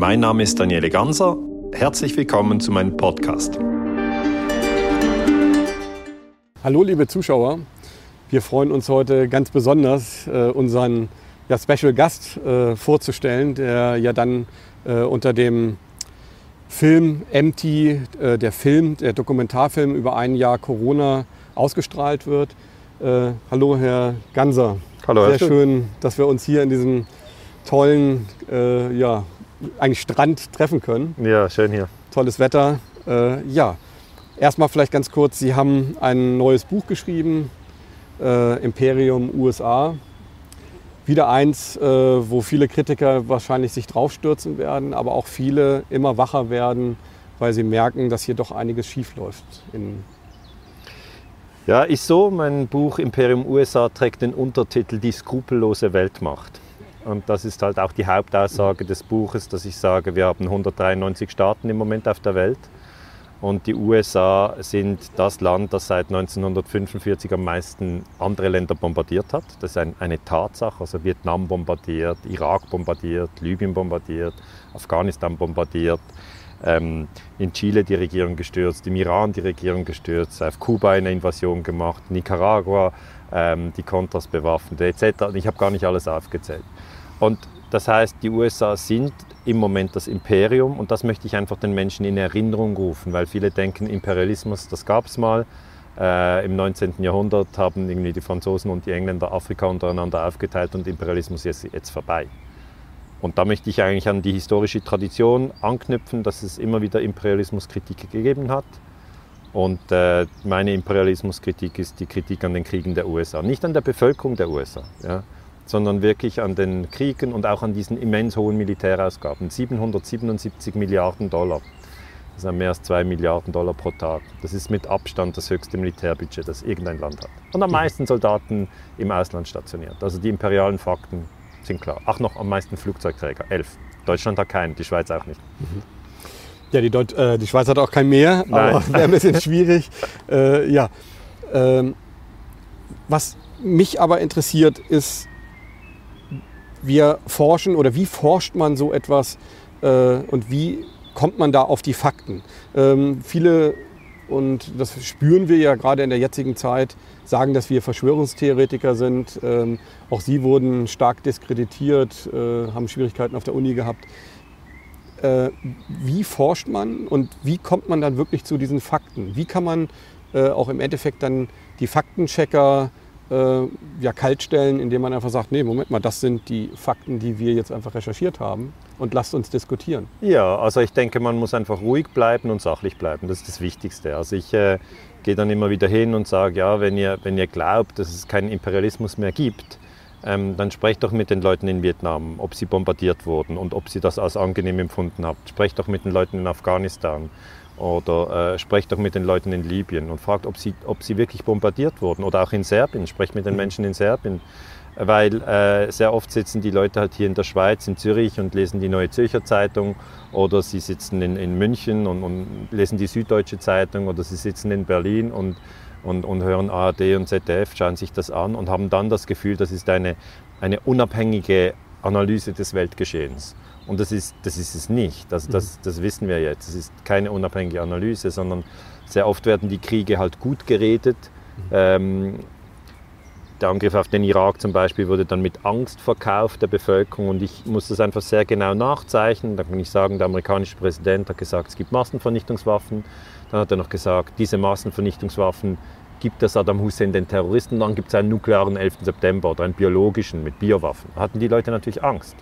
Mein Name ist Daniele Ganser. Herzlich willkommen zu meinem Podcast. Hallo liebe Zuschauer, wir freuen uns heute ganz besonders, äh, unseren ja, Special Gast äh, vorzustellen, der ja dann äh, unter dem Film Empty, äh, der Film, der Dokumentarfilm über ein Jahr Corona ausgestrahlt wird. Äh, hallo Herr Ganser. Hallo, Sehr schön, dass wir uns hier in diesem tollen äh, ja, eigentlich Strand treffen können. Ja, schön hier. Tolles Wetter. ja, erstmal vielleicht ganz kurz, Sie haben ein neues Buch geschrieben, Imperium USA wieder eins, äh, wo viele Kritiker wahrscheinlich sich draufstürzen werden, aber auch viele immer wacher werden, weil sie merken, dass hier doch einiges schiefläuft. ja, ist so. Mein Buch Imperium USA trägt den Untertitel Die skrupellose Weltmacht. Und das ist halt auch die Hauptaussage des Buches, dass ich sage, wir haben 193 Staaten im Moment auf der Welt. Und die USA sind das Land, das seit 1945 am meisten andere Länder bombardiert hat. Das ist ein, eine Tatsache. Also Vietnam bombardiert, Irak bombardiert, Libyen bombardiert, Afghanistan bombardiert, ähm, in Chile die Regierung gestürzt, im Iran die Regierung gestürzt, auf Kuba eine Invasion gemacht, Nicaragua ähm, die Contras bewaffnet etc. Ich habe gar nicht alles aufgezählt. Und das heißt, die USA sind im Moment das Imperium und das möchte ich einfach den Menschen in Erinnerung rufen, weil viele denken, Imperialismus, das gab es mal. Äh, Im 19. Jahrhundert haben irgendwie die Franzosen und die Engländer Afrika untereinander aufgeteilt und Imperialismus ist jetzt vorbei. Und da möchte ich eigentlich an die historische Tradition anknüpfen, dass es immer wieder Imperialismuskritik gegeben hat. Und äh, meine Imperialismuskritik ist die Kritik an den Kriegen der USA, nicht an der Bevölkerung der USA. Ja sondern wirklich an den Kriegen und auch an diesen immens hohen Militärausgaben. 777 Milliarden Dollar. Das sind mehr als 2 Milliarden Dollar pro Tag. Das ist mit Abstand das höchste Militärbudget, das irgendein Land hat. Und am meisten Soldaten im Ausland stationiert. Also die imperialen Fakten sind klar. Ach, noch am meisten Flugzeugträger, elf. Deutschland hat keinen, die Schweiz auch nicht. Ja, die, Deut äh, die Schweiz hat auch kein Meer, aber wäre ein bisschen schwierig. Äh, ja. Ähm, was mich aber interessiert, ist wir forschen oder wie forscht man so etwas äh, und wie kommt man da auf die Fakten? Ähm, viele, und das spüren wir ja gerade in der jetzigen Zeit, sagen, dass wir Verschwörungstheoretiker sind. Ähm, auch sie wurden stark diskreditiert, äh, haben Schwierigkeiten auf der Uni gehabt. Äh, wie forscht man und wie kommt man dann wirklich zu diesen Fakten? Wie kann man äh, auch im Endeffekt dann die Faktenchecker äh, ja, kaltstellen, indem man einfach sagt, nee, Moment mal, das sind die Fakten, die wir jetzt einfach recherchiert haben und lasst uns diskutieren. Ja, also ich denke, man muss einfach ruhig bleiben und sachlich bleiben. Das ist das Wichtigste. Also ich äh, gehe dann immer wieder hin und sage, ja, wenn ihr, wenn ihr glaubt, dass es keinen Imperialismus mehr gibt, ähm, dann sprecht doch mit den Leuten in Vietnam, ob sie bombardiert wurden und ob sie das als angenehm empfunden habt. Sprecht doch mit den Leuten in Afghanistan oder äh, sprecht doch mit den Leuten in Libyen und fragt, ob sie, ob sie wirklich bombardiert wurden. Oder auch in Serbien, sprecht mit den mhm. Menschen in Serbien. Weil äh, sehr oft sitzen die Leute halt hier in der Schweiz, in Zürich und lesen die Neue Zürcher Zeitung oder sie sitzen in, in München und, und lesen die Süddeutsche Zeitung oder sie sitzen in Berlin und, und, und hören ARD und ZDF, schauen sich das an und haben dann das Gefühl, das ist eine, eine unabhängige Analyse des Weltgeschehens. Und das ist, das ist es nicht. Das, das, mhm. das wissen wir jetzt. Es ist keine unabhängige Analyse, sondern sehr oft werden die Kriege halt gut geredet. Mhm. Ähm, der Angriff auf den Irak zum Beispiel wurde dann mit Angst verkauft der Bevölkerung und ich muss das einfach sehr genau nachzeichnen. Da kann ich sagen, der amerikanische Präsident hat gesagt, es gibt Massenvernichtungswaffen. Dann hat er noch gesagt, diese Massenvernichtungswaffen gibt der Saddam Hussein den Terroristen. Dann gibt es einen nuklearen 11. September oder einen biologischen mit Biowaffen. Da hatten die Leute natürlich Angst.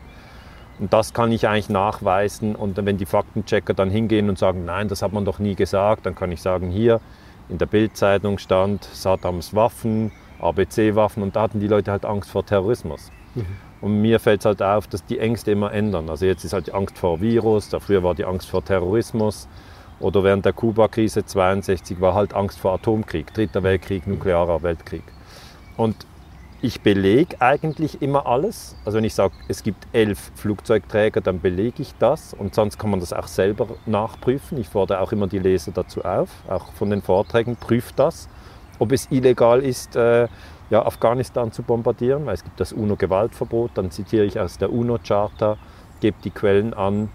Und das kann ich eigentlich nachweisen. Und wenn die Faktenchecker dann hingehen und sagen, nein, das hat man doch nie gesagt, dann kann ich sagen, hier in der Bildzeitung stand Saddams Waffen, ABC-Waffen und da hatten die Leute halt Angst vor Terrorismus. Mhm. Und mir fällt es halt auf, dass die Ängste immer ändern. Also jetzt ist halt die Angst vor Virus, da früher war die Angst vor Terrorismus. Oder während der Kuba-Krise 62 war halt Angst vor Atomkrieg, Dritter Weltkrieg, nuklearer Weltkrieg. Und ich belege eigentlich immer alles. Also wenn ich sage, es gibt elf Flugzeugträger, dann belege ich das und sonst kann man das auch selber nachprüfen. Ich fordere auch immer die Leser dazu auf, auch von den Vorträgen, prüft das, ob es illegal ist, äh, ja, Afghanistan zu bombardieren, weil es gibt das UNO-Gewaltverbot, dann zitiere ich aus der UNO-Charta, gebe die Quellen an.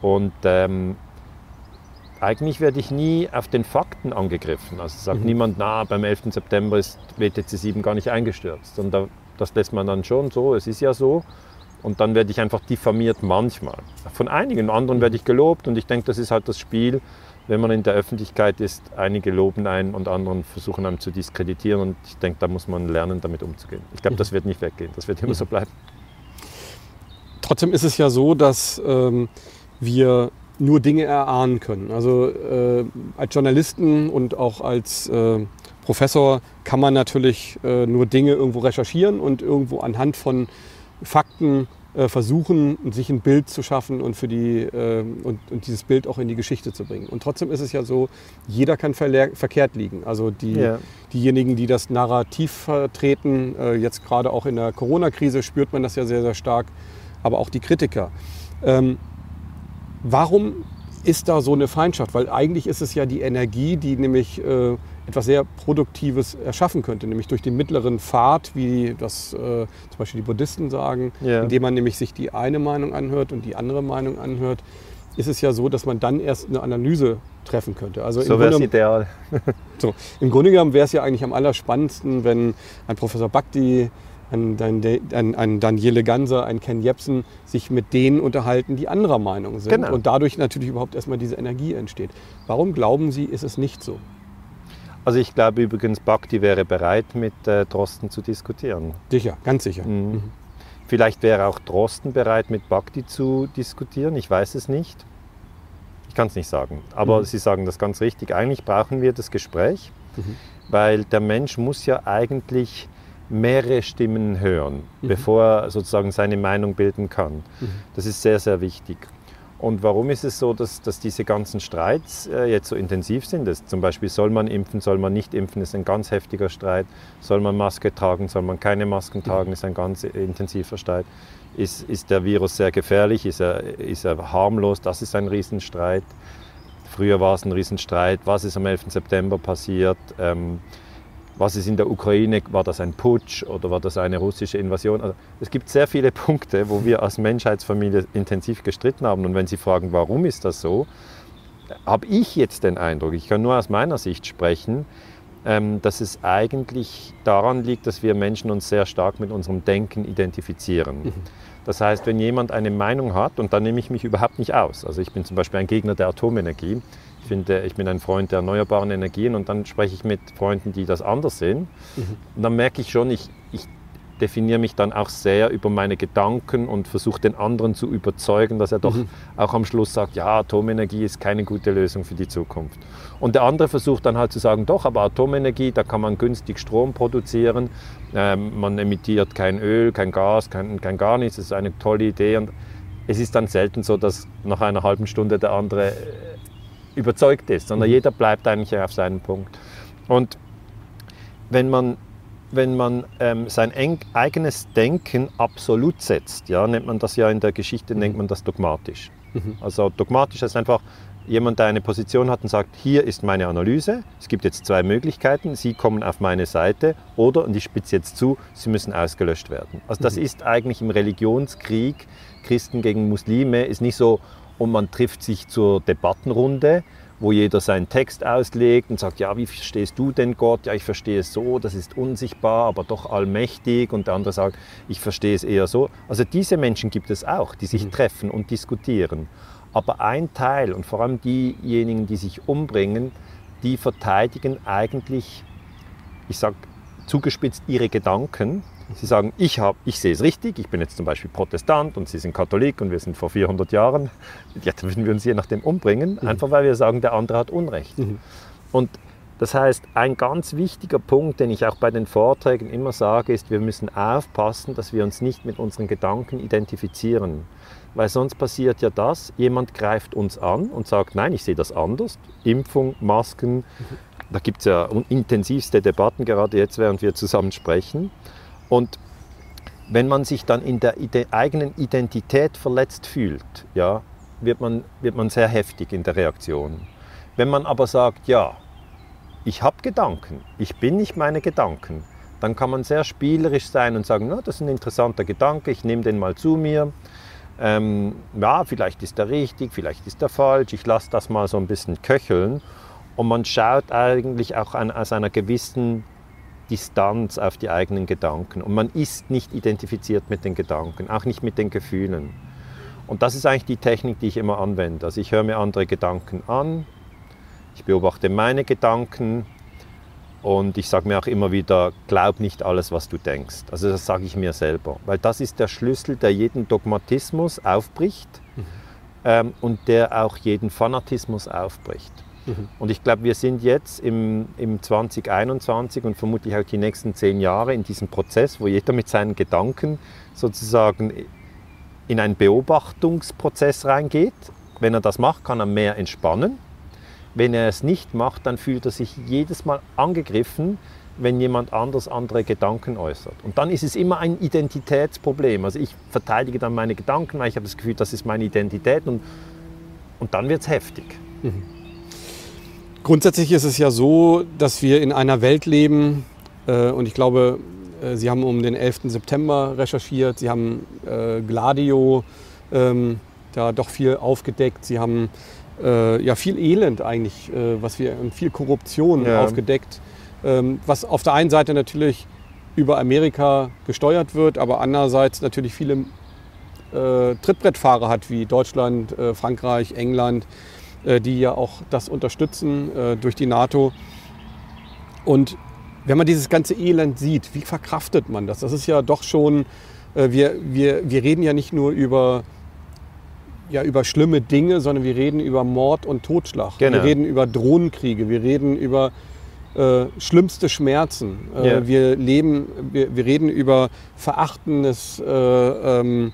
Und ähm, eigentlich werde ich nie auf den Fakten angegriffen. Also sagt mhm. niemand, na, beim 11. September ist WTC 7 gar nicht eingestürzt. Und da, das lässt man dann schon so, es ist ja so. Und dann werde ich einfach diffamiert manchmal. Von einigen anderen mhm. werde ich gelobt und ich denke, das ist halt das Spiel, wenn man in der Öffentlichkeit ist. Einige loben einen und anderen versuchen einem zu diskreditieren und ich denke, da muss man lernen, damit umzugehen. Ich glaube, mhm. das wird nicht weggehen, das wird immer so bleiben. Trotzdem ist es ja so, dass ähm, wir nur Dinge erahnen können. Also äh, als Journalisten und auch als äh, Professor kann man natürlich äh, nur Dinge irgendwo recherchieren und irgendwo anhand von Fakten äh, versuchen, sich ein Bild zu schaffen und, für die, äh, und, und, dieses Bild auch in die Geschichte zu bringen. Und trotzdem ist es ja so, jeder kann verkehrt liegen. Also die, ja. diejenigen, die das Narrativ vertreten, äh, jetzt gerade auch in der Corona-Krise spürt man das ja sehr, sehr stark, aber auch die Kritiker. Ähm, warum ist da so eine Feindschaft? Weil eigentlich ist es ja die Energie, die nämlich äh, etwas sehr Produktives erschaffen könnte, nämlich durch den mittleren Pfad, wie das äh, zum Beispiel die Buddhisten sagen, ja. indem man nämlich sich die eine Meinung anhört und die andere Meinung anhört, ist es ja so, dass man dann erst eine Analyse treffen könnte. Also so wäre es ideal. so, Im Grunde genommen wäre es ja eigentlich am allerspannendsten, wenn ein Professor Bhakti ein, ein, ein Daniele Ganser, ein Ken Jebsen sich mit denen unterhalten, die anderer Meinung sind. Genau. Und dadurch natürlich überhaupt erstmal diese Energie entsteht. Warum glauben Sie, ist es nicht so? Also ich glaube übrigens, Bhakti wäre bereit, mit äh, Drosten zu diskutieren. Sicher, ganz sicher. Mhm. Mhm. Vielleicht wäre auch Drosten bereit, mit Bhakti zu diskutieren. Ich weiß es nicht. Ich kann es nicht sagen. Aber mhm. Sie sagen das ganz richtig. Eigentlich brauchen wir das Gespräch, mhm. weil der Mensch muss ja eigentlich mehrere Stimmen hören, mhm. bevor er sozusagen seine Meinung bilden kann. Mhm. Das ist sehr, sehr wichtig. Und warum ist es so, dass, dass diese ganzen Streits äh, jetzt so intensiv sind? Das zum Beispiel soll man impfen, soll man nicht impfen, ist ein ganz heftiger Streit. Soll man Maske tragen, soll man keine Masken tragen, ist ein ganz intensiver Streit. Ist, ist der Virus sehr gefährlich, ist er, ist er harmlos, das ist ein Riesenstreit. Früher war es ein Riesenstreit, was ist am 11. September passiert. Ähm, was ist in der Ukraine, war das ein Putsch oder war das eine russische Invasion? Also es gibt sehr viele Punkte, wo wir als Menschheitsfamilie intensiv gestritten haben. Und wenn Sie fragen, warum ist das so, habe ich jetzt den Eindruck, ich kann nur aus meiner Sicht sprechen, ähm, dass es eigentlich daran liegt, dass wir Menschen uns sehr stark mit unserem Denken identifizieren. Mhm. Das heißt, wenn jemand eine Meinung hat, und da nehme ich mich überhaupt nicht aus, also ich bin zum Beispiel ein Gegner der Atomenergie, finde, ich bin ein Freund der erneuerbaren Energien und dann spreche ich mit Freunden, die das anders sehen. Mhm. Und dann merke ich schon, ich, ich definiere mich dann auch sehr über meine Gedanken und versuche den anderen zu überzeugen, dass er doch mhm. auch am Schluss sagt, ja, Atomenergie ist keine gute Lösung für die Zukunft. Und der andere versucht dann halt zu sagen, doch, aber Atomenergie, da kann man günstig Strom produzieren, ähm, man emittiert kein Öl, kein Gas, kein, kein gar nichts, das ist eine tolle Idee. Und es ist dann selten so, dass nach einer halben Stunde der andere äh, überzeugt ist, sondern mhm. jeder bleibt eigentlich auf seinem Punkt. Und wenn man wenn man ähm, sein eigenes Denken absolut setzt, ja, nennt man das ja in der Geschichte, nennt man das dogmatisch. Mhm. Also dogmatisch ist einfach jemand, der eine Position hat und sagt, hier ist meine Analyse, es gibt jetzt zwei Möglichkeiten, Sie kommen auf meine Seite oder, und ich spitze jetzt zu, Sie müssen ausgelöscht werden. Also das mhm. ist eigentlich im Religionskrieg, Christen gegen Muslime, ist nicht so, und man trifft sich zur Debattenrunde, wo jeder seinen Text auslegt und sagt, ja, wie verstehst du denn Gott? Ja, ich verstehe es so, das ist unsichtbar, aber doch allmächtig. Und der andere sagt, ich verstehe es eher so. Also diese Menschen gibt es auch, die sich mhm. treffen und diskutieren. Aber ein Teil, und vor allem diejenigen, die sich umbringen, die verteidigen eigentlich, ich sage zugespitzt, ihre Gedanken Sie sagen, ich, hab, ich sehe es richtig, ich bin jetzt zum Beispiel Protestant und Sie sind Katholik und wir sind vor 400 Jahren. Ja, dann würden wir uns je nachdem umbringen, mhm. einfach weil wir sagen, der andere hat Unrecht. Mhm. Und das heißt, ein ganz wichtiger Punkt, den ich auch bei den Vorträgen immer sage, ist, wir müssen aufpassen, dass wir uns nicht mit unseren Gedanken identifizieren. Weil sonst passiert ja das, jemand greift uns an und sagt, nein, ich sehe das anders. Impfung, Masken, mhm. da gibt es ja intensivste Debatten, gerade jetzt, während wir zusammen sprechen. Und wenn man sich dann in der eigenen Identität verletzt fühlt, ja, wird, man, wird man sehr heftig in der Reaktion. Wenn man aber sagt, ja, ich habe Gedanken, ich bin nicht meine Gedanken, dann kann man sehr spielerisch sein und sagen, na, das ist ein interessanter Gedanke, ich nehme den mal zu mir. ähm, ja, vielleicht ist er richtig, vielleicht ist er falsch, ich lasse das mal so ein bisschen köcheln. Und man schaut eigentlich auch an, aus einer gewissen Distanz auf die eigenen Gedanken. Und man ist nicht identifiziert mit den Gedanken, auch nicht mit den Gefühlen. Und das ist eigentlich die Technik, die ich immer anwende. Also ich höre mir andere Gedanken an, ich beobachte meine Gedanken und ich sage mir auch immer wieder, glaub nicht alles, was du denkst. Also das sage ich mir selber, weil das ist der Schlüssel, der jeden Dogmatismus aufbricht mhm. ähm, und der auch jeden Fanatismus aufbricht. Und ich glaube, wir sind jetzt im, im 2021 und vermutlich auch die nächsten zehn Jahre in diesem Prozess, wo jeder mit seinen Gedanken sozusagen in einen Beobachtungsprozess reingeht. Wenn er das macht, kann er mehr entspannen. Wenn er es nicht macht, dann fühlt er sich jedes Mal angegriffen, wenn jemand anders andere Gedanken äußert. Und dann ist es immer ein Identitätsproblem. Also ich verteidige dann meine Gedanken, weil ich habe das Gefühl, das ist meine Identität und, und dann wird es heftig. Mhm. Grundsätzlich ist es ja so, dass wir in einer Welt leben äh, und ich glaube, äh, Sie haben um den 11. September recherchiert, Sie haben äh, Gladio ähm, da doch viel aufgedeckt, Sie haben äh, ja viel Elend eigentlich, äh, was wir und viel Korruption ja. aufgedeckt, ähm, was auf der einen Seite natürlich über Amerika gesteuert wird, aber andererseits natürlich viele äh, Trittbrettfahrer hat wie Deutschland, Frankreich, England die ja auch das unterstützen äh, durch die NATO. Und wenn man dieses ganze Elend sieht, wie verkraftet man das? Das ist ja doch schon, äh, wir, wir, wir reden ja nicht nur über, ja, über schlimme Dinge, sondern wir reden über Mord und Totschlag. Genau. Wir reden über Drohnenkriege, wir reden über äh, schlimmste Schmerzen. Äh, yeah. wir, leben, wir, wir reden über verachtendes äh, ähm,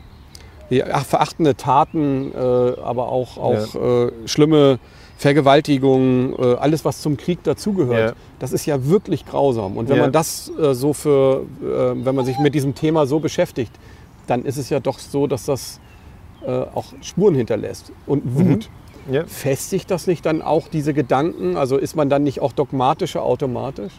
verachtende Taten, äh, aber auch, auch ja. äh, schlimme Vergewaltigungen, äh, alles was zum Krieg dazugehört. Ja. Das ist ja wirklich grausam. Und wenn man das so für, wenn man sich mit diesem Thema so beschäftigt, dann ist es ja doch so, dass das auch Spuren hinterlässt und Wut. Mhm. Ja. Festigt das nicht dann auch diese Gedanken? Also ist man dann nicht auch dogmatischer automatisch?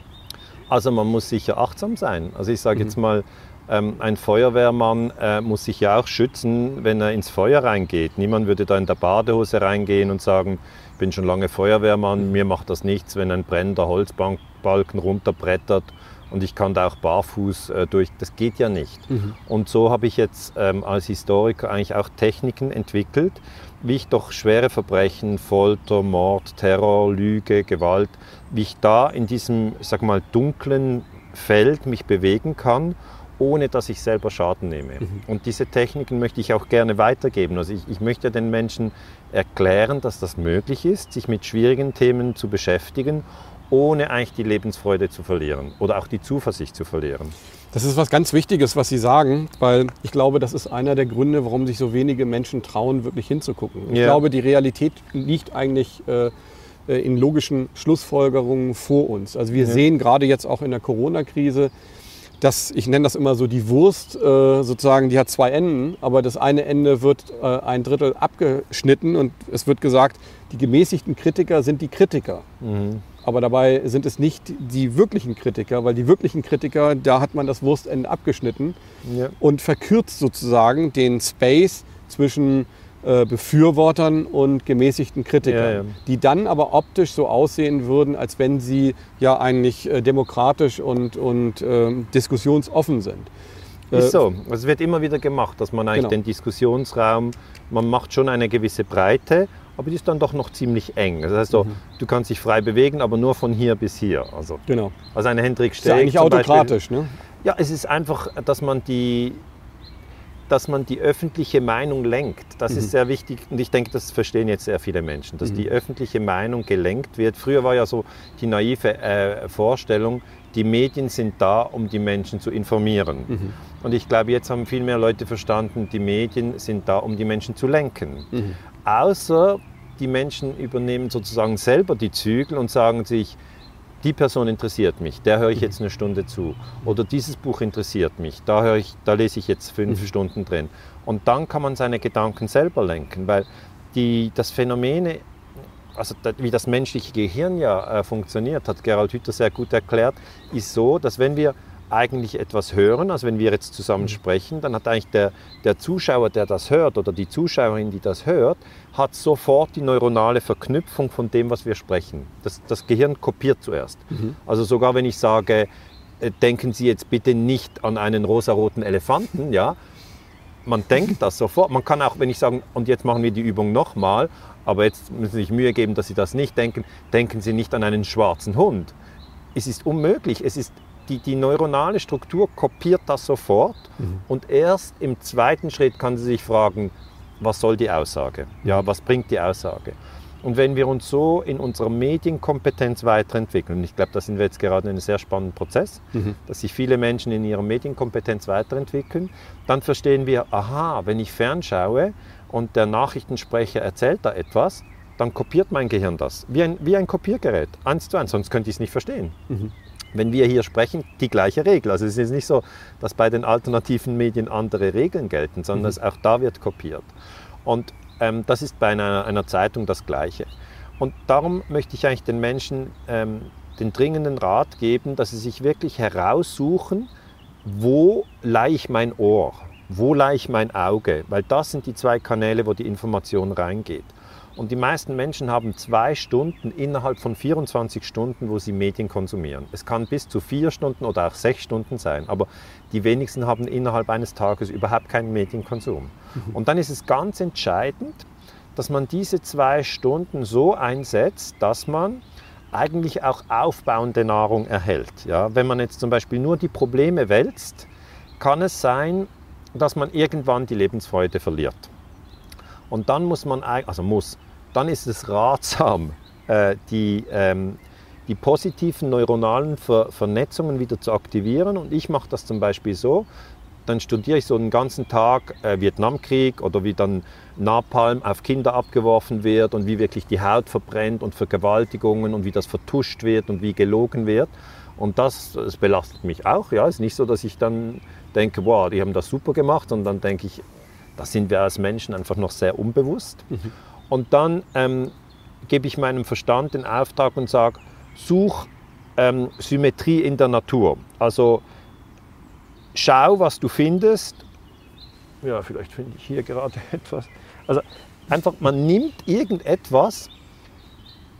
Also man muss sicher achtsam sein. Also ich sage mhm. jetzt mal, ähm, ein Feuerwehrmann äh, muss sich ja auch schützen, wenn er ins Feuer reingeht. Niemand würde da in der Badehose reingehen und sagen, ich bin schon lange Feuerwehrmann, mir macht das nichts, wenn ein brennender Holzbalken runterbrettert und ich kann da auch barfuß äh, durch. Das geht ja nicht. Mhm. Und so habe ich jetzt ähm, als Historiker eigentlich auch Techniken entwickelt, wie ich doch schwere Verbrechen, Folter, Mord, Terror, Lüge, Gewalt, wie ich da in diesem, sag mal, dunklen Feld mich bewegen kann ohne dass ich selber Schaden nehme. Mhm. Und diese Techniken möchte ich auch gerne weitergeben. Also ich, ich, möchte den Menschen erklären, dass das möglich ist, sich mit schwierigen Themen zu beschäftigen, ohne eigentlich die Lebensfreude zu verlieren oder auch die Zuversicht zu verlieren. Das ist was ganz Wichtiges, was Sie sagen, weil ich glaube, das ist einer der Gründe, warum sich so wenige Menschen trauen, wirklich hinzugucken. Ich ja. glaube, die Realität liegt eigentlich äh, äh in logischen Schlussfolgerungen vor uns. Also wir ja. sehen gerade jetzt auch in der Corona-Krise, das, ich nenne das immer so die Wurst, äh, sozusagen, die hat zwei Enden, aber das eine Ende wird äh, ein Drittel abgeschnitten und es wird gesagt, die gemäßigten Kritiker sind die Kritiker. Mhm. Aber dabei sind es nicht die wirklichen Kritiker, weil die wirklichen Kritiker, da hat man das Wurstende abgeschnitten ja. und verkürzt sozusagen den Space zwischen Befürwortern und gemäßigten Kritikern, ja, ja. die dann aber optisch so aussehen würden, als wenn sie ja eigentlich äh, demokratisch und, und äh, diskussionsoffen sind. Ist so. Es wird immer wieder gemacht, dass man eigentlich genau. den Diskussionsraum, man macht schon eine gewisse Breite, aber die ist dann doch noch ziemlich eng. Das heißt so, mhm. du kannst dich frei bewegen, aber nur von hier bis hier. Also, genau. Also eine Hendrik Steg. Ist ja eigentlich autokratisch, Beispiel, ne? Ja, es ist einfach, dass man die, dass man die öffentliche Meinung lenkt. Das mhm. ist sehr wichtig und ich denke, das verstehen jetzt sehr viele Menschen, dass mhm. die öffentliche Meinung gelenkt wird. Früher war ja so die naive äh, Vorstellung, die Medien sind da, um die Menschen zu informieren. Mhm. Und ich glaube, jetzt haben viel mehr Leute verstanden, die Medien sind da, um die Menschen zu lenken. Mhm. Außer die Menschen übernehmen sozusagen selber die Zügel und sagen sich, die Person interessiert mich, der höre ich jetzt eine Stunde zu. Oder dieses Buch interessiert mich, da, höre ich, da lese ich jetzt fünf mhm. Stunden drin. Und dann kann man seine Gedanken selber lenken, weil die, das Phänomen, also wie das menschliche Gehirn ja äh, funktioniert, hat Gerald Hüther sehr gut erklärt, ist so, dass wenn wir eigentlich etwas hören, also wenn wir jetzt zusammen Mhm. sprechen, dann hat eigentlich der, der Zuschauer, der das hört oder die Zuschauerin, die das hört, hat sofort die neuronale Verknüpfung von dem, was wir sprechen. Das, das Gehirn kopiert zuerst. Mhm. Also sogar wenn ich sage, äh, denken Sie jetzt bitte nicht an einen rosaroten Elefanten, ja, man denkt das sofort. Man kann auch, wenn ich sage, und jetzt machen wir die Übung nochmal, aber jetzt müssen Sie sich Mühe geben, dass Sie das nicht denken, denken Sie nicht an einen schwarzen Hund. Es ist unmöglich. Es ist, die, die neuronale Struktur kopiert das sofort und erst im zweiten Schritt kann sie sich fragen, was soll die Aussage? Ja, was bringt die Aussage? Und wenn wir uns so in unserer Medienkompetenz weiterentwickeln, und ich glaube, da sind wir jetzt gerade in einem sehr spannenden Prozess, dass sich viele Menschen in ihrer Medienkompetenz weiterentwickeln, dann verstehen wir, aha, wenn ich fernschaue und der Nachrichtensprecher erzählt da etwas, dann kopiert mein Gehirn das. Wie ein, wie ein Kopiergerät, eins zu eins, sonst könnte ich es nicht verstehen. Wenn wir hier sprechen, die gleiche Regel. Also es ist nicht so, dass bei den alternativen Medien andere Regeln gelten, sondern es, auch da wird kopiert. Und ähm, das ist bei einer, einer Zeitung das Gleiche. Und darum möchte ich eigentlich den Menschen ähm, den dringenden Rat geben, dass sie sich wirklich heraussuchen, wo leihe ich mein Ohr, wo leihe ich mein Auge, weil das sind die zwei Kanäle, wo die Information reingeht. Und die meisten Menschen haben zwei Stunden innerhalb von 24 Stunden, wo sie Medien konsumieren. Es kann bis zu vier Stunden oder auch sechs Stunden sein, aber die wenigsten haben innerhalb eines Tages überhaupt keinen Medienkonsum. Und dann ist es ganz entscheidend, dass man diese zwei Stunden so einsetzt, dass man eigentlich auch aufbauende Nahrung erhält. Ja, wenn man jetzt zum Beispiel nur die Probleme wälzt, kann es sein, dass man irgendwann die Lebensfreude verliert. Und dann muss man, also muss, dann ist es ratsam, äh, die, ähm, die positiven neuronalen Ver Vernetzungen wieder zu aktivieren. Und ich mache das zum Beispiel so, dann studiere ich so einen ganzen Tag äh, Vietnamkrieg oder wie dann Napalm auf Kinder abgeworfen wird und wie wirklich die Haut verbrennt und Vergewaltigungen und wie das vertuscht wird und wie gelogen wird. Und das, das belastet mich auch. Ja, es ist nicht so, dass ich dann denke, wow, die haben das super gemacht, und dann denke ich, da sind wir als Menschen einfach noch sehr unbewusst. Und dann ähm, gebe ich meinem Verstand den Auftrag und sage, such ähm, Symmetrie in der Natur. Also schau, was du findest. Ja, vielleicht finde ich hier gerade etwas. Also einfach, man nimmt irgendetwas,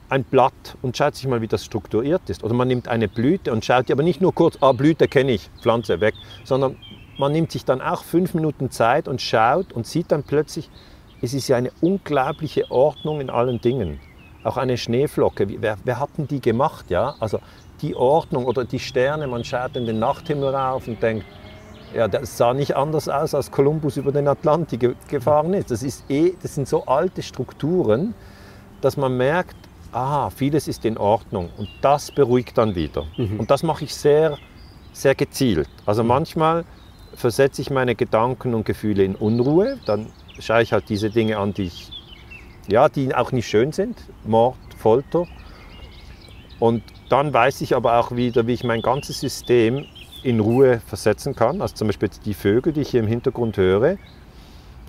ein Blatt und schaut sich mal, wie das strukturiert ist. Oder man nimmt eine Blüte und schaut die aber nicht nur kurz, ah, Blüte kenne ich, Pflanze weg, sondern man nimmt sich dann auch fünf Minuten Zeit und schaut und sieht dann plötzlich, es ist ja eine unglaubliche Ordnung in allen Dingen. Auch eine Schneeflocke, wer, wer hat denn die gemacht? Ja? Also die Ordnung oder die Sterne, man schaut in den Nachthimmel rauf und denkt, ja, das sah nicht anders aus, als Kolumbus über den Atlantik ge- gefahren ist. Das, ist eh, das sind so alte Strukturen, dass man merkt, aha, vieles ist in Ordnung. Und das beruhigt dann wieder. Und das mache ich sehr, sehr gezielt. Also manchmal versetze ich meine Gedanken und Gefühle in Unruhe. Dann schaue ich halt diese Dinge an, die, ich, ja, die auch nicht schön sind. Mord, Folter. Und dann weiß ich aber auch wieder, wie ich mein ganzes System in Ruhe versetzen kann. Also zum Beispiel die Vögel, die ich hier im Hintergrund höre.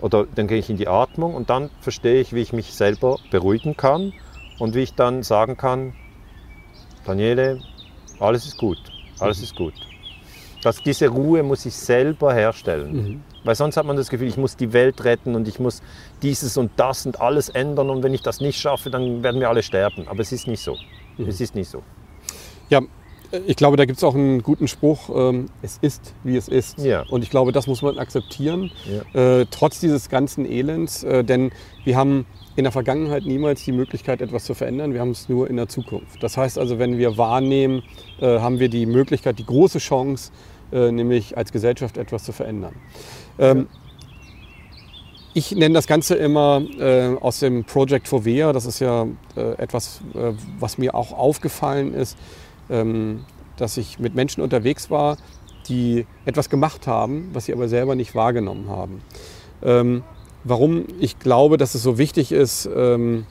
Oder dann gehe ich in die Atmung und dann verstehe ich, wie ich mich selber beruhigen kann und wie ich dann sagen kann, Daniele, alles ist gut, alles ist gut. Das, diese Ruhe muss ich selber herstellen. Weil sonst hat man das Gefühl, ich muss die Welt retten und ich muss dieses und das und alles ändern und wenn ich das nicht schaffe, dann werden wir alle sterben. Aber es ist nicht so. Es ist nicht so. Ja, ich glaube, da gibt es auch einen guten Spruch, ähm, es ist, wie es ist. Ja. Und ich glaube, das muss man akzeptieren, äh, trotz dieses ganzen Elends. Äh, denn wir haben in der Vergangenheit niemals die Möglichkeit, etwas zu verändern. Wir haben es nur in der Zukunft. Das heißt also, wenn wir wahrnehmen, äh, haben wir die Möglichkeit, die große Chance, äh, nämlich als Gesellschaft etwas zu verändern. Ähm, ich nenne das Ganze immer äh, aus dem Project Fovea. Das ist ja äh, etwas, äh, was mir auch aufgefallen ist, ähm, dass ich mit Menschen unterwegs war, die etwas gemacht haben, was sie aber selber nicht wahrgenommen haben. Ähm, warum ich glaube, dass es so wichtig ist, ähm,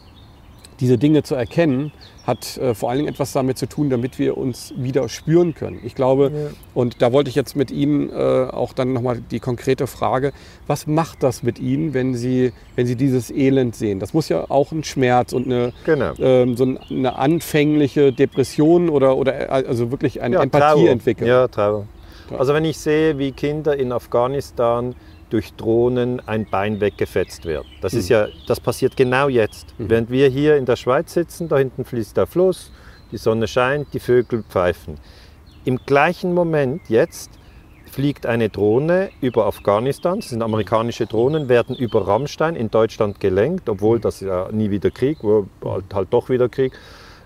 diese Dinge zu erkennen, hat äh, vor allen Dingen etwas damit zu tun, damit wir uns wieder spüren können. Ich glaube, und da wollte ich jetzt mit Ihnen äh, auch dann nochmal die konkrete Frage, was macht das mit Ihnen, wenn Sie, wenn Sie dieses Elend sehen? Das muss ja auch ein Schmerz und eine, Genau. ähm, so ein- eine anfängliche Depression oder, oder äh, also wirklich eine Ja, Empathie Trauer. entwickeln. Ja, Trauer. Also wenn ich sehe, wie Kinder in Afghanistan durch Drohnen ein Bein weggefetzt wird. Das ist ja, das passiert genau jetzt. Während wir hier in der Schweiz sitzen, da hinten fließt der Fluss, die Sonne scheint, die Vögel pfeifen. Im gleichen Moment jetzt fliegt eine Drohne über Afghanistan, das sind amerikanische Drohnen, werden über Rammstein in Deutschland gelenkt, obwohl das ja nie wieder Krieg, halt, halt doch wieder Krieg,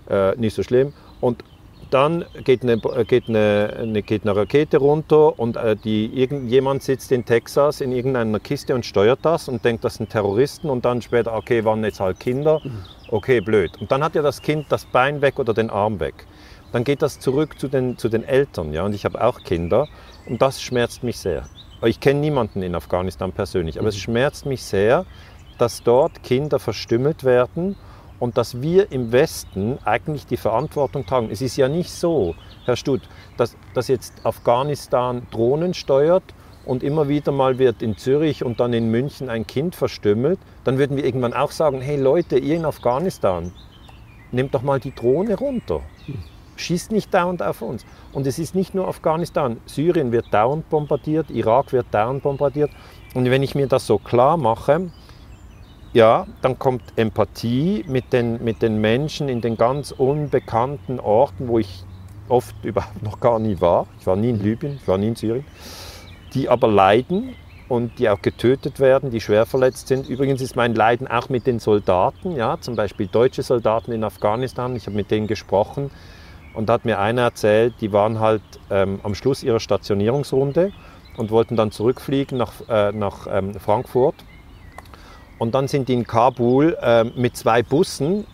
äh, nicht so schlimm. Und dann geht eine, geht eine, eine, geht eine Rakete runter und äh, die, irgendjemand sitzt in Texas in irgendeiner Kiste und steuert das und denkt, das sind Terroristen und dann später, okay, waren jetzt halt Kinder, okay, blöd. Und dann hat ja das Kind das Bein weg oder den Arm weg. Dann geht das zurück zu den, zu den Eltern, ja, und ich habe auch Kinder und das schmerzt mich sehr. Ich kenne niemanden in Afghanistan persönlich, aber es schmerzt mich sehr, dass dort Kinder verstümmelt werden und dass wir im Westen eigentlich die Verantwortung tragen. Es ist ja nicht so, Herr Stutt, dass, dass jetzt Afghanistan Drohnen steuert und immer wieder mal wird in Zürich und dann in München ein Kind verstümmelt. Dann würden wir irgendwann auch sagen, hey Leute, ihr in Afghanistan, nehmt doch mal die Drohne runter. Schießt nicht dauernd auf uns. Und es ist nicht nur Afghanistan. Syrien wird dauernd bombardiert, Irak wird dauernd bombardiert. Und wenn ich mir das so klar mache, ja, dann kommt Empathie mit den, mit den Menschen in den ganz unbekannten Orten, wo ich oft überhaupt noch gar nie war. Ich war nie in Libyen, ich war nie in Syrien. Die aber leiden und die auch getötet werden, die schwer verletzt sind. Übrigens ist mein Leiden auch mit den Soldaten, ja, zum Beispiel deutsche Soldaten in Afghanistan. Ich habe mit denen gesprochen und da hat mir einer erzählt, die waren halt ähm, am Schluss ihrer Stationierungsrunde und wollten dann zurückfliegen nach, äh, nach ähm, Frankfurt und dann sind die in Kabul äh, mit zwei Bussen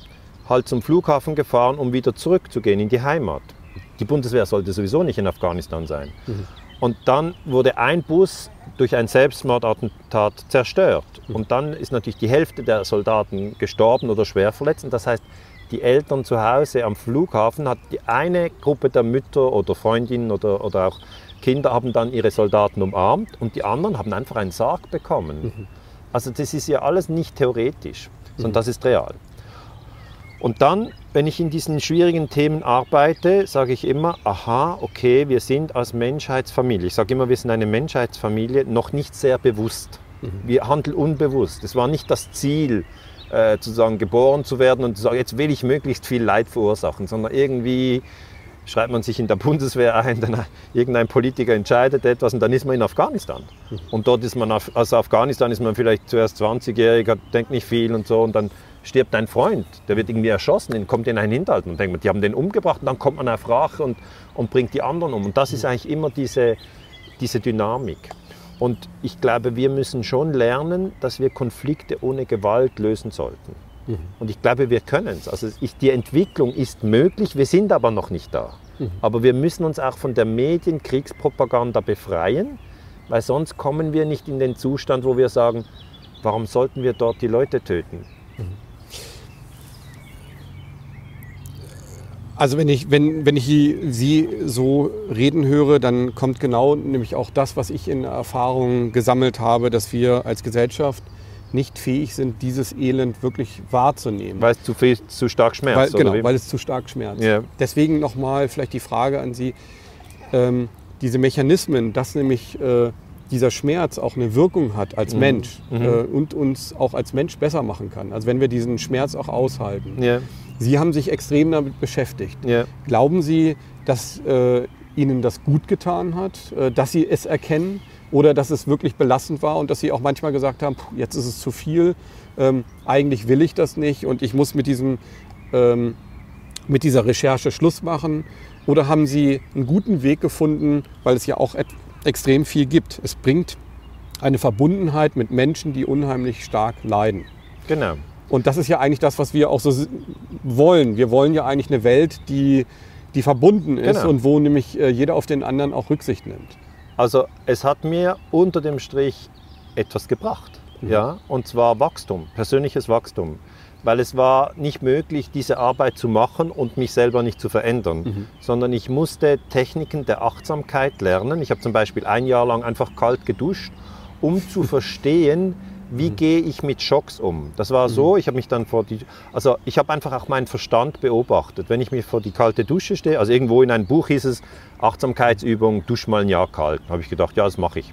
halt zum Flughafen gefahren, um wieder zurückzugehen in die Heimat. Die Bundeswehr sollte sowieso nicht in Afghanistan sein. Mhm. Und dann wurde ein Bus durch ein Selbstmordattentat zerstört. Mhm. Und dann ist natürlich die Hälfte der Soldaten gestorben oder schwer verletzt. Und das heißt, die Eltern zu Hause am Flughafen hat die eine Gruppe der Mütter oder Freundinnen oder, oder auch Kinder haben dann ihre Soldaten umarmt und die anderen haben einfach einen Sarg bekommen. Mhm. Also das ist ja alles nicht theoretisch, sondern mhm. das ist real. Und dann, wenn ich in diesen schwierigen Themen arbeite, sage ich immer, aha, okay, wir sind als Menschheitsfamilie, ich sage immer, wir sind eine Menschheitsfamilie, noch nicht sehr bewusst. Mhm. Wir handeln unbewusst. Es war nicht das Ziel, äh, zu sagen, geboren zu werden und zu sagen, jetzt will ich möglichst viel Leid verursachen, sondern irgendwie schreibt man sich in der Bundeswehr ein, dann irgendein Politiker entscheidet etwas und dann ist man in Afghanistan. Mhm. Und dort ist man, also Afghanistan ist man vielleicht zuerst 20-Jähriger, denkt nicht viel und so und dann stirbt ein Freund, der wird irgendwie erschossen, kommt in einen Hinterhalt und denkt man, die haben den umgebracht und dann kommt man auf Rache und, und bringt die anderen um. Und das ist mhm. eigentlich immer diese, diese Dynamik. Und ich glaube, wir müssen schon lernen, dass wir Konflikte ohne Gewalt lösen sollten. Mhm. Und ich glaube, wir können es. Also ich, die Entwicklung ist möglich, wir sind aber noch nicht da. Mhm. Aber wir müssen uns auch von der Medienkriegspropaganda befreien, weil sonst kommen wir nicht in den Zustand, wo wir sagen, warum sollten wir dort die Leute töten? Mhm. Also wenn ich, wenn, wenn ich Sie so reden höre, dann kommt genau nämlich auch das, was ich in Erfahrungen gesammelt habe, dass wir als Gesellschaft nicht fähig sind, dieses Elend wirklich wahrzunehmen. Weil es zu, viel, zu stark schmerzt. Weil, genau, weil es zu stark schmerzt. Yeah. Deswegen nochmal vielleicht die Frage an Sie, ähm, diese Mechanismen, dass nämlich äh, dieser Schmerz auch eine Wirkung hat als mhm. Mensch mhm. Äh, und uns auch als Mensch besser machen kann. Also wenn wir diesen Schmerz auch aushalten. Yeah. Sie haben sich extrem damit beschäftigt. Yeah. Glauben Sie, dass äh, Ihnen das gut getan hat, äh, dass Sie es erkennen? Oder dass es wirklich belastend war und dass sie auch manchmal gesagt haben, jetzt ist es zu viel, ähm, eigentlich will ich das nicht und ich muss mit, diesem, ähm, mit dieser Recherche Schluss machen? Oder haben sie einen guten Weg gefunden, weil es ja auch extrem viel gibt? Es bringt eine Verbundenheit mit Menschen, die unheimlich stark leiden. Genau. Und das ist ja eigentlich das, was wir auch so wollen. Wir wollen ja eigentlich eine Welt, die, die verbunden ist genau. und wo nämlich äh, jeder auf den anderen auch Rücksicht nimmt. Also es hat mir unter dem Strich etwas gebracht. Mhm. Ja? Und zwar Wachstum, persönliches Wachstum. Weil es war nicht möglich, diese Arbeit zu machen und mich selber nicht zu verändern, mhm. sondern ich musste Techniken der Achtsamkeit lernen. Ich habe zum Beispiel ein Jahr lang einfach kalt geduscht, um zu verstehen, Wie mhm. gehe ich mit Schocks um? Das war so, mhm. ich habe mich dann vor die, also ich habe einfach auch meinen Verstand beobachtet. Wenn ich mich vor die kalte Dusche stehe, also irgendwo in einem Buch hieß es Achtsamkeitsübung, dusch mal ein Jahr kalt. habe ich gedacht, ja, das mache ich.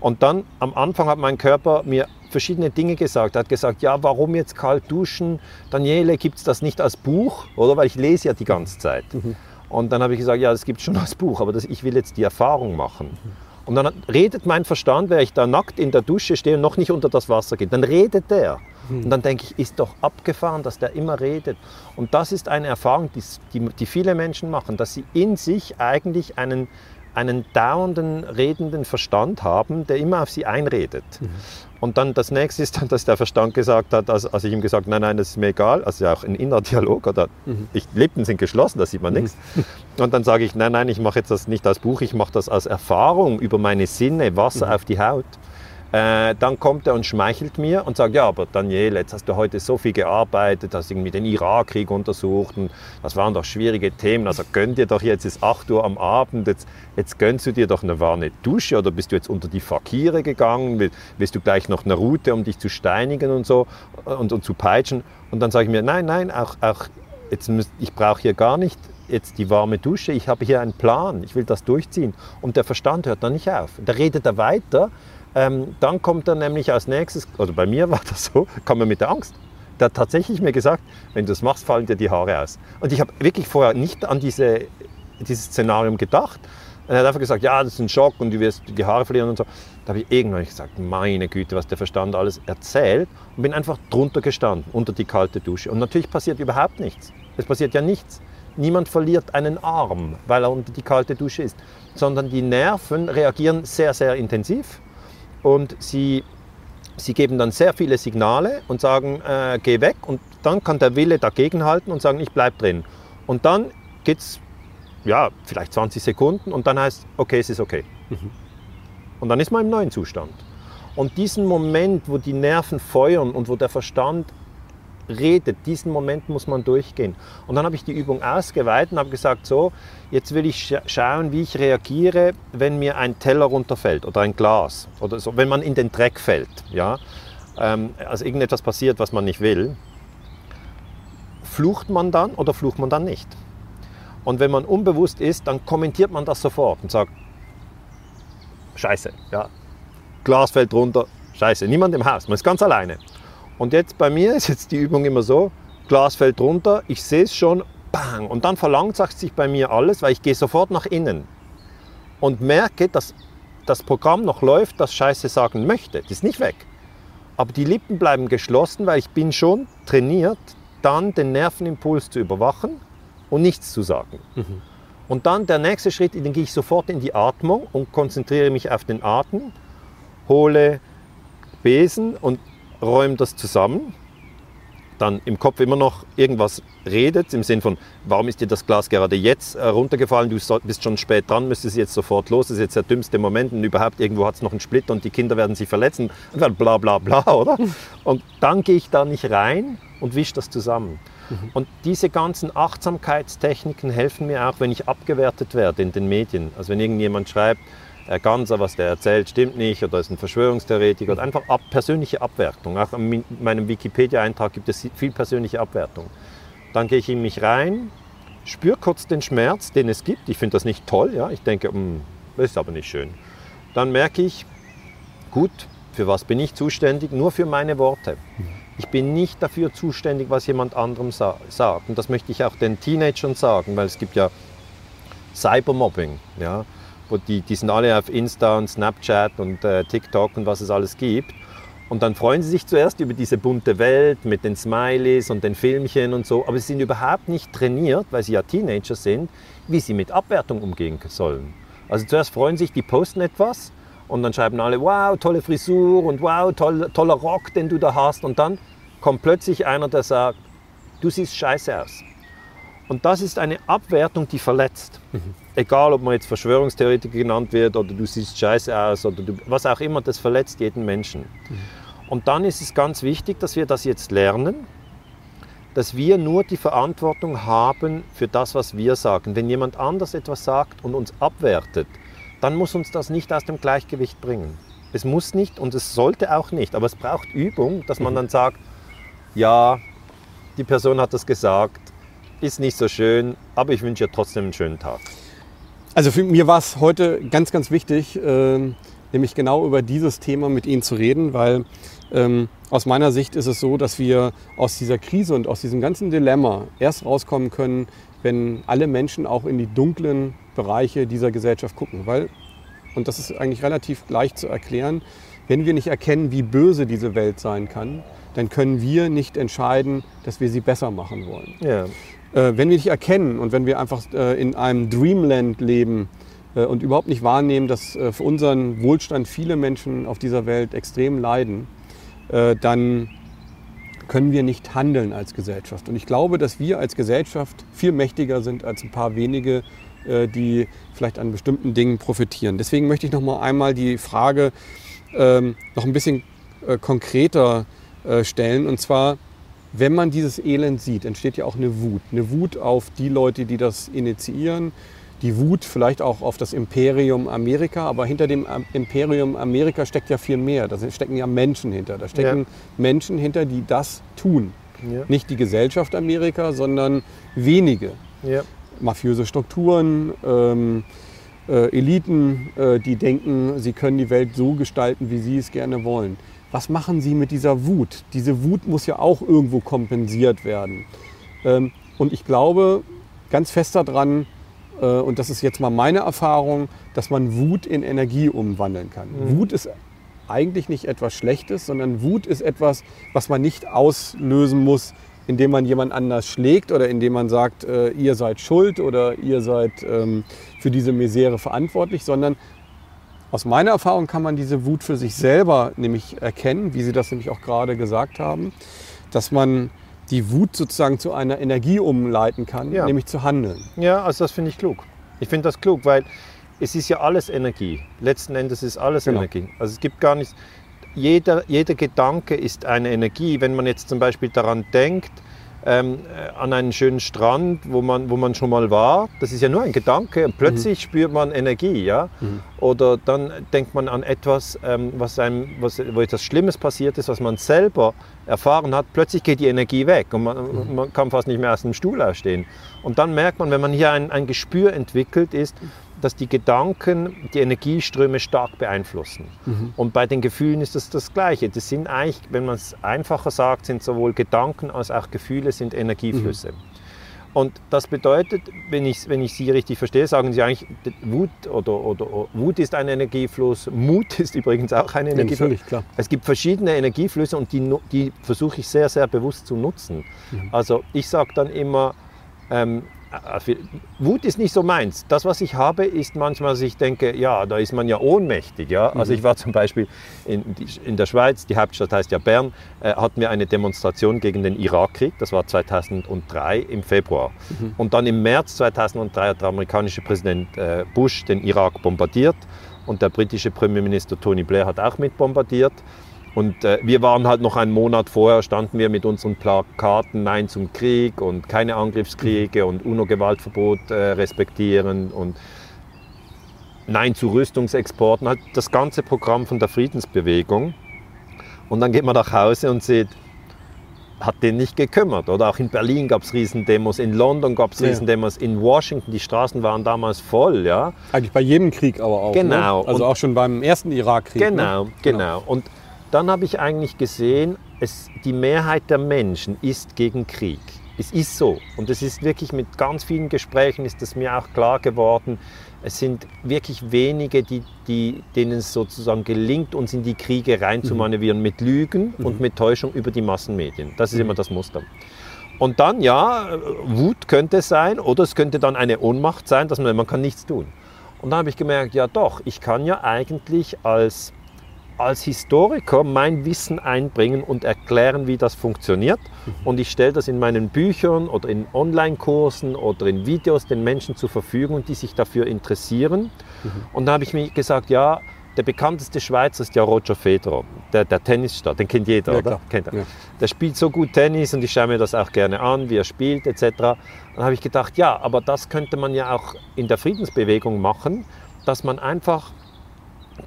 Und dann am Anfang hat mein Körper mir verschiedene Dinge gesagt. Er hat gesagt, ja, warum jetzt kalt duschen? Daniele, gibt es das nicht als Buch? Oder weil ich lese ja die ganze Zeit. Mhm. Und dann habe ich gesagt, ja, das gibt es schon als Buch, aber das, ich will jetzt die Erfahrung machen. Mhm. Und dann redet mein Verstand, wenn ich da nackt in der Dusche stehe und noch nicht unter das Wasser gehe, dann redet der. Mhm. Und dann denke ich, ist doch abgefahren, dass der immer redet. Und das ist eine Erfahrung, die, die, die viele Menschen machen, dass sie in sich eigentlich einen, einen dauernden, redenden Verstand haben, der immer auf sie einredet. Mhm. Und dann das nächste ist dann, dass der Verstand gesagt hat, als, als ich ihm gesagt nein, nein, das ist mir egal, also ja auch ein innerer Dialog, oder mhm. ich, Lippen sind geschlossen, da sieht man mhm. nichts. Und dann sage ich, nein, nein, ich mache jetzt das nicht als Buch, ich mache das als Erfahrung über meine Sinne, Wasser mhm. auf die Haut. Äh, dann kommt er und schmeichelt mir und sagt, ja, aber Daniel, jetzt hast du heute so viel gearbeitet, hast irgendwie den Irakkrieg untersucht und das waren doch schwierige Themen, also gönn dir doch jetzt, es ist 8 Uhr am Abend, jetzt, jetzt gönnst du dir doch eine warme Dusche oder bist du jetzt unter die Fakire gegangen, willst du gleich noch eine Route, um dich zu steinigen und so und, und zu peitschen und dann sage ich mir, nein, nein, auch, auch jetzt müsst, ich brauche hier gar nicht jetzt die warme Dusche, ich habe hier einen Plan, ich will das durchziehen. Und der Verstand hört dann nicht auf. Da redet er weiter, ähm, dann kommt dann nämlich als nächstes, oder bei mir war das so, kam er mit der Angst. Der hat tatsächlich mir gesagt, wenn du das machst, fallen dir die Haare aus. Und ich habe wirklich vorher nicht an diese, dieses Szenarium gedacht. Und er hat einfach gesagt, ja, das ist ein Schock und du wirst die Haare verlieren und so. Da habe ich irgendwann gesagt, meine Güte, was der Verstand alles erzählt und bin einfach drunter gestanden, unter die kalte Dusche. Und natürlich passiert überhaupt nichts. Es passiert ja nichts. Niemand verliert einen Arm, weil er unter die kalte Dusche ist, sondern die Nerven reagieren sehr, sehr intensiv und sie, sie geben dann sehr viele Signale und sagen, äh, geh weg und dann kann der Wille dagegenhalten und sagen, ich bleib drin. Und dann geht es ja, vielleicht 20 Sekunden und dann heißt, okay, es ist okay. Mhm. Und dann ist man im neuen Zustand. Und diesen Moment, wo die Nerven feuern und wo der Verstand redet, diesen Moment muss man durchgehen. Und dann habe ich die Übung ausgeweitet und habe gesagt, so, jetzt will ich schauen, wie ich reagiere, wenn mir ein Teller runterfällt oder ein Glas oder so, wenn man in den Dreck fällt. Ja? Ähm, also irgendetwas passiert, was man nicht will. Flucht man dann oder flucht man dann nicht? Und wenn man unbewusst ist, dann kommentiert man das sofort und sagt, Scheiße, ja, Glas fällt runter, Scheiße, niemand im Haus, man ist ganz alleine. Und jetzt bei mir ist jetzt die Übung immer so, Glas fällt runter, ich sehe es schon, bang, und dann verlangsamt sich bei mir alles, weil ich gehe sofort nach innen und merke, dass das Programm noch läuft, das Scheiße sagen möchte. Das ist nicht weg. Aber die Lippen bleiben geschlossen, weil ich bin schon trainiert, dann den Nervenimpuls zu überwachen und nichts zu sagen. Mhm. Und dann der nächste Schritt, den gehe ich sofort in die Atmung und konzentriere mich auf den Atem, hole Besen und räume das zusammen, dann im Kopf immer noch irgendwas redet, im Sinn von, warum ist dir das Glas gerade jetzt äh, runtergefallen, du bist schon spät dran, müsstest jetzt sofort los, das ist jetzt der dümmste Moment und überhaupt irgendwo hat es noch einen Splitter und die Kinder werden sich verletzen, und dann bla bla bla, oder? Und dann gehe ich da nicht rein und wische das zusammen. Mhm. Und diese ganzen Achtsamkeitstechniken helfen mir auch, wenn ich abgewertet werde in den Medien. Also wenn irgendjemand schreibt, Herr Ganser, was der erzählt, stimmt nicht oder ist ein Verschwörungstheoretiker oder einfach ab, persönliche Abwertung. Auch in meinem Wikipedia-Eintrag gibt es viel persönliche Abwertung. Dann gehe ich in mich rein, spüre kurz den Schmerz, den es gibt. Ich finde das nicht toll, ja. Ich denke, hm, das ist aber nicht schön. Dann merke ich, gut, für was bin ich zuständig? Nur für meine Worte. Ich bin nicht dafür zuständig, was jemand anderem sa sagt. Und das möchte ich auch den Teenagern sagen, weil es gibt ja Cybermobbing. Ja die, die sind alle auf Insta und Snapchat und äh, TikTok und was es alles gibt. Und dann freuen sie sich zuerst über diese bunte Welt mit den Smileys und den Filmchen und so, aber sie sind überhaupt nicht trainiert, weil sie ja Teenager sind, wie sie mit Abwertung umgehen sollen. Also zuerst freuen sich, die posten etwas und dann schreiben alle, wow, tolle Frisur und wow, toll, toller Rock, den du da hast. Und dann kommt plötzlich einer, der sagt, du siehst scheiße aus. Und das ist eine Abwertung, die verletzt. Mhm. Egal, ob man jetzt Verschwörungstheoretiker genannt wird oder du siehst scheiße aus oder du, was auch immer, das verletzt jeden Menschen. Mhm. Und dann ist es ganz wichtig, dass wir das jetzt lernen, dass wir nur die Verantwortung haben für das, was wir sagen. Wenn jemand anders etwas sagt und uns abwertet, dann muss uns das nicht aus dem Gleichgewicht bringen. Es muss nicht und es sollte auch nicht, aber es braucht Übung, dass man dann sagt, ja, die Person hat das gesagt, ist nicht so schön, aber ich wünsche ihr trotzdem einen schönen Tag. Also für mir war es heute ganz, ganz wichtig, äh, nämlich genau über dieses Thema mit Ihnen zu reden, weil ähm, aus meiner Sicht ist es so, dass wir aus dieser Krise und aus diesem ganzen Dilemma erst rauskommen können, wenn alle Menschen auch in die dunklen Bereiche dieser Gesellschaft gucken. Weil, und das ist eigentlich relativ leicht zu erklären, wenn wir nicht erkennen, wie böse diese Welt sein kann, dann können wir nicht entscheiden, dass wir sie besser machen wollen. Ja. Äh, wenn wir nicht erkennen und wenn wir einfach äh, in einem Dreamland leben äh, und überhaupt nicht wahrnehmen, dass für unseren Wohlstand viele Menschen auf dieser Welt extrem leiden, dann können wir nicht handeln als Gesellschaft. Und ich glaube, dass wir als Gesellschaft viel mächtiger sind als ein paar wenige, die vielleicht an bestimmten Dingen profitieren. Deswegen möchte ich noch mal einmal die Frage ähm, noch ein bisschen konkreter stellen. Und zwar, wenn man dieses Elend sieht, entsteht ja auch eine Wut. Eine Wut auf die Leute, die das initiieren. Die Wut vielleicht auch auf das Imperium Amerika, aber hinter dem Imperium Amerika steckt ja viel mehr. Da stecken ja Menschen hinter. Da stecken ja. Menschen hinter, die das tun. Ja. Nicht die Gesellschaft Amerika, sondern wenige. Ja. Mafiöse Strukturen, ähm, äh, Eliten, äh, die denken, sie können die Welt so gestalten, wie sie es gerne wollen. Was machen sie mit dieser Wut? Diese Wut muss ja auch irgendwo kompensiert werden. Ähm, und ich glaube ganz fest daran, äh, und das ist jetzt mal meine Erfahrung, dass man Wut in Energie umwandeln kann. Mhm. Wut ist eigentlich nicht etwas Schlechtes, sondern Wut ist etwas, was man nicht auslösen muss, indem man jemand anders schlägt oder indem man sagt, äh, ihr seid schuld oder ihr seid ähm, für diese Misere verantwortlich, sondern aus meiner Erfahrung kann man diese Wut für sich selber nämlich erkennen, wie Sie das nämlich auch gerade gesagt haben, dass man die Wut sozusagen zu einer Energie umleiten kann, ja. nämlich zu handeln. Ja, also das finde ich klug. Ich finde das klug, weil es ist ja alles Energie. Letzten Endes ist alles genau. Energie. Also es gibt gar nichts. Jeder, jeder Gedanke ist eine Energie. Wenn man jetzt zum Beispiel daran denkt, ähm, äh, an einen schönen Strand, wo man, wo man schon mal war. Das ist ja nur ein Gedanke und plötzlich mhm. spürt man Energie. Ja? Mhm. Oder dann denkt man an etwas, ähm, was einem, was, wo etwas Schlimmes passiert ist, was man selber erfahren hat. Plötzlich geht die Energie weg und man, mhm. man kann fast nicht mehr aus dem Stuhl aufstehen. Und dann merkt man, wenn man hier ein, ein Gespür entwickelt, ist, dass die Gedanken die Energieströme stark beeinflussen. Mhm. Und bei den Gefühlen ist das das Gleiche. Das sind eigentlich, wenn man es einfacher sagt, sind sowohl Gedanken als auch Gefühle sind Energieflüsse. Mhm. Und das bedeutet, wenn ich, wenn ich Sie richtig verstehe, sagen Sie eigentlich, Wut oder, oder, oder Wut ist ein Energiefluss, Mut ist übrigens auch ein Energiefluss. Ja, es gibt verschiedene Energieflüsse und die, die versuche ich sehr, sehr bewusst zu nutzen. Mhm. Also ich sage dann immer, ähm, Wut ist nicht so meins. Das, was ich habe, ist manchmal, dass ich denke, ja, da ist man ja ohnmächtig. Ja? Also mhm. ich war zum Beispiel in, in, der Schweiz, die Hauptstadt heißt ja Bern, äh, hatten wir eine Demonstration gegen den Irakkrieg. Das war 2003 im Februar. Mhm. Und dann im März 2003 hat der amerikanische Präsident äh, Bush den Irak bombardiert und der britische Premierminister Tony Blair hat auch mit bombardiert. Und äh, wir waren halt noch einen Monat vorher, standen wir mit unseren Plakaten Nein zum Krieg und keine Angriffskriege und UNO-Gewaltverbot äh, respektieren und Nein zu Rüstungsexporten, halt das ganze Programm von der Friedensbewegung. Und dann geht man nach Hause und sieht, hat den nicht gekümmert. Oder auch in Berlin gab es Riesendemos, in London gab es Riesendemos, in Washington, die Straßen waren damals voll. Ja? Eigentlich bei jedem Krieg aber auch. Ne? Genau. Ne? Also und auch schon beim ersten Irakkrieg. Genau, ne? genau. genau. Und dann habe ich eigentlich gesehen, es, die Mehrheit der Menschen ist gegen Krieg. Es ist so. Und es ist wirklich mit ganz vielen Gesprächen ist es mir auch klar geworden, es sind wirklich wenige, die, die, denen es sozusagen gelingt, uns in die Kriege reinzumanövrieren mhm. mit Lügen mhm. und mit Täuschung über die Massenmedien. Das ist mhm. immer das Muster. Und dann, ja, Wut könnte es sein oder es könnte dann eine Ohnmacht sein, dass man, man kann nichts tun. Und dann habe ich gemerkt, ja doch, ich kann ja eigentlich als als Historiker mein Wissen einbringen und erklären, wie das funktioniert. Mhm. Und ich stelle das in meinen Büchern oder in Online-Kursen oder in Videos den Menschen zur Verfügung, die sich dafür interessieren. Mhm. Und da habe ich mir gesagt, ja, der bekannteste Schweizer ist ja Roger Federer, der, der Tennisstar, den kennt jeder, ja, oder? Kennt er. Ja. Der spielt so gut Tennis und ich schaue mir das auch gerne an, wie er spielt etc. Dann habe ich gedacht, ja, aber das könnte man ja auch in der Friedensbewegung machen, dass man einfach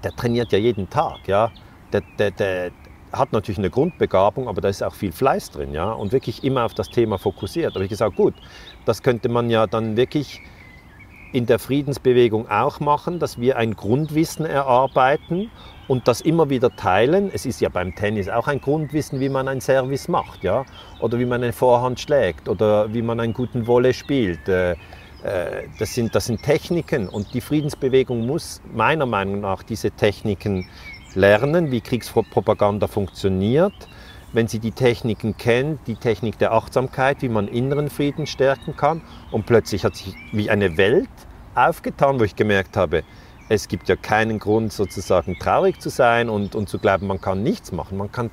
der trainiert ja jeden Tag. Ja? Der, der, der hat natürlich eine Grundbegabung, aber da ist auch viel Fleiß drin. Ja? Und wirklich immer auf das Thema fokussiert. Da habe ich gesagt, gut, das könnte man ja dann wirklich in der Friedensbewegung auch machen, dass wir ein Grundwissen erarbeiten und das immer wieder teilen. Es ist ja beim Tennis auch ein Grundwissen, wie man ein Service macht, ja, oder wie man eine Vorhand schlägt oder wie man einen guten Volley spielt. Äh, das sind, das sind Techniken und die Friedensbewegung muss meiner Meinung nach diese Techniken lernen, wie Kriegspropaganda funktioniert. Wenn sie die Techniken kennt, die Technik der Achtsamkeit, wie man inneren Frieden stärken kann und plötzlich hat sich wie eine Welt aufgetan, wo ich gemerkt habe, es gibt ja keinen Grund sozusagen traurig zu sein und, und zu glauben, man kann nichts machen. Man kann,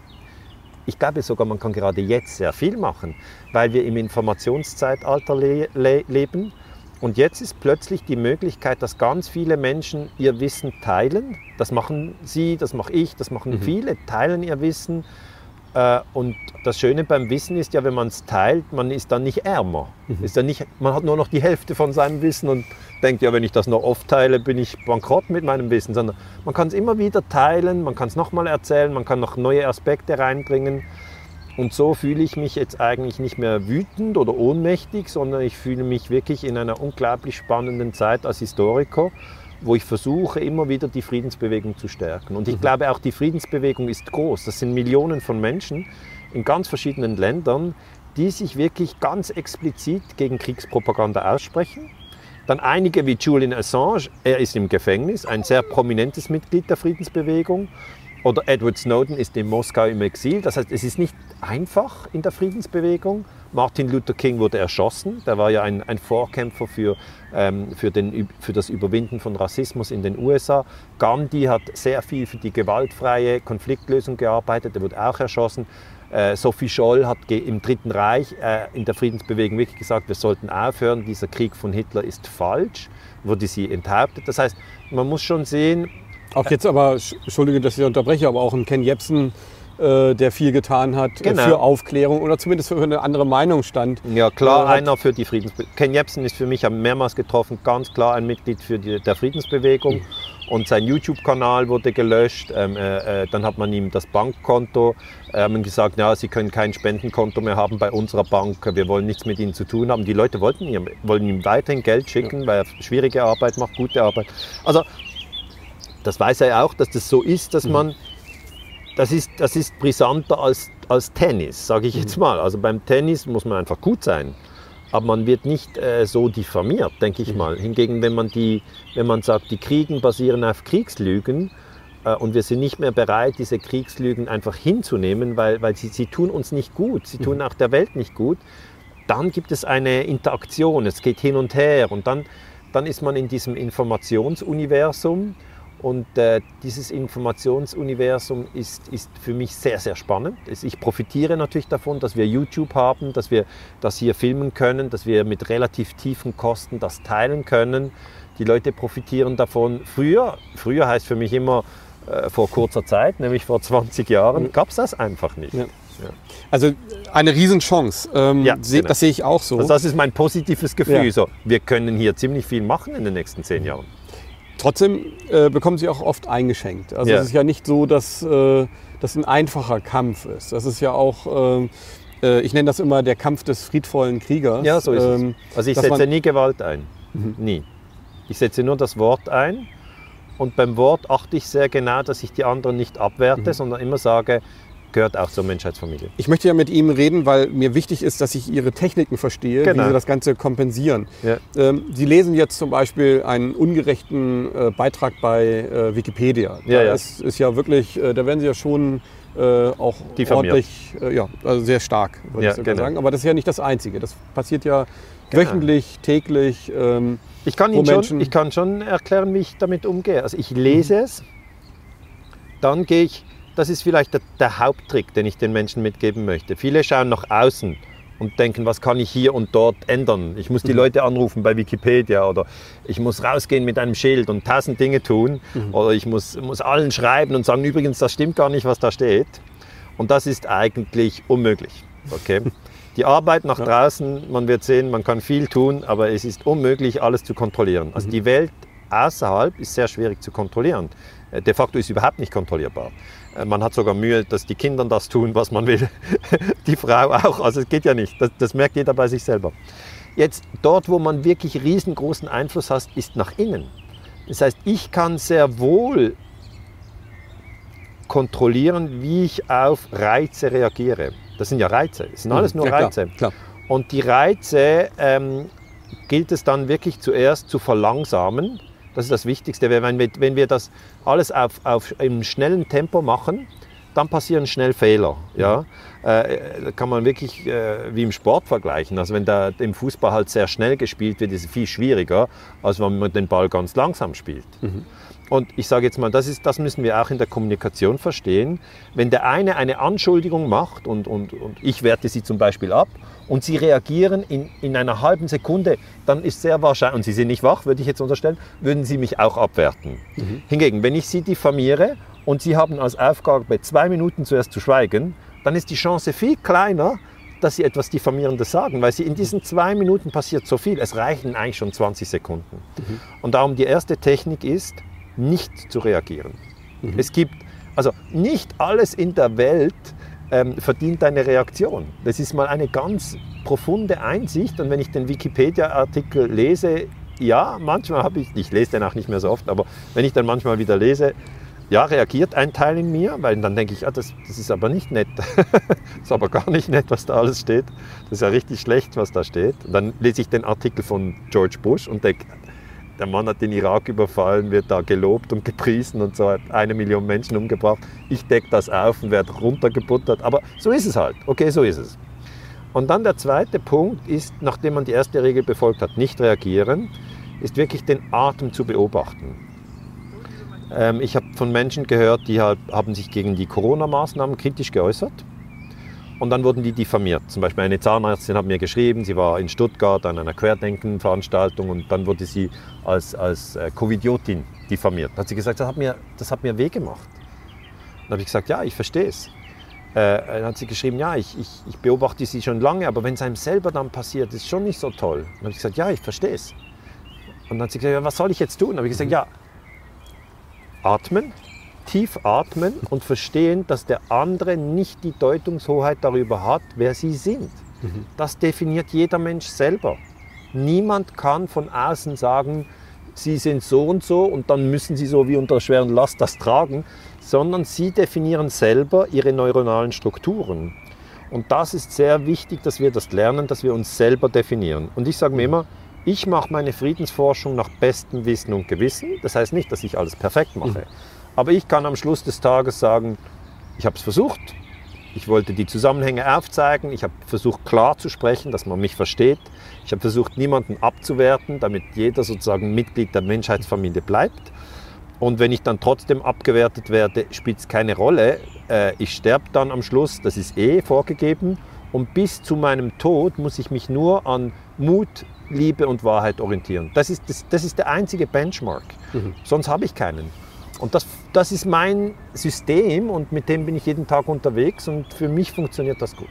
ich glaube sogar, man kann gerade jetzt sehr viel machen, weil wir im Informationszeitalter le le leben und jetzt ist plötzlich die Möglichkeit, dass ganz viele Menschen ihr Wissen teilen. Das machen Sie, das mache ich, das machen mhm. viele, teilen ihr Wissen. Äh, und das Schöne beim Wissen ist ja, wenn man es teilt, man ist dann nicht ärmer. Mhm. Ist dann nicht, man hat nur noch die Hälfte von seinem Wissen und denkt, ja, wenn ich das noch oft teile, bin ich bankrott mit meinem Wissen. Sondern man kann es immer wieder teilen, man kann es nochmal erzählen, man kann noch neue Aspekte reinbringen. Und so fühle ich mich jetzt eigentlich nicht mehr wütend oder ohnmächtig, sondern ich fühle mich wirklich in einer unglaublich spannenden Zeit als Historiker, wo ich versuche, immer wieder die Friedensbewegung zu stärken. Und ich mhm. glaube, auch die Friedensbewegung ist groß. Das sind Millionen von Menschen in ganz verschiedenen Ländern, die sich wirklich ganz explizit gegen Kriegspropaganda aussprechen. Dann einige wie Julian Assange, er ist im Gefängnis, ein sehr prominentes Mitglied der Friedensbewegung. Oder Edward Snowden ist in Moskau im Exil. Das heißt, es ist nicht einfach in der Friedensbewegung. Martin Luther King wurde erschossen. Der war ja ein, ein Vorkämpfer für, ähm, für, den, für das Überwinden von Rassismus in den USA. Gandhi hat sehr viel für die gewaltfreie Konfliktlösung gearbeitet. Er wurde auch erschossen. Äh, Sophie Scholl hat im Dritten Reich äh, in der Friedensbewegung wirklich gesagt, wir sollten aufhören, dieser Krieg von Hitler ist falsch, wurde sie enthauptet. Das heißt, man muss schon sehen, auch jetzt aber, Entschuldige, dass ich unterbreche, aber auch ein Ken Jebsen, äh, der viel getan hat äh, genau. für Aufklärung oder zumindest für eine andere Meinung stand. Ja, klar, äh, einer für die Friedensbewegung. Ken Jebsen ist für mich mehrmals getroffen, ganz klar ein Mitglied für die, der Friedensbewegung. Mhm. Und sein YouTube-Kanal wurde gelöscht. Ähm, äh, äh, dann hat man ihm das Bankkonto ähm, gesagt, ja, Sie können kein Spendenkonto mehr haben bei unserer Bank. Wir wollen nichts mit Ihnen zu tun haben. Die Leute wollten ihm, wollen ihm weiterhin Geld schicken, ja. weil er schwierige Arbeit macht, gute Arbeit. Also das weiß er auch, dass das so ist, dass mhm. man, das ist, das ist brisanter als, als Tennis, sage ich jetzt mhm. mal. Also beim Tennis muss man einfach gut sein. Aber man wird nicht äh, so diffamiert, denke ich mhm. mal. Hingegen, wenn man, die, wenn man sagt, die Kriegen basieren auf Kriegslügen äh, und wir sind nicht mehr bereit, diese Kriegslügen einfach hinzunehmen, weil, weil sie, sie tun uns nicht gut, sie tun auch der Welt nicht gut, dann gibt es eine Interaktion, es geht hin und her und dann, dann ist man in diesem Informationsuniversum und äh, dieses Informationsuniversum ist, ist für mich sehr, sehr spannend. Ich profitiere natürlich davon, dass wir YouTube haben, dass wir das hier filmen können, dass wir mit relativ tiefen Kosten das teilen können. Die Leute profitieren davon. Früher, früher heißt für mich immer äh, vor kurzer Zeit, nämlich vor 20 Jahren, gab es das einfach nicht. Ja. Ja. Also eine Riesenchance. Ähm, ja, genau. Das sehe ich auch so. Also das ist mein positives Gefühl. Ja. So, wir können hier ziemlich viel machen in den nächsten zehn Jahren. Trotzdem äh, bekommen sie auch oft eingeschenkt. Also ja. es ist ja nicht so, dass äh, das ein einfacher Kampf ist. Das ist ja auch, äh, äh ich nenne das immer der Kampf des friedvollen Kriegers. Ja, so ist ähm, es. Also ich setze nie Gewalt ein. Mhm. Nie. Ich setze nur das Wort ein. Und beim Wort achte ich sehr genau, dass ich die anderen nicht abwerte, mhm. sondern immer sage, gehört auch zur Menschheitsfamilie. Ich möchte ja mit ihm reden, weil mir wichtig ist, dass ich Ihre Techniken verstehe, genau. wie Sie das Ganze kompensieren. Ja. Ähm, Sie lesen jetzt zum Beispiel einen ungerechten äh, Beitrag bei äh, Wikipedia. Da ja, ja. Ist, ist ja wirklich, äh, da werden Sie ja schon äh, auch ordentlich, äh, ja, also sehr stark, würde ja, ich sogar genau. sagen. Aber das ist ja nicht das Einzige. Das passiert ja genau. wöchentlich, täglich. Ähm, ich, kann Ihnen schon, ich kann schon erklären, wie ich damit umgehe. Also ich lese mhm. es, dann gehe ich das ist vielleicht der, der, Haupttrick, den ich den Menschen mitgeben möchte. Viele schauen nach außen und denken, was kann ich hier und dort ändern? Ich muss die mhm. Leute anrufen bei Wikipedia oder ich muss rausgehen mit einem Schild und tausend Dinge tun mhm. oder ich muss, muss allen schreiben und sagen, übrigens, das stimmt gar nicht, was da steht. Und das ist eigentlich unmöglich. Okay? Die Arbeit nach draußen, man wird sehen, man kann viel tun, aber es ist unmöglich, alles zu kontrollieren. Also mhm. die Welt außerhalb ist sehr schwierig zu kontrollieren. Äh, de facto ist überhaupt nicht kontrollierbar. Äh, man hat sogar Mühe, dass die Kinder das tun, was man will. die Frau auch. Also es geht ja nicht. Das, das merkt jeder bei sich selber. Jetzt dort, wo man wirklich riesengroßen Einfluss hat, ist nach innen. Das heißt, ich kann sehr wohl kontrollieren, wie ich auf Reize reagiere. Das sind ja Reize, das sind alles mhm. nur ja, Reize. Klar, klar. Und die Reize ähm, gilt es dann wirklich zuerst zu verlangsamen. Das ist das Wichtigste. Wenn wir, wenn wir das alles auf, auf, im schnellen Tempo machen, dann passieren schnell Fehler. Ja? Äh, kann man wirklich äh, wie im Sport vergleichen. Also wenn da im Fußball halt sehr schnell gespielt wird, ist es viel schwieriger, als wenn man den Ball ganz langsam spielt. Mhm. Und ich sage jetzt mal, das, ist, das müssen wir auch in der Kommunikation verstehen. Wenn der eine eine Anschuldigung macht und, und, und ich werte sie zum Beispiel ab und sie reagieren in, in einer halben Sekunde, dann ist sehr wahrscheinlich, und sie sind nicht wach, würde ich jetzt unterstellen, würden sie mich auch abwerten. Mhm. Hingegen, wenn ich sie diffamiere und sie haben als Aufgabe zwei Minuten zuerst zu schweigen, dann ist die Chance viel kleiner, dass sie etwas Diffamierendes sagen, weil sie in diesen zwei Minuten passiert so viel. Es reichen eigentlich schon 20 Sekunden. Mhm. Und darum die erste Technik ist, nicht zu reagieren. Mhm. Es gibt, also nicht alles in der Welt ähm, verdient eine Reaktion. Das ist mal eine ganz profunde Einsicht und wenn ich den Wikipedia-Artikel lese, ja, manchmal habe ich, ich lese den auch nicht mehr so oft, aber wenn ich dann manchmal wieder lese, ja, reagiert ein Teil in mir, weil dann denke ich, ah, das, das ist aber nicht nett. das ist aber gar nicht nett, was da alles steht. Das ist ja richtig schlecht, was da steht. Und dann lese ich den Artikel von George Bush und denke, der Mann hat den Irak überfallen, wird da gelobt und gepriesen und so hat eine Million Menschen umgebracht. Ich decke das auf und werde runtergebuttert. Aber so ist es halt. Okay, so ist es. Und dann der zweite Punkt ist, nachdem man die erste Regel befolgt hat, nicht reagieren, ist wirklich den Atem zu beobachten. Ähm, ich habe von Menschen gehört, die halt, haben sich gegen die Corona-Maßnahmen kritisch geäußert und dann wurden die diffamiert. Zum Beispiel eine Zahnärztin hat mir geschrieben, sie war in Stuttgart an einer Querdenken-Veranstaltung und dann wurde sie als, als äh, Covidiotin diffamiert. Dann hat sie gesagt, das hat mir, das hat mir weh gemacht. Dann habe ich gesagt, ja, ich verstehe es. Äh, dann hat sie geschrieben, ja, ich, ich, ich beobachte sie schon lange, aber wenn es einem selber dann passiert, ist es schon nicht so toll. Dann habe ich gesagt, ja, ich verstehe es. Und dann hat sie gesagt, ja, was soll ich jetzt tun? Dann habe ich gesagt, ja, atmen, tief atmen und verstehen, dass der andere nicht die Deutungshoheit darüber hat, wer sie sind. Mhm. Das definiert jeder Mensch selber. Niemand kann von außen sagen, sie sind so und so und dann müssen sie so wie unter schweren Last das tragen, sondern sie definieren selber ihre neuronalen Strukturen. Und das ist sehr wichtig, dass wir das lernen, dass wir uns selber definieren. Und ich sage mir immer, ich mache meine Friedensforschung nach bestem Wissen und Gewissen. Das heißt nicht, dass ich alles perfekt mache. Mhm. Aber ich kann am Schluss des Tages sagen, ich habe es versucht. Ich wollte die Zusammenhänge aufzeigen. Ich habe versucht klar zu sprechen, dass man mich versteht. Ich habe versucht, niemanden abzuwerten, damit jeder sozusagen Mitglied der Menschheitsfamilie bleibt. Und wenn ich dann trotzdem abgewertet werde, spielt es keine Rolle. Äh, ich sterbe dann am Schluss, das ist eh vorgegeben. Und bis zu meinem Tod muss ich mich nur an Mut, Liebe und Wahrheit orientieren. Das ist, das, das ist der einzige Benchmark. Mhm. Sonst habe ich keinen. Und das, das ist mein System und mit dem bin ich jeden Tag unterwegs und für mich funktioniert das gut.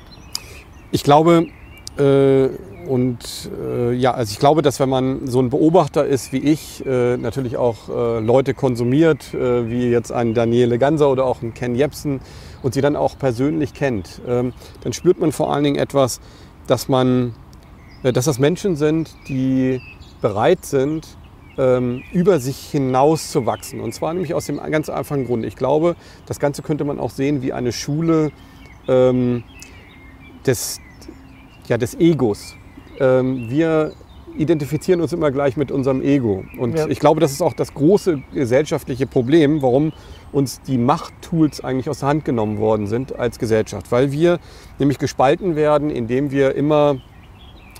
Ich glaube, äh, und äh, ja, also ich glaube, dass wenn man so ein Beobachter ist wie ich, äh, natürlich auch äh, Leute konsumiert, äh, wie jetzt ein Daniele Ganser oder auch ein Ken Jepsen und sie dann auch persönlich kennt, ähm, dann spürt man vor allen Dingen etwas, dass man, äh, dass das Menschen sind, die bereit sind, ähm, über sich hinaus zu wachsen. Und zwar nämlich aus dem ganz einfachen Grund. Ich glaube, das Ganze könnte man auch sehen wie eine Schule ähm, des, ja, des Egos. Ähm, wir identifizieren uns immer gleich mit unserem Ego. Und ja. ich glaube, das ist auch das große gesellschaftliche Problem, warum uns die Machttools eigentlich aus der Hand genommen worden sind als Gesellschaft. Weil wir nämlich gespalten werden, indem wir immer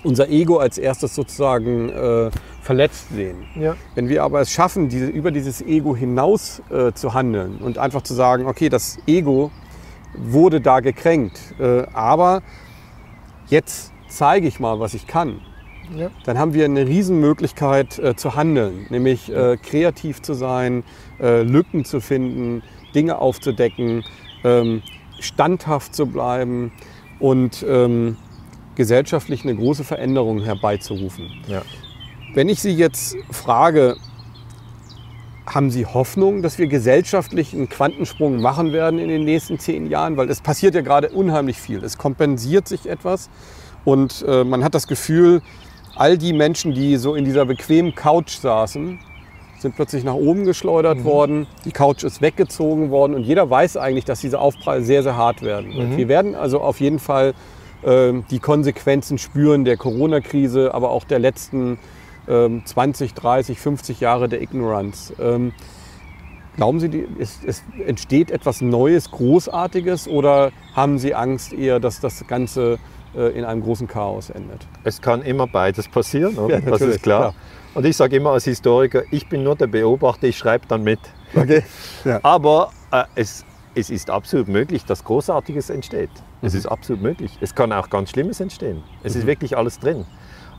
unser Ego als erstes sozusagen äh, verletzt sehen. Ja. Wenn wir aber es schaffen, diese, über dieses Ego hinaus äh, zu handeln und einfach zu sagen, okay, das Ego wurde da gekränkt, äh, aber jetzt zeige ich mal, was ich kann. Ja. Dann haben wir eine Riesenmöglichkeit äh, zu handeln, nämlich äh, kreativ zu sein, äh, Lücken zu finden, Dinge aufzudecken, ähm, standhaft zu bleiben und ähm, gesellschaftlich eine große Veränderung herbeizurufen. Ja. Wenn ich Sie jetzt frage, haben Sie Hoffnung, dass wir gesellschaftlich einen Quantensprung machen werden in den nächsten zehn Jahren? Weil es passiert ja gerade unheimlich viel. Es kompensiert sich etwas und äh, man hat das Gefühl, all die Menschen, die so in dieser bequemen Couch saßen, sind plötzlich nach oben geschleudert mhm. worden. Die Couch ist weggezogen worden und jeder weiß eigentlich, dass diese Aufprall sehr, sehr hart werden. Mhm. Wir werden also auf jeden Fall die Konsequenzen spüren der Corona-Krise, aber auch der letzten 20, 30, 50 Jahre der Ignorance. Ähm, glauben Sie, es, es, entsteht etwas Neues, Großartiges oder haben Sie Angst eher, dass das Ganze äh, in einem großen Chaos endet? Es kann immer beides passieren, ja, das ist klar. klar. Und ich sage immer als Historiker, ich bin nur der Beobachter, ich schreibe dann mit. Okay. Ja. Aber äh, es, es ist absolut möglich, dass Großartiges entsteht. Es mhm. ist absolut möglich. Es kann auch ganz Schlimmes entstehen. Es mhm. ist wirklich alles drin.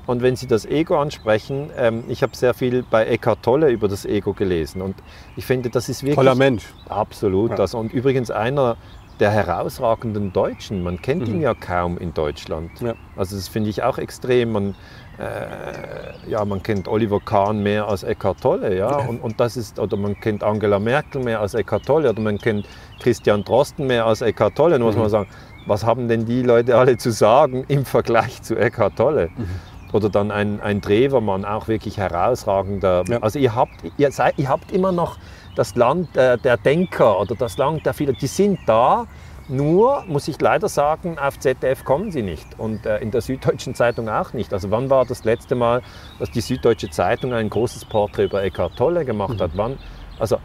Und wenn Sie das Ego ansprechen, ähm, ich habe sehr viel bei Eckhart Tolle über das Ego gelesen und ich finde, das ist wirklich... Toller Mensch. Absolut. Ja. Das. Und übrigens einer der herausragenden Deutschen. Man kennt mhm. ihn ja kaum in Deutschland. Ja. Also das finde ich auch extrem. Man, äh, ja, man kennt Oliver Kahn mehr als Eckhart Tolle, ja, und, und das ist, oder man kennt Angela Merkel mehr als Eckhart Tolle, oder man kennt Christian Drosten mehr als Eckhart Tolle. Muss mhm. man sagen, was haben denn die Leute alle zu sagen im Vergleich zu Eckhart Tolle? Mhm oder dann ein, ein Drewermann, auch wirklich herausragender. Ja. Also ihr habt, ihr, seid, ihr habt immer noch das Land äh, der Denker oder das Land der Viele, die sind da, nur, muss ich leider sagen, auf ZDF kommen sie nicht und äh, in der Süddeutschen Zeitung auch nicht. Also wann war das letzte Mal, dass die Süddeutsche Zeitung ein großes Porträt über Eckhart Tolle gemacht mhm. hat? Wann? Also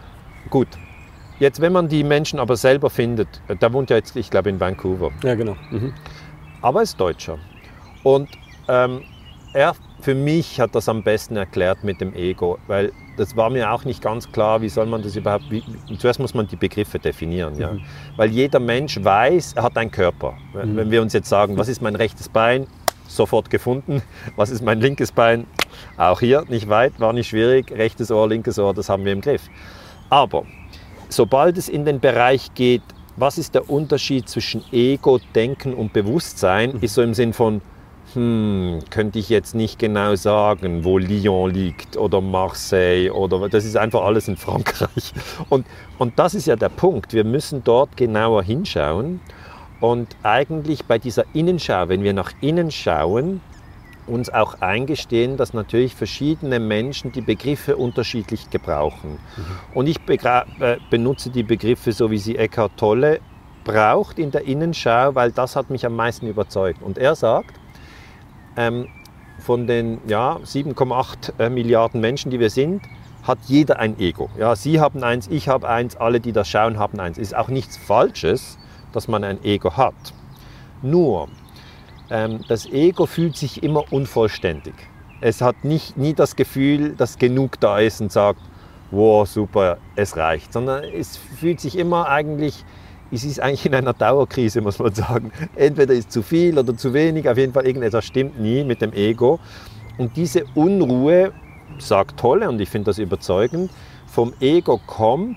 gut, Jetzt, wenn man die Menschen aber selber findet, äh, der wohnt ja jetzt, ich glaube, in Vancouver. Ja, genau. Mhm. Aber er ist Deutscher. Und ähm, er für mich hat das am besten erklärt mit dem Ego, weil das war mir auch nicht ganz klar, wie soll man das überhaupt, wie, zuerst muss man die Begriffe definieren, ja? Mhm. weil jeder Mensch weiß, er hat einen Körper. Mhm. Wenn wir uns jetzt sagen, was ist mein rechtes Bein, sofort gefunden, was ist mein linkes Bein, auch hier nicht weit, war nicht schwierig, rechtes Ohr, linkes Ohr, das haben wir im Griff. Aber sobald es in den Bereich geht, was ist der Unterschied zwischen Ego, Denken und Bewusstsein, mhm. ist so im Sinn von, hm, könnte ich jetzt nicht genau sagen, wo Lyon liegt oder Marseille oder das ist einfach alles in Frankreich. Und, und das ist ja der Punkt. Wir müssen dort genauer hinschauen und eigentlich bei dieser Innenschau, wenn wir nach innen schauen, uns auch eingestehen, dass natürlich verschiedene Menschen die Begriffe unterschiedlich gebrauchen. Mhm. Und ich äh, benutze die Begriffe so, wie sie Eckhart Tolle braucht in der Innenschau, weil das hat mich am meisten überzeugt. Und er sagt, ähm, von den ja, 7,8 äh, Milliarden Menschen, die wir sind, hat jeder ein Ego. Ja, Sie haben eins, ich habe eins, alle, die das schauen, haben eins. Ist auch nichts Falsches, dass man ein Ego hat. Nur, das Ego fühlt sich immer unvollständig. Es hat nicht, nie das Gefühl, dass genug da ist und sagt, wow, super, es reicht, sondern es fühlt sich immer eigentlich es ist eigentlich in einer Dauerkrise, muss man sagen. Entweder ist zu viel oder zu wenig, auf jeden Fall irgendetwas stimmt nie mit dem Ego. Und diese Unruhe, sagt Tolle und ich finde das überzeugend, vom Ego kommt,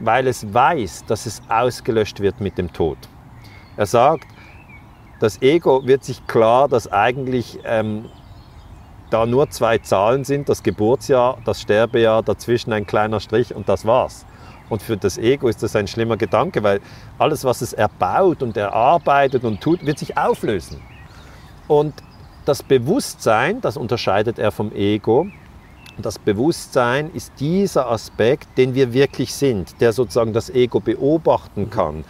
weil es weiß, dass es ausgelöscht wird mit dem Tod. Er sagt, das Ego wird sich klar, dass eigentlich ähm, da nur zwei Zahlen sind, das Geburtsjahr, das Sterbejahr, dazwischen ein kleiner Strich und das war's. Und für das Ego ist das ein schlimmer Gedanke, weil alles, was es erbaut und erarbeitet und tut, wird sich auflösen. Und das Bewusstsein, das unterscheidet er vom Ego, das Bewusstsein ist dieser Aspekt, den wir wirklich sind, der sozusagen das Ego beobachten kann,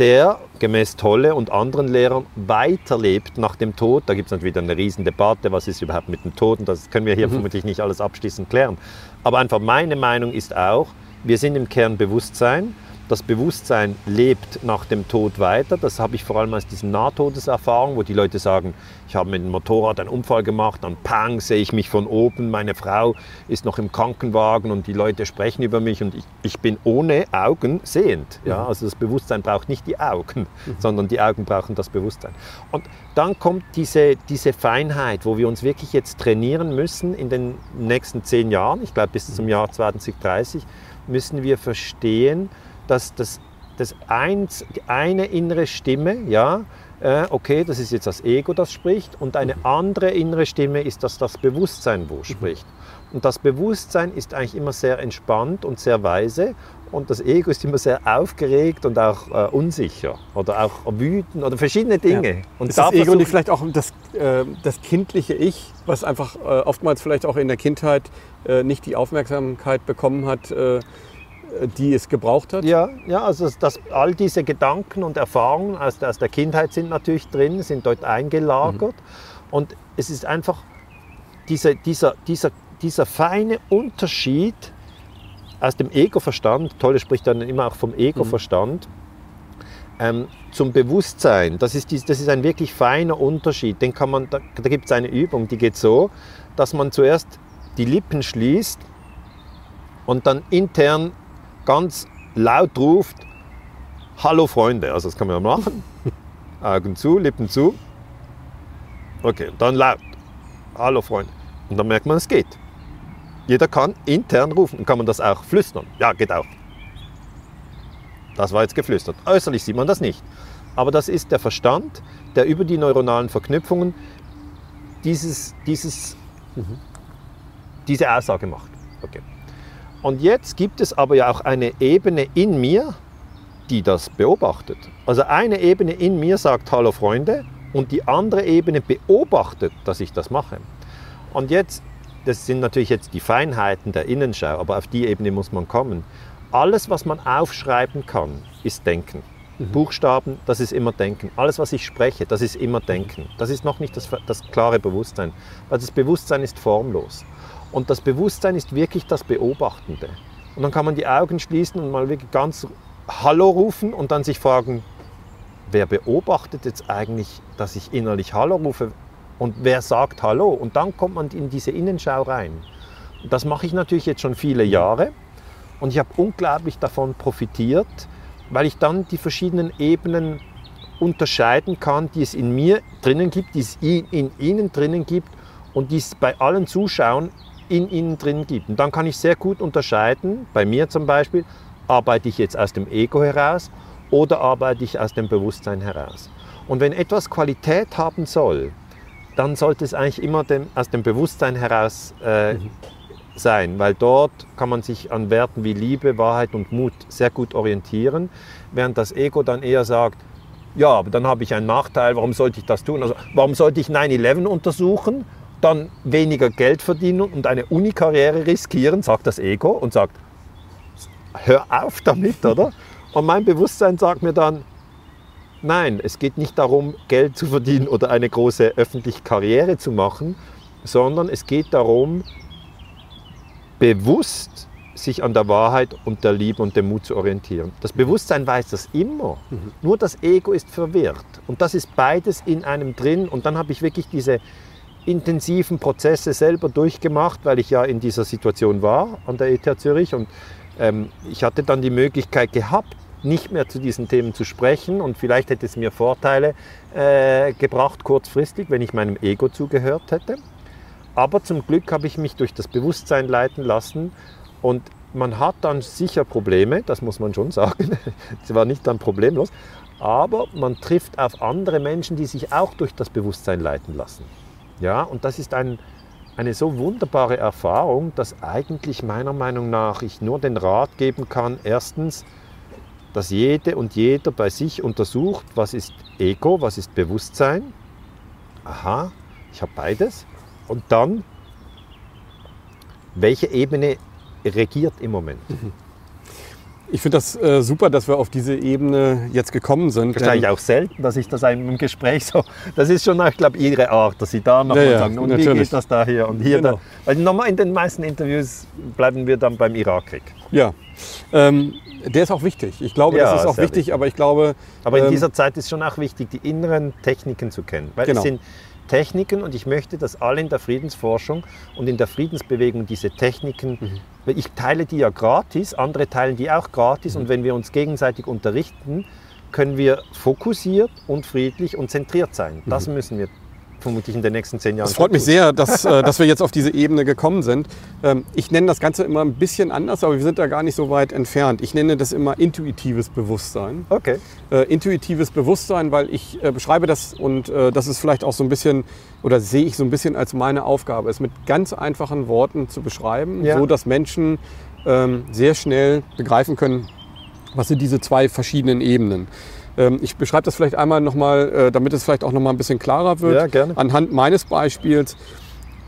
der gemäß Tolle und anderen Lehrern weiterlebt nach dem Tod. Da gibt es natürlich eine Riesendebatte, was ist überhaupt mit dem Tod und das können wir hier mhm. vermutlich nicht alles abschließend klären. Aber einfach meine Meinung ist auch, wir sind im Kern Bewusstsein. Das Bewusstsein lebt nach dem Tod weiter. Das habe ich vor allem aus diesen Nahtodeserfahrungen, wo die Leute sagen, ich habe mit dem Motorrad einen Unfall gemacht, dann pang, sehe ich mich von oben, meine Frau ist noch im Krankenwagen und die Leute sprechen über mich und ich, ich bin ohne Augen sehend. Ja? Also das Bewusstsein braucht nicht die Augen, mhm. sondern die Augen brauchen das Bewusstsein. Und dann kommt diese, diese Feinheit, wo wir uns wirklich jetzt trainieren müssen in den nächsten zehn Jahren, ich glaube bis zum Jahr 2030, müssen wir verstehen, dass das, das eins, eine innere Stimme, ja, äh, okay, das ist jetzt das Ego, das spricht, und eine andere innere Stimme ist, dass das Bewusstsein wo spricht. Und das Bewusstsein ist eigentlich immer sehr entspannt und sehr weise und das Ego ist immer sehr aufgeregt und auch äh, unsicher oder auch wütend oder verschiedene Dinge. Ja. Und ist das Ego nicht vielleicht auch das, äh, das kindliche Ich, was einfach äh, oftmals vielleicht auch in der Kindheit äh, nicht die Aufmerksamkeit bekommen hat, äh, die es gebraucht hat? Ja, ja also dass all diese Gedanken und Erfahrungen aus der, aus der Kindheit sind natürlich drin, sind dort eingelagert. Mhm. Und es ist einfach diese, dieser, dieser, dieser feine Unterschied aus dem Ego-Verstand, Tolle spricht dann immer auch vom Ego-Verstand, mhm. ähm, zum Bewusstsein. Das ist, das ist ein wirklich feiner Unterschied. Den kann man, da, da gibt es eine Übung, die geht so, dass man zuerst die Lippen schließt und dann intern ganz laut ruft, Hallo Freunde. Also das kann man ja machen. Augen zu, Lippen zu. Okay, dann laut. Hallo Freunde. Und dann merkt man, es geht. Jeder kann intern rufen. Und kann man das auch flüstern? Ja, geht auch. Das war jetzt geflüstert. Äußerlich sieht man das nicht. Aber das ist der Verstand, der über die neuronalen Verknüpfungen dieses, dieses, mhm. diese Aussage macht. Okay. Und jetzt gibt es aber ja auch eine Ebene in mir, die das beobachtet. Also eine Ebene in mir sagt Hallo Freunde und die andere Ebene beobachtet, dass ich das mache. Und jetzt, das sind natürlich jetzt die Feinheiten der Innenschau, aber auf die Ebene muss man kommen. Alles, was man aufschreiben kann, ist Denken. Mhm. Buchstaben, das ist immer Denken. Alles, was ich spreche, das ist immer Denken. Das ist noch nicht das, das klare Bewusstsein, weil das Bewusstsein ist formlos. Und das Bewusstsein ist wirklich das Beobachtende. Und dann kann man die Augen schließen und mal wirklich ganz Hallo rufen und dann sich fragen, wer beobachtet jetzt eigentlich, dass ich innerlich Hallo rufe und wer sagt Hallo? Und dann kommt man in diese Innenschau rein. Und das mache ich natürlich jetzt schon viele Jahre und ich habe unglaublich davon profitiert, weil ich dann die verschiedenen Ebenen unterscheiden kann, die es in mir drinnen gibt, die es in Ihnen drinnen gibt und die es bei allen Zuschauern in ihnen drin gibt. Und dann kann ich sehr gut unterscheiden, bei mir zum Beispiel, arbeite ich jetzt aus dem Ego heraus oder arbeite ich aus dem Bewusstsein heraus. Und wenn etwas Qualität haben soll, dann sollte es eigentlich immer dem, aus dem Bewusstsein heraus äh, mhm. sein, weil dort kann man sich an Werten wie Liebe, Wahrheit und Mut sehr gut orientieren, während das Ego dann eher sagt, ja, aber dann habe ich einen Nachteil, warum sollte ich das tun? Also, warum sollte ich 9-11 untersuchen? Dann weniger Geld verdienen und eine Uni-Karriere riskieren, sagt das Ego und sagt, hör auf damit, oder? Und mein Bewusstsein sagt mir dann, nein, es geht nicht darum, Geld zu verdienen oder eine große öffentliche Karriere zu machen, sondern es geht darum, bewusst sich an der Wahrheit und der Liebe und dem Mut zu orientieren. Das Bewusstsein weiß das immer, mhm. nur das Ego ist verwirrt. Und das ist beides in einem drin. Und dann habe ich wirklich diese intensiven Prozesse selber durchgemacht, weil ich ja in dieser Situation war an der ETH Zürich und ähm, ich hatte dann die Möglichkeit gehabt, nicht mehr zu diesen Themen zu sprechen und vielleicht hätte es mir Vorteile äh, gebracht kurzfristig, wenn ich meinem Ego zugehört hätte. Aber zum Glück habe ich mich durch das Bewusstsein leiten lassen und man hat dann sicher Probleme, das muss man schon sagen. Es war nicht dann problemlos, aber man trifft auf andere Menschen, die sich auch durch das Bewusstsein leiten lassen. Ja, und das ist ein, eine so wunderbare Erfahrung, dass eigentlich meiner Meinung nach ich nur den Rat geben kann, erstens, dass jede und jeder bei sich untersucht, was ist Ego, was ist Bewusstsein. Aha, ich habe beides. Und dann, welche Ebene regiert im Moment? Mhm. Ich finde das äh, super, dass wir auf diese Ebene jetzt gekommen sind. Wahrscheinlich auch selten, dass ich das im Gespräch so. Das ist schon, ich glaube, Ihre Art, dass Sie da nochmal ja, sagen, und natürlich. wie geht das da hier und hier. Genau. Da. Weil nochmal in den meisten Interviews bleiben wir dann beim Irakkrieg. Ja. Ähm, der ist auch wichtig. Ich glaube, ja, das ist auch wichtig, wichtig, aber ich glaube. Aber in ähm, dieser Zeit ist schon auch wichtig, die inneren Techniken zu kennen. Weil genau. es sind Techniken und ich möchte, dass alle in der Friedensforschung und in der Friedensbewegung diese Techniken, mhm. Ich teile die ja gratis, andere teilen die auch gratis mhm. und wenn wir uns gegenseitig unterrichten, können wir fokussiert und friedlich und zentriert sein. Das mhm. müssen wir vermutlich in den nächsten zehn Jahren. Es freut mich sehr, dass, äh, dass wir jetzt auf diese Ebene gekommen sind. Ähm, ich nenne das Ganze immer ein bisschen anders, aber wir sind da gar nicht so weit entfernt. Ich nenne das immer intuitives Bewusstsein. Okay. Äh, intuitives Bewusstsein, weil ich äh, beschreibe das und das ist vielleicht auch so ein bisschen oder sehe ich so ein bisschen als meine Aufgabe, es mit ganz einfachen Worten zu beschreiben, Ja. so dass Menschen ähm, sehr schnell begreifen können, was sind diese zwei verschiedenen Ebenen. Ähm, ich beschreibe das vielleicht einmal nochmal, äh, damit es vielleicht auch nochmal ein bisschen klarer wird. Ja, gerne. Anhand meines Beispiels.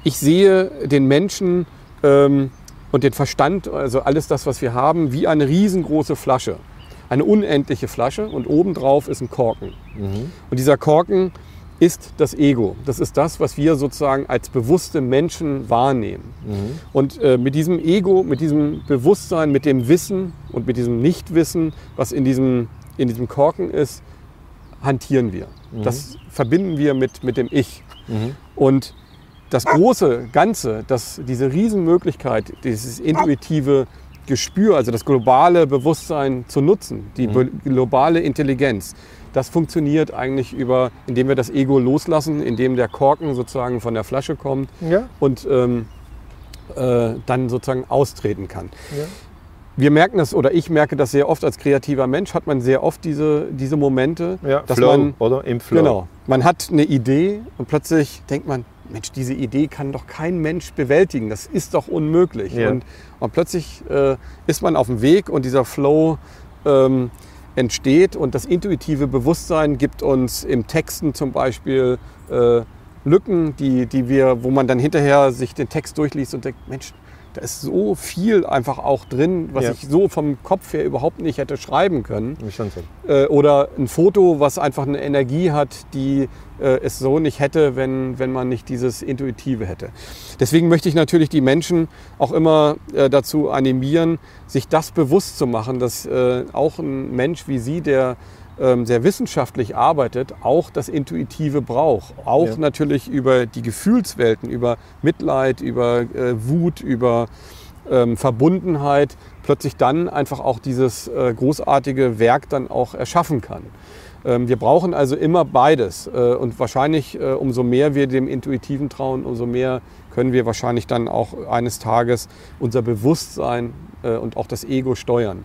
Ich sehe den Menschen ähm, und den Verstand, also alles das, was wir haben, wie eine riesengroße Flasche. Eine unendliche Flasche und obendrauf ist ein Korken. Und dieser Korken ist das Ego. Das ist das, was wir sozusagen als bewusste Menschen wahrnehmen. Und äh, mit diesem Ego, mit diesem Bewusstsein, mit dem Wissen und mit diesem Nichtwissen, was in diesem, in diesem Korken ist, hantieren wir. Das verbinden wir mit, mit dem Ich. Und das große Ganze, das, diese Riesenmöglichkeit, dieses intuitive Gespür, also das globale Bewusstsein zu nutzen, die be- globale Intelligenz, das funktioniert eigentlich über, indem wir das Ego loslassen, indem der Korken sozusagen von der Flasche kommt Ja. und ähm, äh, dann sozusagen austreten kann. Ja. Wir merken das, oder ich merke das sehr oft als kreativer Mensch, hat man sehr oft diese, diese Momente, Ja, dass Flow, man oder? Im Flow. Genau. Man hat eine Idee und plötzlich denkt man, Mensch, diese Idee kann doch kein Mensch bewältigen. Das ist doch unmöglich. Ja. Und, und plötzlich äh, ist man auf dem Weg und dieser Flow ähm, entsteht und das intuitive Bewusstsein gibt uns im Texten zum Beispiel äh, Lücken, die, die wir, wo man dann hinterher sich den Text durchliest und denkt, Mensch, da ist so viel einfach auch drin, was Ja. ich so vom Kopf her überhaupt nicht hätte schreiben können äh, oder ein Foto, was einfach eine Energie hat, die äh, es so nicht hätte, wenn, wenn man nicht dieses Intuitive hätte. Deswegen möchte ich natürlich die Menschen auch immer äh, dazu animieren, sich das bewusst zu machen, dass äh, auch ein Mensch wie Sie, der sehr wissenschaftlich arbeitet, auch das Intuitive braucht. Auch Ja. natürlich über die Gefühlswelten, über Mitleid, über äh, Wut, über ähm, Verbundenheit plötzlich dann einfach auch dieses äh, großartige Werk dann auch erschaffen kann. Ähm, wir brauchen also immer beides äh, und wahrscheinlich äh, umso mehr wir dem Intuitiven trauen, umso mehr können wir wahrscheinlich dann auch eines Tages unser Bewusstsein äh, und auch das Ego steuern.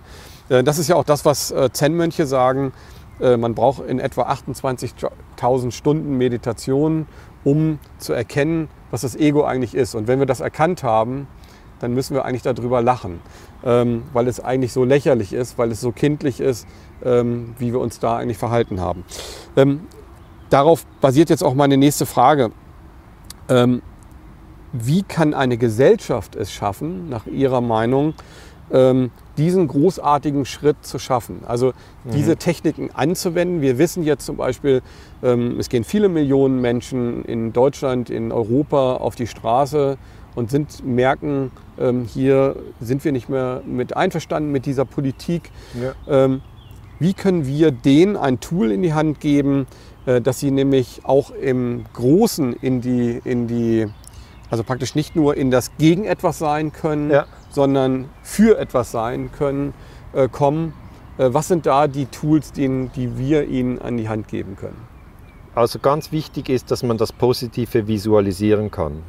Äh, das ist ja auch das, was Zen-Mönche sagen. Äh, man braucht in etwa 28.000 Stunden Meditation, um zu erkennen, was das Ego eigentlich ist. Und wenn wir das erkannt haben, dann müssen wir eigentlich darüber lachen, ähm, weil es eigentlich so lächerlich ist, weil es so kindlich ist, ähm, wie wir uns da eigentlich verhalten haben. Ähm, darauf basiert jetzt auch meine nächste Frage. Wie kann eine Gesellschaft es schaffen, nach Ihrer Meinung, diesen großartigen Schritt zu schaffen? Also diese Techniken anzuwenden. Wir wissen jetzt zum Beispiel, ähm, es gehen viele Millionen Menschen in Deutschland, in Europa auf die Straße und sind, merken, ähm, hier sind wir nicht mehr mit einverstanden mit dieser Politik. Ja. Ähm, wie können wir denen ein Tool in die Hand geben, äh, dass sie nämlich auch im Großen in die, in die, also praktisch nicht nur in das Gegen etwas sein können, Ja. Sondern für etwas sein können, äh, kommen. Äh, was sind da die Tools, die, die wir ihnen an die Hand geben können? Also ganz wichtig ist, dass man das Positive visualisieren kann.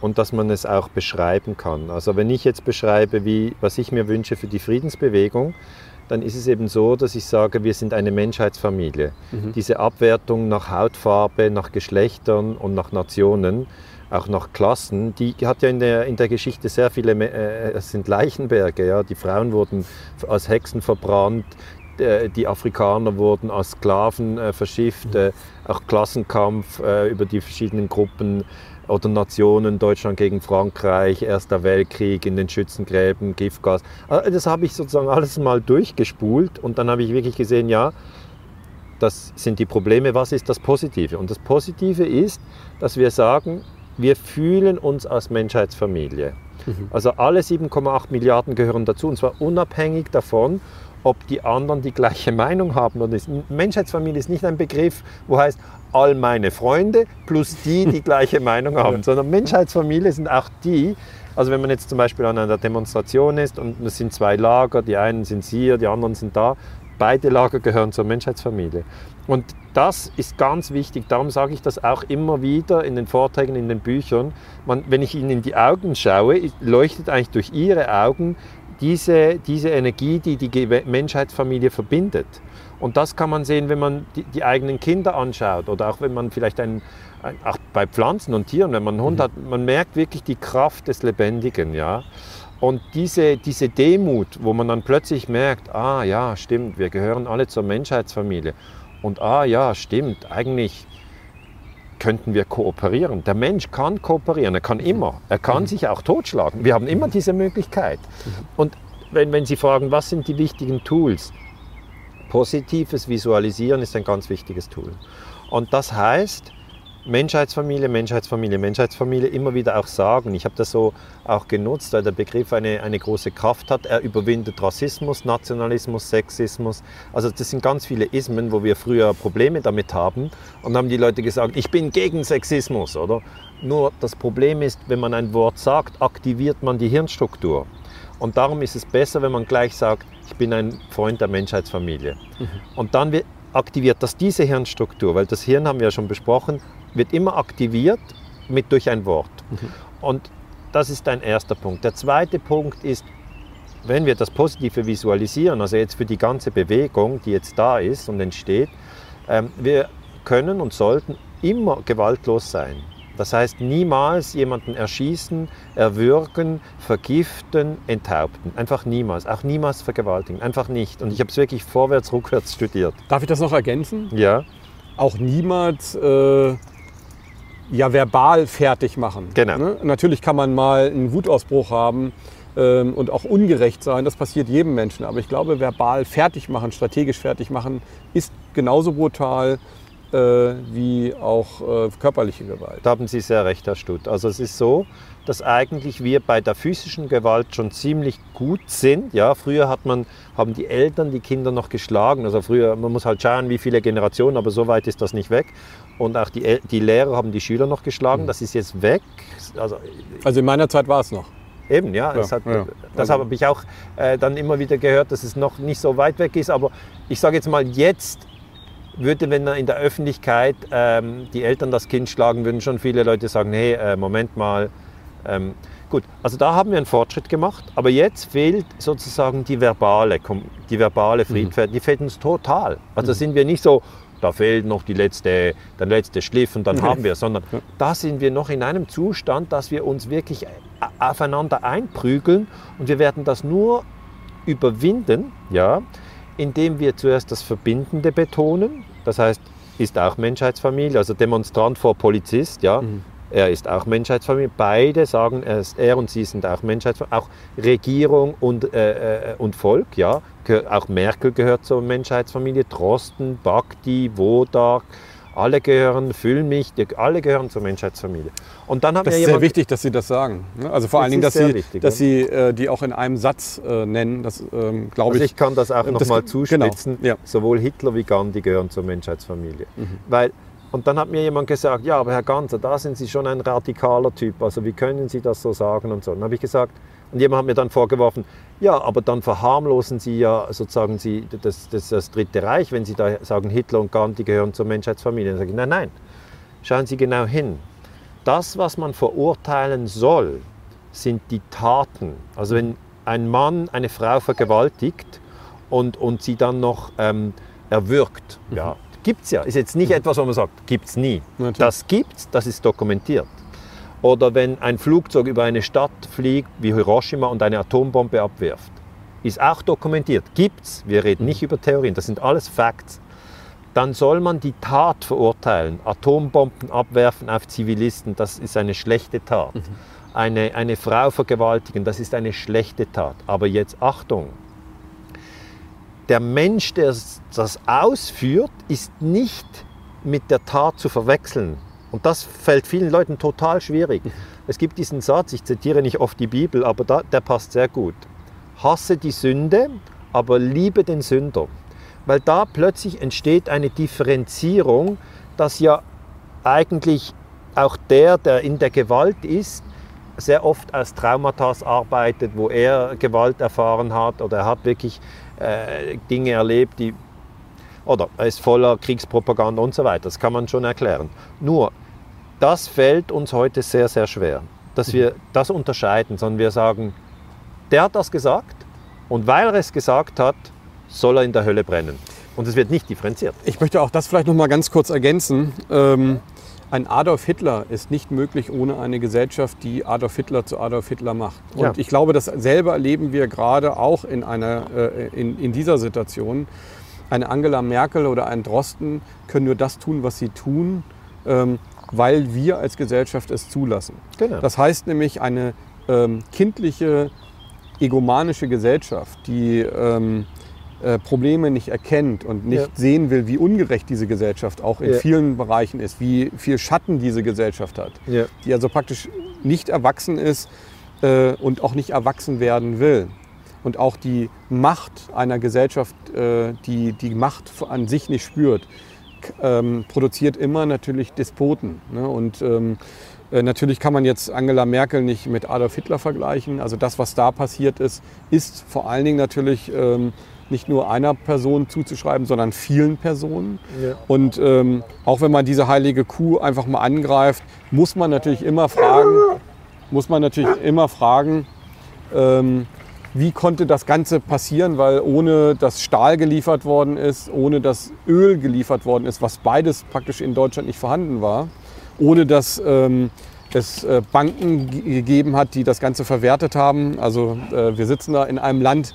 Und dass man es auch beschreiben kann. Also wenn ich jetzt beschreibe, wie, was ich mir wünsche für die Friedensbewegung, dann ist es eben so, dass ich sage, wir sind eine Menschheitsfamilie. Diese Abwertung nach Hautfarbe, nach Geschlechtern und nach Nationen, auch nach Klassen, die hat ja in der, in der Geschichte sehr viele, äh, es sind Leichenberge, ja? die Frauen wurden als Hexen verbrannt, äh, die Afrikaner wurden als Sklaven äh, verschifft, äh, auch Klassenkampf äh, über die verschiedenen Gruppen oder Nationen, Deutschland gegen Frankreich, Erster Weltkrieg in den Schützengräben, Giftgas. Äh, Das habe ich sozusagen alles mal durchgespult und dann habe ich wirklich gesehen, ja, das sind die Probleme, was ist das Positive? Und das Positive ist, dass wir sagen, wir fühlen uns als Menschheitsfamilie. Also alle 7,8 Milliarden gehören dazu und zwar unabhängig davon, ob die anderen die gleiche Meinung haben oder nicht. Menschheitsfamilie ist nicht ein Begriff, wo heißt all meine Freunde plus die, die gleiche Meinung haben, sondern Menschheitsfamilie sind auch die, also wenn man jetzt zum Beispiel an einer Demonstration ist und es sind zwei Lager, die einen sind hier, die anderen sind da, beide Lager gehören zur Menschheitsfamilie. Und das ist ganz wichtig. Darum sage ich das auch immer wieder in den Vorträgen, in den Büchern. Man, wenn ich Ihnen in die Augen schaue, leuchtet eigentlich durch Ihre Augen diese, diese Energie, die die Menschheitsfamilie verbindet. Und das kann man sehen, wenn man die, die eigenen Kinder anschaut oder auch wenn man vielleicht ein, ein, auch bei Pflanzen und Tieren, wenn man einen Hund mhm. hat, man merkt wirklich die Kraft des Lebendigen, ja. Und diese, diese Demut, wo man dann plötzlich merkt, ah ja, stimmt, wir gehören alle zur Menschheitsfamilie. Und ah ja, stimmt, eigentlich könnten wir kooperieren. Der Mensch kann kooperieren, er kann mhm. immer. Er kann mhm. sich auch totschlagen. Wir haben immer mhm. diese Möglichkeit. Und wenn, wenn Sie fragen, was sind die wichtigen Tools? Positives Visualisieren ist ein ganz wichtiges Tool. Und das heißt, Menschheitsfamilie, Menschheitsfamilie, Menschheitsfamilie immer wieder auch sagen. Ich habe das so auch genutzt, weil der Begriff eine, eine große Kraft hat. Er überwindet Rassismus, Nationalismus, Sexismus. Also das sind ganz viele Ismen, wo wir früher Probleme damit haben. Und haben die Leute gesagt, ich bin gegen Sexismus, oder? Nur das Problem ist, wenn man ein Wort sagt, aktiviert man die Hirnstruktur. Und darum ist es besser, wenn man gleich sagt, ich bin ein Freund der Menschheitsfamilie. Mhm. Und dann aktiviert das diese Hirnstruktur, weil das Hirn haben wir ja schon besprochen, wird immer aktiviert mit durch ein Wort. Mhm. Und das ist ein erster Punkt. Der zweite Punkt ist, wenn wir das Positive visualisieren, also jetzt für die ganze Bewegung, die jetzt da ist und entsteht, ähm, wir können und sollten immer gewaltlos sein. Das heißt, niemals jemanden erschießen, erwürgen, vergiften, enthaupten. Einfach niemals. Auch niemals vergewaltigen. Einfach nicht. Und ich habe es wirklich vorwärts, rückwärts studiert. Darf ich das noch ergänzen? Ja. Auch niemals äh, ja verbal fertig machen. Genau. Ne? Natürlich kann man mal einen Wutausbruch haben ähm, und auch ungerecht sein. Das passiert jedem Menschen. Aber ich glaube, verbal fertig machen, strategisch fertig machen, ist genauso brutal wie auch äh, körperliche Gewalt. Da haben Sie sehr recht, Herr Stutt. Also es ist so, dass eigentlich wir bei der physischen Gewalt schon ziemlich gut sind. Ja, früher hat man, haben die Eltern die Kinder noch geschlagen. Also früher, man muss halt schauen, wie viele Generationen, aber so weit ist das nicht weg. Und auch die, die Lehrer haben die Schüler noch geschlagen. Mhm. Das ist jetzt weg. Also, also in meiner Zeit war es noch. Eben, ja. ja, hat, ja. Das habe ich auch äh, dann immer wieder gehört, dass es noch nicht so weit weg ist. Aber ich sage jetzt mal, jetzt würde, wenn in der Öffentlichkeit ähm, die Eltern das Kind schlagen, würden schon viele Leute sagen, hey, äh, Moment mal. Ähm, gut, also da haben wir einen Fortschritt gemacht, aber jetzt fehlt sozusagen die verbale, die verbale Friedfertigkeit, mhm. die fehlt uns total. Also mhm. sind wir nicht so, da fehlt noch die letzte, der letzte Schliff und dann okay. haben wir, sondern ja. da sind wir noch in einem Zustand, dass wir uns wirklich aufeinander einprügeln und wir werden das nur überwinden, ja, indem wir zuerst das Verbindende betonen, das heißt, ist auch Menschheitsfamilie, also Demonstrant vor Polizist, ja, mhm. er ist auch Menschheitsfamilie. Beide sagen, er, ist, er und sie sind auch Menschheitsfamilie. Auch Regierung und, äh, äh und Volk, ja, auch Merkel gehört zur Menschheitsfamilie, Drosten, Bhakti, Wodak, alle gehören, Füllmich, alle gehören zur Menschheitsfamilie. Und dann haben das ist sehr wichtig, dass Sie das sagen. Ne? Also vor allen Dingen, dass Sie, wichtig, dass Sie äh, die auch in einem Satz äh, nennen. Das ähm, glaube also ich. Ich kann das auch nochmal zuspitzen. Genau, ja. Sowohl Hitler wie Gandhi gehören zur Menschheitsfamilie. Mhm. Weil und dann hat mir jemand gesagt, ja, aber Herr Ganzer, da sind Sie schon ein radikaler Typ. Also wie können Sie das so sagen und so. dann habe ich gesagt, und jemand hat mir dann vorgeworfen, ja, aber dann verharmlosen Sie ja sozusagen Sie das, das, das Dritte Reich, wenn Sie da sagen, Hitler und Gandhi gehören zur Menschheitsfamilie. Dann sage ich, nein, nein, schauen Sie genau hin. Das, was man verurteilen soll, sind die Taten. Also wenn ein Mann eine Frau vergewaltigt und, und sie dann noch ähm, erwürgt, mhm. ja, gibt es ja. Ist jetzt nicht mhm. etwas, wo man sagt, gibt es nie. Natürlich. Das gibt es, das ist dokumentiert. Oder wenn ein Flugzeug über eine Stadt fliegt wie Hiroshima und eine Atombombe abwirft. Ist auch dokumentiert. Gibt's. Wir reden nicht über Theorien. Das sind alles Facts. Dann soll man die Tat verurteilen. Atombomben abwerfen auf Zivilisten, das ist eine schlechte Tat. Mhm. Eine, eine Frau vergewaltigen, das ist eine schlechte Tat. Aber jetzt Achtung. Der Mensch, der das ausführt, ist nicht mit der Tat zu verwechseln. Und das fällt vielen Leuten total schwierig. Es gibt diesen Satz, ich zitiere nicht oft die Bibel, aber da, der passt sehr gut. Hasse die Sünde, aber liebe den Sünder. Weil da plötzlich entsteht eine Differenzierung, dass ja eigentlich auch der, der in der Gewalt ist, sehr oft als Traumata arbeitet, wo er Gewalt erfahren hat oder er hat wirklich äh, Dinge erlebt, die oder er ist voller Kriegspropaganda und so weiter. Das kann man schon erklären. Nur, das fällt uns heute sehr, sehr schwer, dass wir das unterscheiden, sondern wir sagen, der hat das gesagt und weil er es gesagt hat, soll er in der Hölle brennen. Und es wird nicht differenziert. Ich möchte auch das vielleicht noch mal ganz kurz ergänzen. Ähm, ein Adolf Hitler ist nicht möglich ohne eine Gesellschaft, die Adolf Hitler zu Adolf Hitler macht. Und Ja. ich glaube, dasselbe erleben wir gerade auch in, einer, äh, in, in dieser Situation. Eine Angela Merkel oder ein Drosten können nur das tun, was sie tun, ähm, weil wir als Gesellschaft es zulassen. Genau. Das heißt nämlich eine ähm, kindliche, egomanische Gesellschaft, die ähm, äh, Probleme nicht erkennt und nicht Ja. sehen will, wie ungerecht diese Gesellschaft auch in Ja. vielen Bereichen ist, wie viel Schatten diese Gesellschaft hat, Ja. die also praktisch nicht erwachsen ist äh, und auch nicht erwachsen werden will. Und auch die Macht einer Gesellschaft, äh, die die Macht an sich nicht spürt, ähm, produziert immer natürlich Despoten. Ne? Und ähm, äh, natürlich kann man jetzt Angela Merkel nicht mit Adolf Hitler vergleichen. Also das, was da passiert ist, ist vor allen Dingen natürlich ähm, nicht nur einer Person zuzuschreiben, sondern vielen Personen. Ja. Und ähm, auch wenn man diese heilige Kuh einfach mal angreift, muss man natürlich immer fragen, muss man natürlich immer fragen, ähm, wie konnte das Ganze passieren, weil ohne dass Stahl geliefert worden ist, ohne dass Öl geliefert worden ist, was beides praktisch in Deutschland nicht vorhanden war, ohne dass ähm, es äh, Banken ge- gegeben hat, die das Ganze verwertet haben. Also äh, wir sitzen da in einem Land,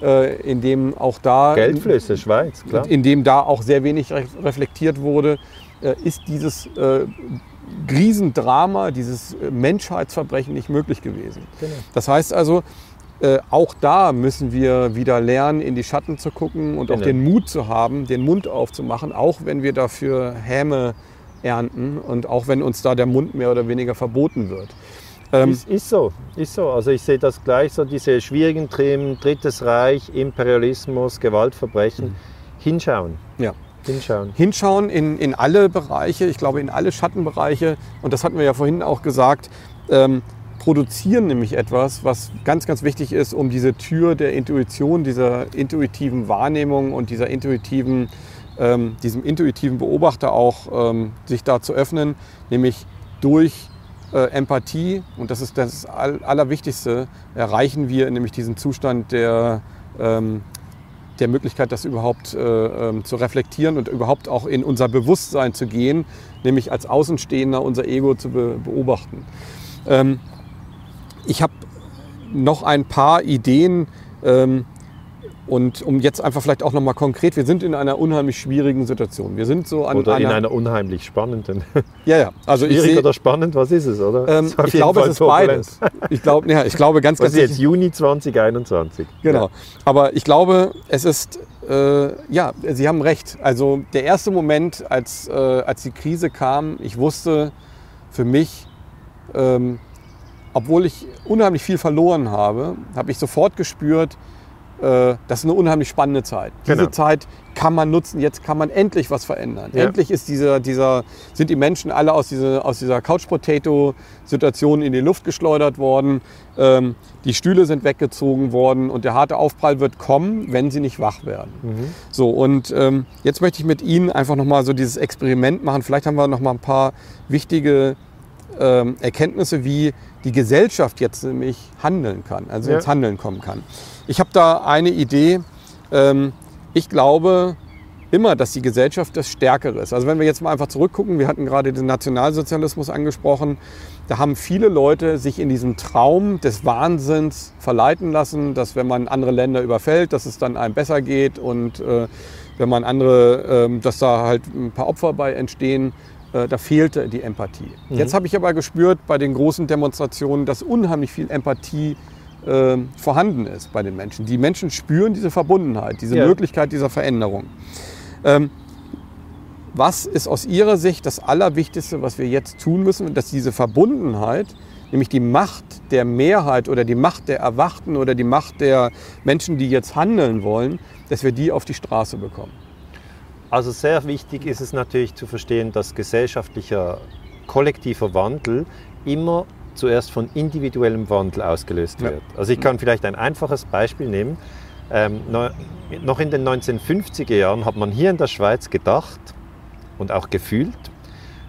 äh, in dem auch da Geldflüsse, Schweiz, klar. in dem da auch sehr wenig re- reflektiert wurde, äh, ist dieses äh, Riesendrama, dieses äh, Menschheitsverbrechen nicht möglich gewesen. Genau. Das heißt also, äh, auch da müssen wir wieder lernen, in die Schatten zu gucken und auch Genau. den Mut zu haben, den Mund aufzumachen, auch wenn wir dafür Häme ernten und auch wenn uns da der Mund mehr oder weniger verboten wird. Ähm, Ist, ist so, ist so. Also ich sehe das gleich so, diese schwierigen Themen, Drittes Reich, Imperialismus, Gewaltverbrechen, hinschauen, ja. hinschauen. hinschauen in, in alle Bereiche, ich glaube in alle Schattenbereiche. Und das hatten wir ja vorhin auch gesagt, ähm, produzieren nämlich etwas, was ganz, ganz wichtig ist, um diese Tür der Intuition, dieser intuitiven Wahrnehmung und dieser intuitiven, ähm, diesem intuitiven Beobachter auch ähm, sich da zu öffnen, nämlich durch äh, Empathie, und das ist das All Allerwichtigste, erreichen wir nämlich diesen Zustand der, ähm, der Möglichkeit, das überhaupt äh, ähm, zu reflektieren und überhaupt auch in unser Bewusstsein zu gehen, nämlich als Außenstehender unser Ego zu be beobachten. Ich habe noch ein paar Ideen ähm, und um jetzt einfach vielleicht auch nochmal konkret, wir sind in einer unheimlich schwierigen Situation. Wir sind so an Oder in einer, einer unheimlich spannenden. ja, ja, also ich, Schwierig seh, oder spannend, was ist es, oder? ähm, Ist ich glaube, Fall es ist turbulent. beides. Ich glaube, ja, ich glaube ganz, ganz ist jetzt Juni 2021? Genau. Aber ich glaube, es ist, äh, ja, Sie haben recht. Also der erste Moment, als, äh, als die Krise kam, ich wusste für mich, ähm, obwohl ich unheimlich viel verloren habe, habe ich sofort gespürt, äh, das ist eine unheimlich spannende Zeit. Diese Genau. Zeit kann man nutzen, jetzt kann man endlich was verändern. Ja. Endlich ist dieser, dieser, sind die Menschen alle aus dieser, aus dieser Couch-Potato-Situation in die Luft geschleudert worden. Ähm, die Stühle sind weggezogen worden und der harte Aufprall wird kommen, wenn sie nicht wach werden. So, und ähm, jetzt möchte ich mit Ihnen einfach nochmal so dieses Experiment machen. Vielleicht haben wir nochmal ein paar wichtige ähm, Erkenntnisse, wie die Gesellschaft jetzt nämlich handeln kann, also Ja. ins Handeln kommen kann. Ich habe da eine Idee. Ähm, ich glaube immer, dass die Gesellschaft das Stärkere ist. Also wenn wir jetzt mal einfach zurückgucken, wir hatten gerade den Nationalsozialismus angesprochen, da haben viele Leute sich in diesem Traum des Wahnsinns verleiten lassen, dass wenn man andere Länder überfällt, dass es dann einem besser geht und äh, wenn man andere, ähm, dass da halt ein paar Opfer bei entstehen, da fehlte die Empathie. Jetzt habe ich aber gespürt bei den großen Demonstrationen, dass unheimlich viel Empathie äh, vorhanden ist bei den Menschen. Die Menschen spüren diese Verbundenheit, diese Ja. Möglichkeit dieser Veränderung. Ähm, was ist aus Ihrer Sicht das Allerwichtigste, was wir jetzt tun müssen, dass diese Verbundenheit, nämlich die Macht der Mehrheit oder die Macht der Erwachten oder die Macht der Menschen, die jetzt handeln wollen, dass wir die auf die Straße bekommen? Also sehr wichtig ist es natürlich zu verstehen, dass gesellschaftlicher kollektiver Wandel immer zuerst von individuellem Wandel ausgelöst Ja. wird. Also ich kann vielleicht ein einfaches Beispiel nehmen. ähm, noch in den 1950er Jahren hat man hier in der Schweiz gedacht und auch gefühlt,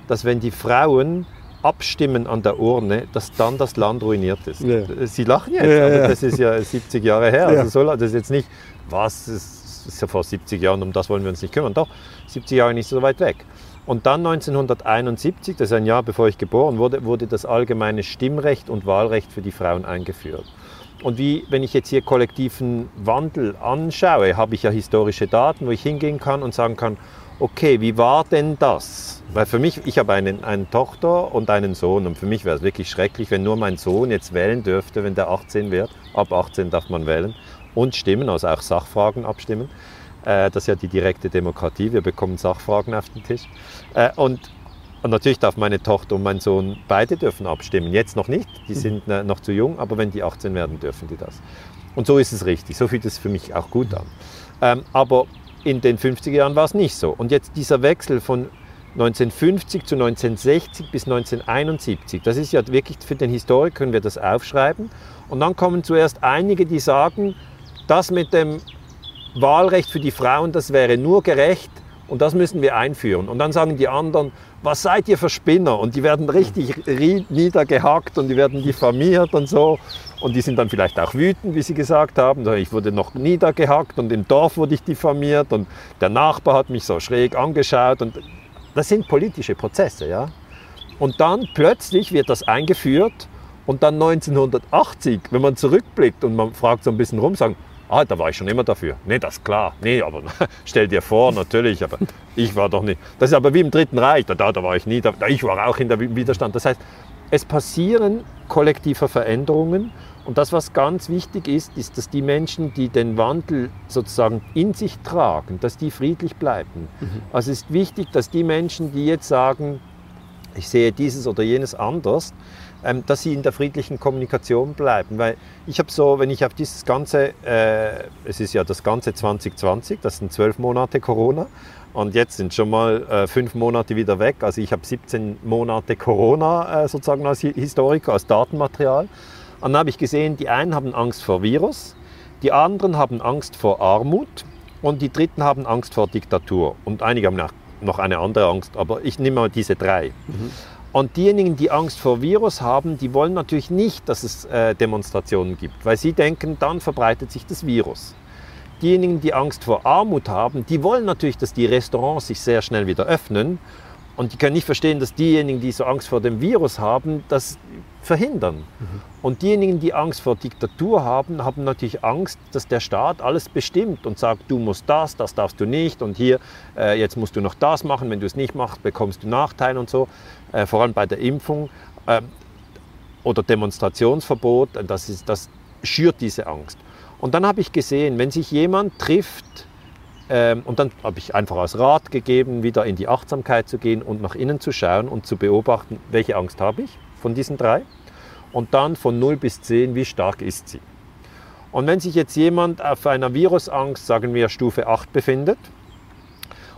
dass wenn die Frauen abstimmen an der Urne, dass dann das Land ruiniert ist. Ja. Sie lachen jetzt, ja, aber das ist ja 70 Jahre her. Also so, das ist jetzt nicht, was, das ist ja vor 70 Jahren, um das wollen wir uns nicht kümmern. Doch, 70 Jahre nicht so weit weg. Und dann 1971, das ist ein Jahr bevor ich geboren wurde, wurde das allgemeine Stimmrecht und Wahlrecht für die Frauen eingeführt. Und wie, wenn ich jetzt hier kollektiven Wandel anschaue, habe ich ja historische Daten, wo ich hingehen kann und sagen kann, okay, wie war denn das? Weil für mich, ich habe einen, eine Tochter und einen Sohn und für mich wäre es wirklich schrecklich, wenn nur mein Sohn jetzt wählen dürfte, wenn der 18 wird. Ab 18 darf man wählen und stimmen, also auch Sachfragen abstimmen. Äh, das ist ja die direkte Demokratie, wir bekommen Sachfragen auf den Tisch. Äh, und und natürlich darf meine Tochter und mein Sohn beide dürfen abstimmen. Jetzt noch nicht, die sind äh, noch zu jung, aber wenn die 18 werden, dürfen die das. Und so ist es richtig, so fühlt es für mich auch gut an. Ähm, aber in den 50er Jahren war es nicht so. Und jetzt dieser Wechsel von 1950 zu 1960 bis 1971, das ist ja wirklich für den Historiker, können wir das aufschreiben. Und dann kommen zuerst einige, die sagen, das mit dem Wahlrecht für die Frauen, das wäre nur gerecht und das müssen wir einführen. Und dann sagen die anderen, was seid ihr für Spinner? Und die werden richtig niedergehackt und die werden diffamiert und so. Und die sind dann vielleicht auch wütend, wie sie gesagt haben. Ich wurde noch niedergehackt und im Dorf wurde ich diffamiert und der Nachbar hat mich so schräg angeschaut. Und das sind politische Prozesse, ja. Und dann plötzlich wird das eingeführt und dann 1980, wenn man zurückblickt und man fragt so ein bisschen rum, sagen, Ah, da war ich schon immer dafür. Nee, das ist klar. Nee, aber stell dir vor, natürlich, aber ich war doch nicht. Das ist aber wie im Dritten Reich, da, da war ich nie, da, ich war auch in der Widerstand. Das heißt, es passieren kollektive Veränderungen und das, was ganz wichtig ist, ist, dass die Menschen, die den Wandel sozusagen in sich tragen, dass die friedlich bleiben. Mhm. Also es ist wichtig, dass die Menschen, die jetzt sagen, ich sehe dieses oder jenes anders, ähm, dass sie in der friedlichen Kommunikation bleiben. Weil ich habe so, wenn ich auf dieses ganze, äh, es ist ja das ganze 2020, das sind zwölf Monate Corona, und jetzt sind schon mal äh, fünf Monate wieder weg. Also ich habe 17 Monate Corona äh, sozusagen als Historiker, als Datenmaterial. Und dann habe ich gesehen, die einen haben Angst vor Virus, die anderen haben Angst vor Armut und die dritten haben Angst vor Diktatur. Und einige haben noch eine andere Angst, aber ich nehme mal diese drei. Mhm. Und diejenigen, die Angst vor Virus haben, die wollen natürlich nicht, dass es äh, Demonstrationen gibt, weil sie denken, dann verbreitet sich das Virus. Diejenigen, die Angst vor Armut haben, die wollen natürlich, dass die Restaurants sich sehr schnell wieder öffnen. Und die können nicht verstehen, dass diejenigen, die so Angst vor dem Virus haben, das verhindern. Mhm. Und diejenigen, die Angst vor Diktatur haben, haben natürlich Angst, dass der Staat alles bestimmt und sagt, du musst das, das darfst du nicht und hier, äh, jetzt musst du noch das machen, wenn du es nicht machst, bekommst du Nachteile und so, äh, vor allem bei der Impfung äh, oder Demonstrationsverbot, das, ist, das schürt diese Angst. Und dann habe ich gesehen, wenn sich jemand trifft, ähm, und dann habe ich einfach als Rat gegeben, wieder in die Achtsamkeit zu gehen und nach innen zu schauen und zu beobachten, welche Angst habe ich von diesen drei und dann von 0 bis 10, wie stark ist sie. Und wenn sich jetzt jemand auf einer Virusangst, sagen wir Stufe 8 befindet,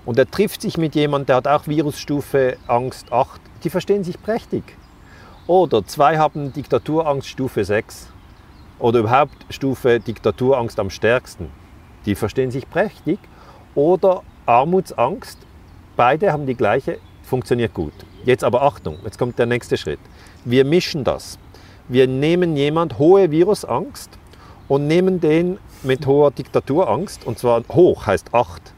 und er trifft sich mit jemandem, der hat auch Virusstufe Angst 8, die verstehen sich prächtig. Oder zwei haben Diktaturangst Stufe 6 oder überhaupt Stufe Diktaturangst am stärksten. Die verstehen sich prächtig. Oder Armutsangst, beide haben die gleiche, funktioniert gut. Jetzt aber Achtung, jetzt kommt der nächste Schritt. Wir mischen das. Wir nehmen jemand hohe Virusangst und nehmen den mit hoher Diktaturangst, und zwar hoch heißt 8.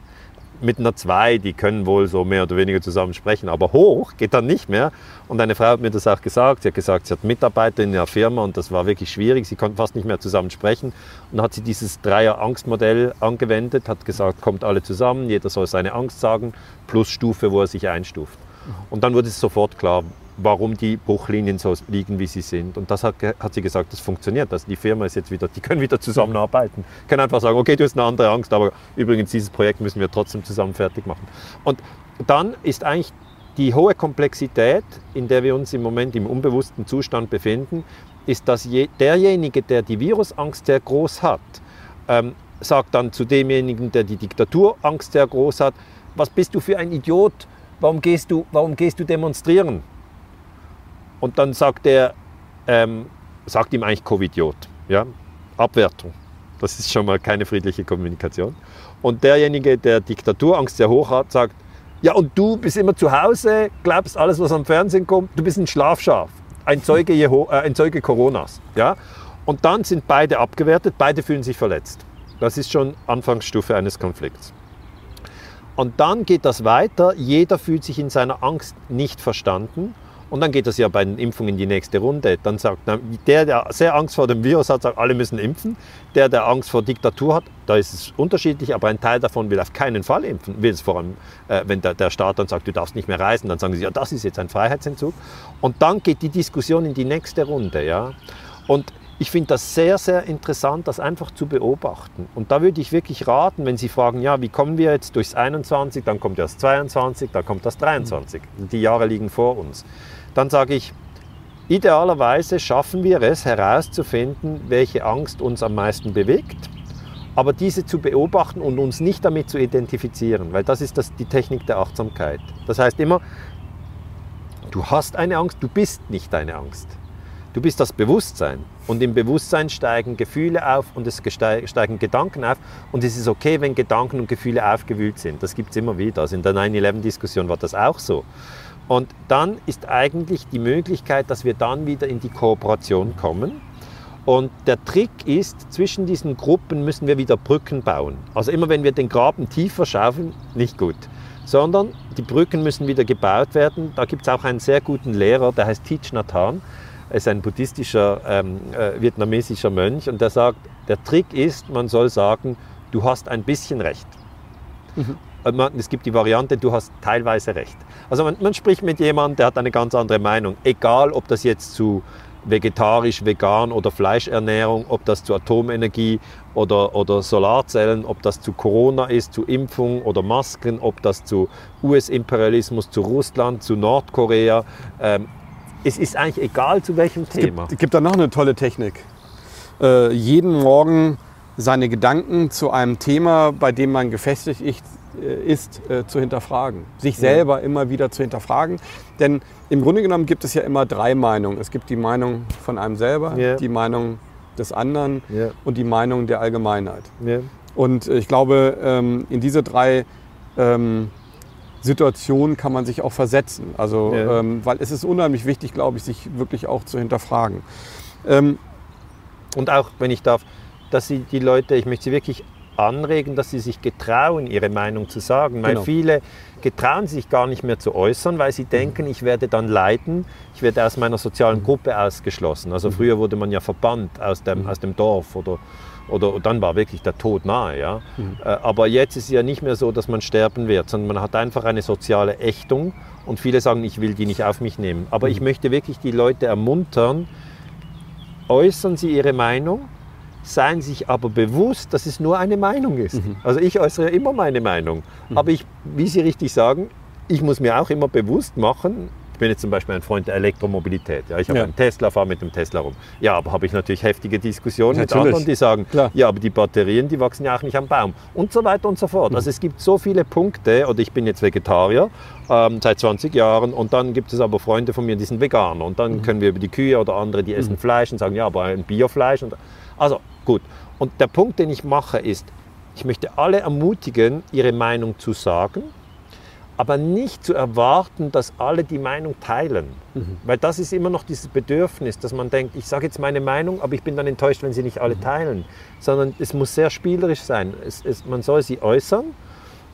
Mit einer 2, die können wohl so mehr oder weniger zusammen sprechen, aber hoch geht dann nicht mehr. Und eine Frau hat mir das auch gesagt. Sie hat gesagt, sie hat Mitarbeiter in ihrer Firma und das war wirklich schwierig. Sie konnten fast nicht mehr zusammen sprechen. Und dann hat sie dieses Dreier-Angstmodell angewendet, hat gesagt, kommt alle zusammen, jeder soll seine Angst sagen, plus Stufe, wo er sich einstuft. Und dann wurde es sofort klar, warum die Bruchlinien so liegen, wie sie sind. Und das hat, hat sie gesagt, das funktioniert. Also die Firma ist jetzt wieder, die können wieder zusammenarbeiten. Können einfach sagen, okay, du hast eine andere Angst, aber übrigens dieses Projekt müssen wir trotzdem zusammen fertig machen. Und dann ist eigentlich die hohe Komplexität, in der wir uns im Moment im unbewussten Zustand befinden, ist, dass je, derjenige, der die Virusangst sehr groß hat, ähm, sagt dann zu demjenigen, der die Diktaturangst sehr groß hat, was bist du für ein Idiot, warum gehst du, warum gehst du demonstrieren? Und dann sagt er, ähm, sagt ihm eigentlich Covidiot, ja, Abwertung. Das ist schon mal keine friedliche Kommunikation. Und derjenige, der Diktaturangst sehr hoch hat, sagt, ja und du bist immer zu Hause, glaubst alles, was am Fernsehen kommt, du bist ein Schlafschaf, ein Zeuge, Jeho äh, ein Zeuge Coronas. Ja? Und dann sind beide abgewertet, beide fühlen sich verletzt. Das ist schon Anfangsstufe eines Konflikts. Und dann geht das weiter, jeder fühlt sich in seiner Angst nicht verstanden und dann geht das ja bei den Impfungen in die nächste Runde. Dann sagt der, der sehr Angst vor dem Virus hat, sagt, alle müssen impfen. Der, der Angst vor Diktatur hat, da ist es unterschiedlich, aber ein Teil davon will auf keinen Fall impfen. Will es vor allem, äh, wenn der, der Staat dann sagt, du darfst nicht mehr reisen, dann sagen sie, ja, das ist jetzt ein Freiheitsentzug. Und dann geht die Diskussion in die nächste Runde. Ja? Und ich finde das sehr, sehr interessant, das einfach zu beobachten. Und da würde ich wirklich raten, wenn Sie fragen, ja, wie kommen wir jetzt durchs 21, dann kommt das 22, dann kommt das 23. Die Jahre liegen vor uns dann sage ich, idealerweise schaffen wir es herauszufinden, welche Angst uns am meisten bewegt, aber diese zu beobachten und uns nicht damit zu identifizieren, weil das ist das, die Technik der Achtsamkeit. Das heißt immer, du hast eine Angst, du bist nicht deine Angst. Du bist das Bewusstsein und im Bewusstsein steigen Gefühle auf und es steigen Gedanken auf und es ist okay, wenn Gedanken und Gefühle aufgewühlt sind. Das gibt es immer wieder. Also in der 9-11-Diskussion war das auch so. Und dann ist eigentlich die Möglichkeit, dass wir dann wieder in die Kooperation kommen. Und der Trick ist, zwischen diesen Gruppen müssen wir wieder Brücken bauen. Also immer wenn wir den Graben tiefer schaufeln, nicht gut. Sondern die Brücken müssen wieder gebaut werden. Da gibt es auch einen sehr guten Lehrer, der heißt Thich Nhat Hanh. Er ist ein buddhistischer, ähm, äh, vietnamesischer Mönch und der sagt, der Trick ist, man soll sagen, du hast ein bisschen recht. Mhm. Es gibt die Variante, du hast teilweise recht. Also man, man spricht mit jemandem, der hat eine ganz andere Meinung. Egal, ob das jetzt zu vegetarisch, vegan oder Fleischernährung, ob das zu Atomenergie oder, oder Solarzellen, ob das zu Corona ist, zu Impfung oder Masken, ob das zu US-Imperialismus, zu Russland, zu Nordkorea. Ähm, es ist eigentlich egal, zu welchem Thema. Es gibt, gibt da noch eine tolle Technik. Äh, jeden Morgen seine Gedanken zu einem Thema, bei dem man gefestigt äh, ist, äh, zu hinterfragen. Sich selber immer wieder zu hinterfragen. Denn im Grunde genommen gibt es ja immer drei Meinungen. Es gibt die Meinung von einem selber, yeah. die Meinung des anderen yeah. und die Meinung der Allgemeinheit. Yeah. Und äh, ich glaube, ähm, in diese drei ähm, Situationen kann man sich auch versetzen. Also, ähm, weil es ist unheimlich wichtig, glaube ich, sich wirklich auch zu hinterfragen. Und auch, wenn ich darf, dass sie die Leute, ich möchte sie wirklich anregen, dass sie sich getrauen, ihre Meinung zu sagen. Weil genau. viele getrauen sich gar nicht mehr zu äußern, weil sie mhm. denken, ich werde dann leiden, ich werde aus meiner sozialen mhm. Gruppe ausgeschlossen. Also mhm. früher wurde man ja verbannt aus dem, aus dem Dorf oder, oder dann war wirklich der Tod nahe. Ja? Mhm. Äh, aber jetzt ist es ja nicht mehr so, dass man sterben wird, sondern man hat einfach eine soziale Ächtung und viele sagen, ich will die nicht auf mich nehmen. Aber ich möchte wirklich die Leute ermuntern, äußern Sie Ihre Meinung, seien sich aber bewusst, dass es nur eine Meinung ist. Mhm. Also ich äußere immer meine Meinung. Mhm. Aber ich, wie Sie richtig sagen, ich muss mir auch immer bewusst machen, ich bin jetzt zum Beispiel ein Freund der Elektromobilität. Ja, ich habe ja. einen Tesla, fahre mit dem Tesla rum. Ja, aber habe ich natürlich heftige Diskussionen natürlich. mit anderen, die sagen, Klar. ja, aber die Batterien, die wachsen ja auch nicht am Baum. Und so weiter und so fort. Mhm. Also es gibt so viele Punkte, oder ich bin jetzt Vegetarier ähm, seit 20 Jahren und dann gibt es aber Freunde von mir, die sind Veganer. Und dann mhm. können wir über die Kühe oder andere, die essen mhm. Fleisch und sagen, ja, aber ein Biofleisch. Und, also Gut. Und der Punkt, den ich mache, ist, ich möchte alle ermutigen, ihre Meinung zu sagen, aber nicht zu erwarten, dass alle die Meinung teilen. Mhm. Weil das ist immer noch dieses Bedürfnis, dass man denkt, ich sage jetzt meine Meinung, aber ich bin dann enttäuscht, wenn sie nicht alle mhm. teilen. Sondern es muss sehr spielerisch sein. Es, es, man soll sie äußern.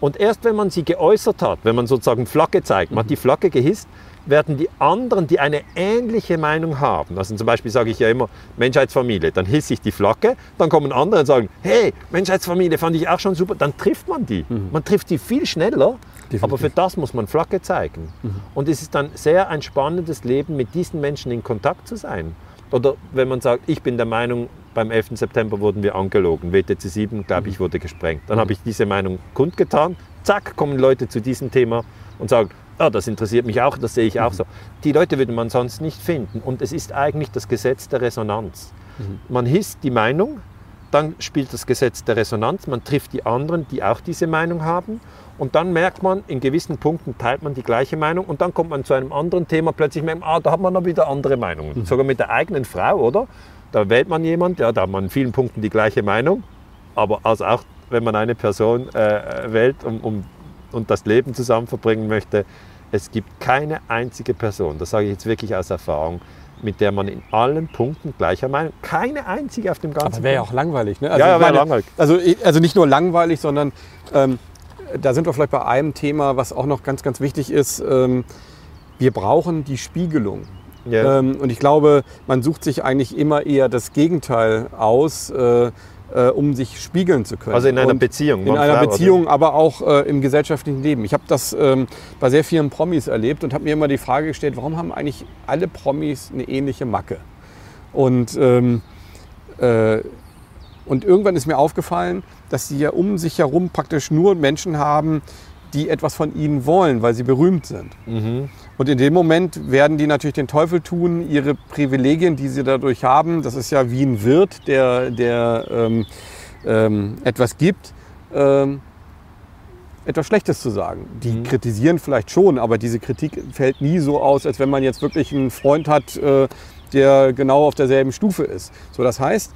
Und erst wenn man sie geäußert hat, wenn man sozusagen Flagge zeigt, man hat die mhm. Flagge gehisst, werden die anderen, die eine ähnliche Meinung haben, also zum Beispiel sage ich ja immer Menschheitsfamilie, dann hisse ich die Flagge, dann kommen andere und sagen, hey, Menschheitsfamilie fand ich auch schon super, dann trifft man die. Mhm. Man trifft die viel schneller, Definitiv. aber für das muss man Flagge zeigen. Mhm. Und es ist dann sehr ein spannendes Leben, mit diesen Menschen in Kontakt zu sein. Oder wenn man sagt, ich bin der Meinung, beim 11. September wurden wir angelogen, WTC 7, glaube ich, mhm. wurde gesprengt. Dann habe ich diese Meinung kundgetan, zack, kommen Leute zu diesem Thema und sagen, ah, das interessiert mich auch, das sehe ich auch mhm. so. Die Leute würde man sonst nicht finden. Und es ist eigentlich das Gesetz der Resonanz. Mhm. Man hisst die Meinung, dann spielt das Gesetz der Resonanz, man trifft die anderen, die auch diese Meinung haben. Und dann merkt man, in gewissen Punkten teilt man die gleiche Meinung und dann kommt man zu einem anderen Thema, plötzlich merkt man, ah, da hat man noch wieder andere Meinungen. Mhm. Sogar mit der eigenen Frau, oder? da wählt man jemand, ja, da hat man in vielen Punkten die gleiche Meinung, aber also auch wenn man eine Person äh, wählt um, um, und das Leben zusammen verbringen möchte, es gibt keine einzige Person, das sage ich jetzt wirklich aus Erfahrung, mit der man in allen Punkten gleicher Meinung, keine einzige auf dem ganzen Aber wäre ja auch langweilig, ne? ja, ja, ich wäre langweilig. Also, also nicht nur langweilig, sondern ähm, da sind wir vielleicht bei einem Thema, was auch noch ganz, ganz wichtig ist. Ähm, wir brauchen die Spiegelung. Ja. Ähm, und ich glaube, man sucht sich eigentlich immer eher das Gegenteil aus, äh, äh, um sich spiegeln zu können. Also in einer Und Beziehung. In Mann, einer? Beziehung, aber auch äh, im gesellschaftlichen Leben. Ich habe das ähm, bei sehr vielen Promis erlebt und habe mir immer die Frage gestellt, warum haben eigentlich alle Promis eine ähnliche Macke? Und, ähm, äh, und irgendwann ist mir aufgefallen, dass sie ja um sich herum praktisch nur Menschen haben, die etwas von ihnen wollen, weil sie berühmt sind. Mhm. Und in dem Moment werden die natürlich den Teufel tun, ihre Privilegien, die sie dadurch haben, das ist ja wie ein Wirt, der, der ähm, ähm, etwas gibt, ähm, etwas Schlechtes zu sagen. Die Mhm. kritisieren vielleicht schon, aber diese Kritik fällt nie so aus, als wenn man jetzt wirklich einen Freund hat, äh, der genau auf derselben Stufe ist. So, das heißt,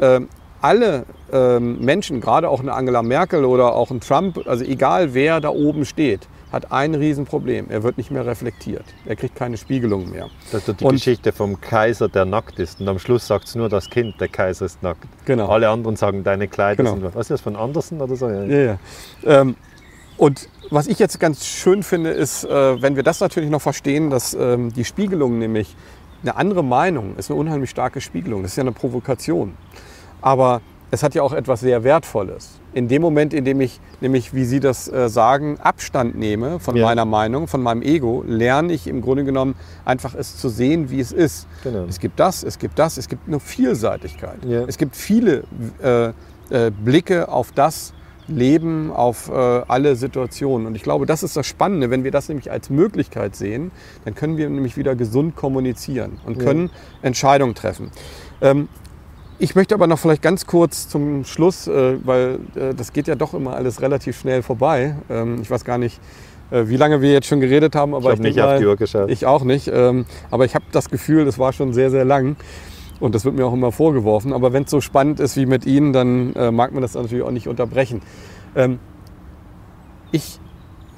ähm, alle ähm, Menschen, gerade auch eine Angela Merkel oder auch ein Trump, also egal wer da oben steht, hat ein Riesenproblem. Er wird nicht mehr reflektiert. Er kriegt keine Spiegelung mehr. Das ist die Und- Geschichte vom Kaiser, der nackt ist. Und am Schluss sagt es nur das Kind, der Kaiser ist nackt. Genau. Alle anderen sagen, deine Kleider Genau. sind... Was ist das, von Andersen oder so? Ja. Ja, ja. Ähm, und was ich jetzt ganz schön finde, ist, äh, wenn wir das natürlich noch verstehen, dass ähm, die Spiegelung nämlich eine andere Meinung ist, eine unheimlich starke Spiegelung. Das ist ja eine Provokation. Aber es hat ja auch etwas sehr Wertvolles. In dem Moment, in dem ich nämlich, wie Sie das äh, sagen, Abstand nehme von Ja. meiner Meinung, von meinem Ego, lerne ich im Grunde genommen einfach es zu sehen, wie es ist. Genau. Es gibt das, es gibt das, es gibt eine Vielseitigkeit. Ja. Es gibt viele äh, äh, Blicke auf das Leben, auf äh, alle Situationen. Und ich glaube, das ist das Spannende. Wenn wir das nämlich als Möglichkeit sehen, dann können wir nämlich wieder gesund kommunizieren und Ja. können Entscheidungen treffen. Ähm, ich möchte aber noch vielleicht ganz kurz zum Schluss, äh, weil äh, das geht ja doch immer alles relativ schnell vorbei. Ähm, ich weiß gar nicht, äh, wie lange wir jetzt schon geredet haben, aber Ich habe nicht auf mal- die Uhr geschaut. ich auch nicht. Ähm, aber ich habe das Gefühl, das war schon sehr, sehr lang. Und das wird mir auch immer vorgeworfen. Aber wenn es so spannend ist wie mit Ihnen, dann äh, mag man das natürlich auch nicht unterbrechen. Ähm, ich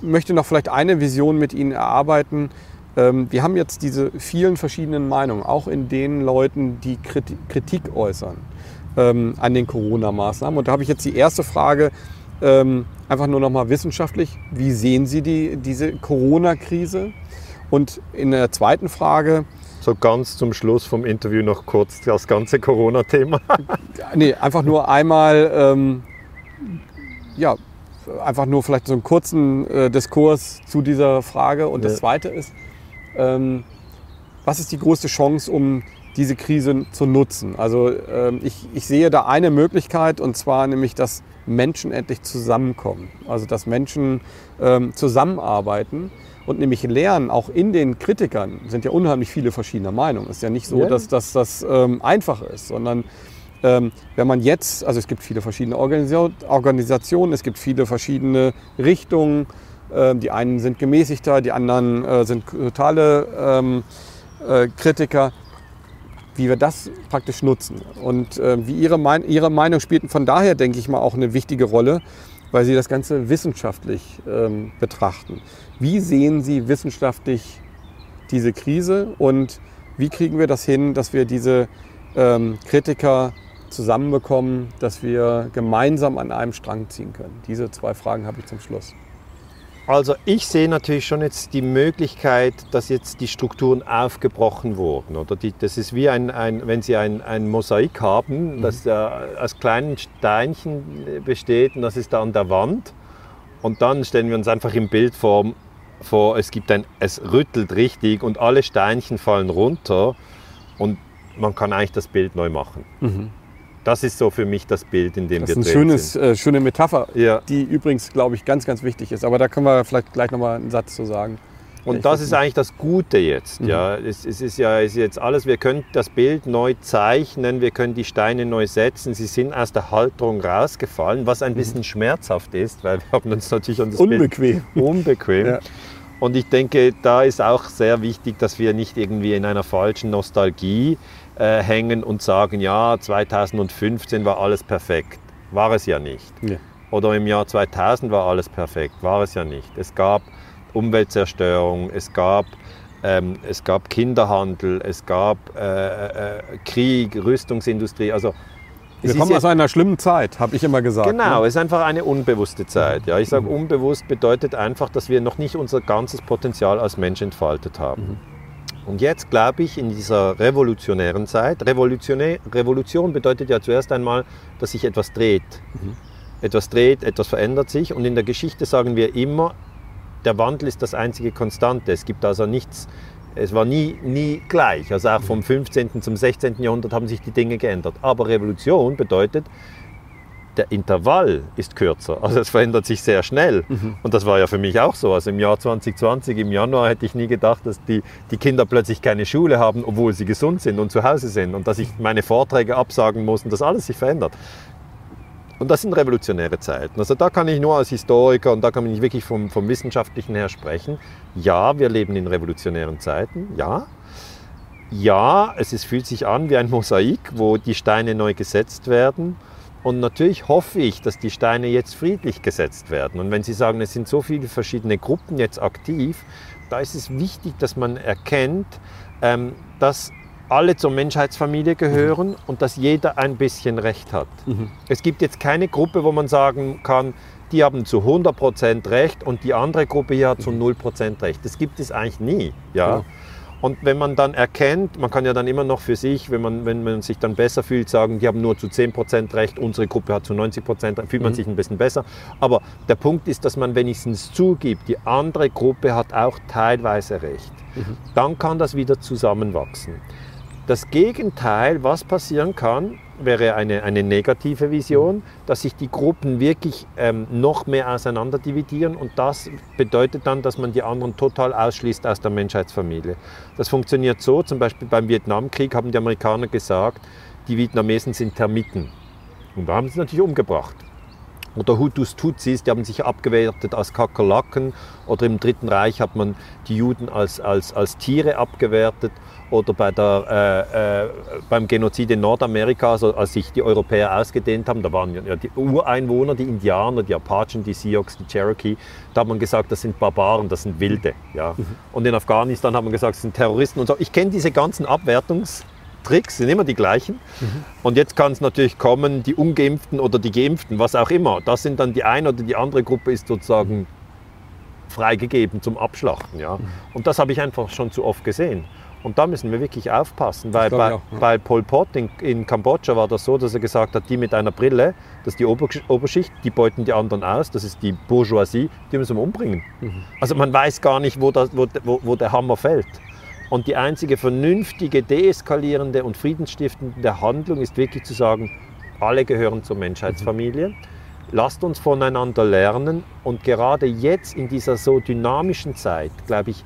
möchte noch vielleicht eine Vision mit Ihnen erarbeiten. Ähm, wir haben jetzt diese vielen verschiedenen Meinungen, auch in den Leuten, die Kriti- Kritik äußern ähm, an den Corona-Maßnahmen. Und da habe ich jetzt die erste Frage, ähm, einfach nur noch mal wissenschaftlich. Wie sehen Sie die, diese Corona-Krise? Und in der zweiten Frage, So ganz zum Schluss vom Interview noch kurz das ganze Corona-Thema. nee, einfach nur einmal, ähm, ja, einfach nur vielleicht so einen kurzen äh, Diskurs zu dieser Frage. Und das Ja. zweite ist, ähm, was ist die größte Chance, um diese Krise zu nutzen? Also ähm, ich, ich sehe da eine Möglichkeit und zwar nämlich, dass Menschen endlich zusammenkommen. Also dass Menschen ähm, zusammenarbeiten und nämlich lernen, auch in den Kritikern sind ja unheimlich viele verschiedene Meinungen. Es ist ja nicht so, Ja. dass, dass das ähm, einfach ist, sondern ähm, wenn man jetzt, also es gibt viele verschiedene Organisa Organisationen, es gibt viele verschiedene Richtungen. Ähm, die einen sind gemäßigter, die anderen äh, sind totale ähm, äh, Kritiker. Wie wir das praktisch nutzen und äh, wie ihre, mein ihre Meinung spielt von daher, denke ich mal, auch eine wichtige Rolle, weil Sie das Ganze wissenschaftlich ähm, betrachten. Wie sehen Sie wissenschaftlich diese Krise und wie kriegen wir das hin, dass wir diese ähm, Kritiker zusammenbekommen, dass wir gemeinsam an einem Strang ziehen können? Diese zwei Fragen habe ich zum Schluss. Also ich sehe natürlich schon jetzt die Möglichkeit, dass jetzt die Strukturen aufgebrochen wurden. Oder die, das ist wie ein, ein wenn Sie ein, ein Mosaik haben, das äh, aus kleinen Steinchen besteht und das ist da an der Wand. Und dann stellen wir uns einfach im Bild vor, vor es, gibt ein, es rüttelt richtig und alle Steinchen fallen runter und man kann eigentlich das Bild neu machen. Das ist so für mich das Bild, in dem Das wir ist eine drin schönes, sind. äh, schöne Metapher, Ja. die übrigens, glaube ich, ganz, ganz wichtig ist. Aber da können wir vielleicht gleich nochmal einen Satz zu sagen. Und Ich das ist eigentlich das Gute jetzt. Ja. Es, es ist ja es ist jetzt alles, wir können das Bild neu zeichnen, wir können die Steine neu setzen. Sie sind aus der Halterung rausgefallen, was ein bisschen schmerzhaft ist, weil wir haben uns natürlich an das Unbequem. Bild unbequem. Ja. Und ich denke, da ist auch sehr wichtig, dass wir nicht irgendwie in einer falschen Nostalgie äh, hängen und sagen, ja, 2015 war alles perfekt. War es ja nicht. Ja. Oder im Jahr 2000 war alles perfekt. War es ja nicht. Es gab Umweltzerstörung, es gab, ähm, es gab Kinderhandel, es gab äh, äh, Krieg, Rüstungsindustrie. Also wir kommen aus einer schlimmen Zeit, habe ich immer gesagt. Genau, ne? es ist einfach eine unbewusste Zeit. Ja, ich sage, mhm. unbewusst bedeutet einfach, dass wir noch nicht unser ganzes Potenzial als Mensch entfaltet haben. Mhm. Und jetzt glaube ich, in dieser revolutionären Zeit, Revolutionär, Revolution bedeutet ja zuerst einmal, dass sich etwas dreht. Mhm. Etwas dreht, etwas verändert sich. Und in der Geschichte sagen wir immer, der Wandel ist das einzige Konstante. Es gibt also nichts, es war nie, nie gleich. Also auch vom 15. zum 16. Jahrhundert haben sich die Dinge geändert. Aber Revolution bedeutet, der Intervall ist kürzer. Also es verändert sich sehr schnell. Mhm. Und das war ja für mich auch so. Also im Jahr 2020, im Januar, hätte ich nie gedacht, dass die, die Kinder plötzlich keine Schule haben, obwohl sie gesund sind und zu Hause sind. Und dass ich meine Vorträge absagen muss und dass alles sich verändert. Und das sind revolutionäre Zeiten. Also da kann ich nur als Historiker und da kann ich wirklich vom, vom Wissenschaftlichen her sprechen. Ja, wir leben in revolutionären Zeiten. Ja. Ja, es ist, fühlt sich an wie ein Mosaik, wo die Steine neu gesetzt werden. Und natürlich hoffe ich, dass die Steine jetzt friedlich gesetzt werden. Und wenn Sie sagen, es sind so viele verschiedene Gruppen jetzt aktiv, da ist es wichtig, dass man erkennt, ähm, dass alle zur Menschheitsfamilie gehören mhm. und dass jeder ein bisschen Recht hat. Mhm. Es gibt jetzt keine Gruppe, wo man sagen kann, die haben zu 100% Recht und die andere Gruppe hier hat zu 0% mhm. Recht. Das gibt es eigentlich nie. Ja? ja. Und wenn man dann erkennt, man kann ja dann immer noch für sich, wenn man, wenn man sich dann besser fühlt, sagen, die haben nur zu 10% Recht, unsere Gruppe hat zu 90% Recht, fühlt man mhm. sich ein bisschen besser. Aber der Punkt ist, dass man wenigstens zugibt, die andere Gruppe hat auch teilweise Recht. Mhm. Dann kann das wieder zusammenwachsen. Das Gegenteil, was passieren kann, wäre eine, eine negative Vision, dass sich die Gruppen wirklich ähm, noch mehr auseinanderdividieren und das bedeutet dann, dass man die anderen total ausschließt aus der Menschheitsfamilie. Das funktioniert so, zum Beispiel beim Vietnamkrieg haben die Amerikaner gesagt, die Vietnamesen sind Termiten. Und da haben sie natürlich umgebracht oder Hutus Tutsis, die haben sich abgewertet als Kakerlaken oder im Dritten Reich hat man die Juden als, als, als Tiere abgewertet oder bei der, äh, äh, beim Genozid in Nordamerika, also als sich die Europäer ausgedehnt haben, da waren ja die Ureinwohner, die Indianer, die Apachen, die Sioux, die Cherokee, da hat man gesagt, das sind Barbaren, das sind Wilde. Ja. Mhm. Und in Afghanistan hat man gesagt, das sind Terroristen und so. Ich kenne diese ganzen Abwertungs- Tricks sind immer die gleichen. Mhm. Und jetzt kann es natürlich kommen, die Ungeimpften oder die Geimpften, was auch immer. Das sind dann die eine oder die andere Gruppe ist sozusagen freigegeben zum Abschlachten. Ja? Mhm. Und das habe ich einfach schon zu oft gesehen. Und da müssen wir wirklich aufpassen, weil bei, auch, ja. bei, Pol Pot in, in, Kambodscha war das so, dass er gesagt hat, die mit einer Brille, das ist die Oberschicht, die beuten die anderen aus, das ist die Bourgeoisie, die müssen wir umbringen. Mhm. Also man weiß gar nicht, wo, das, wo, wo, wo der Hammer fällt. Und die einzige vernünftige, deeskalierende und friedensstiftende Handlung ist wirklich zu sagen, alle gehören zur Menschheitsfamilie. Mhm. Lasst uns voneinander lernen. Und gerade jetzt in dieser so dynamischen Zeit, glaube ich,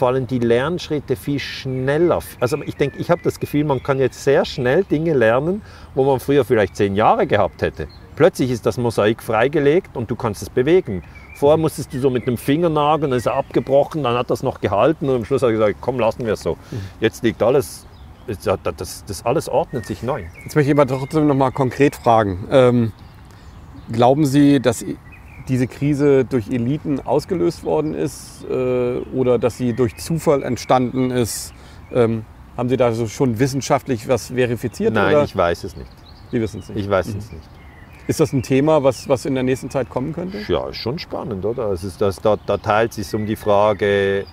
fallen die Lernschritte viel schneller. Also ich denke, ich habe das Gefühl, man kann jetzt sehr schnell Dinge lernen, wo man früher vielleicht zehn Jahre gehabt hätte. Plötzlich ist das Mosaik freigelegt und du kannst es bewegen. Vorher musstest du so mit dem Finger nageln, dann ist er abgebrochen, dann hat das noch gehalten und am Schluss hat er gesagt, komm, lassen wir es so. Mhm. Jetzt liegt alles, das, das, alles ordnet sich neu. Jetzt möchte ich aber trotzdem noch mal konkret fragen. Ähm, glauben Sie, dass diese Krise durch Eliten ausgelöst worden ist äh, oder dass sie durch Zufall entstanden ist? Ähm, haben Sie da so schon wissenschaftlich was verifiziert? Nein, oder? ich weiß es nicht. Sie wissen es nicht. Ich weiß mhm. es nicht. Ist das ein Thema, was, was in der nächsten Zeit kommen könnte? Ja, ist schon spannend, oder? Es ist das, da, da teilt sich um die Frage,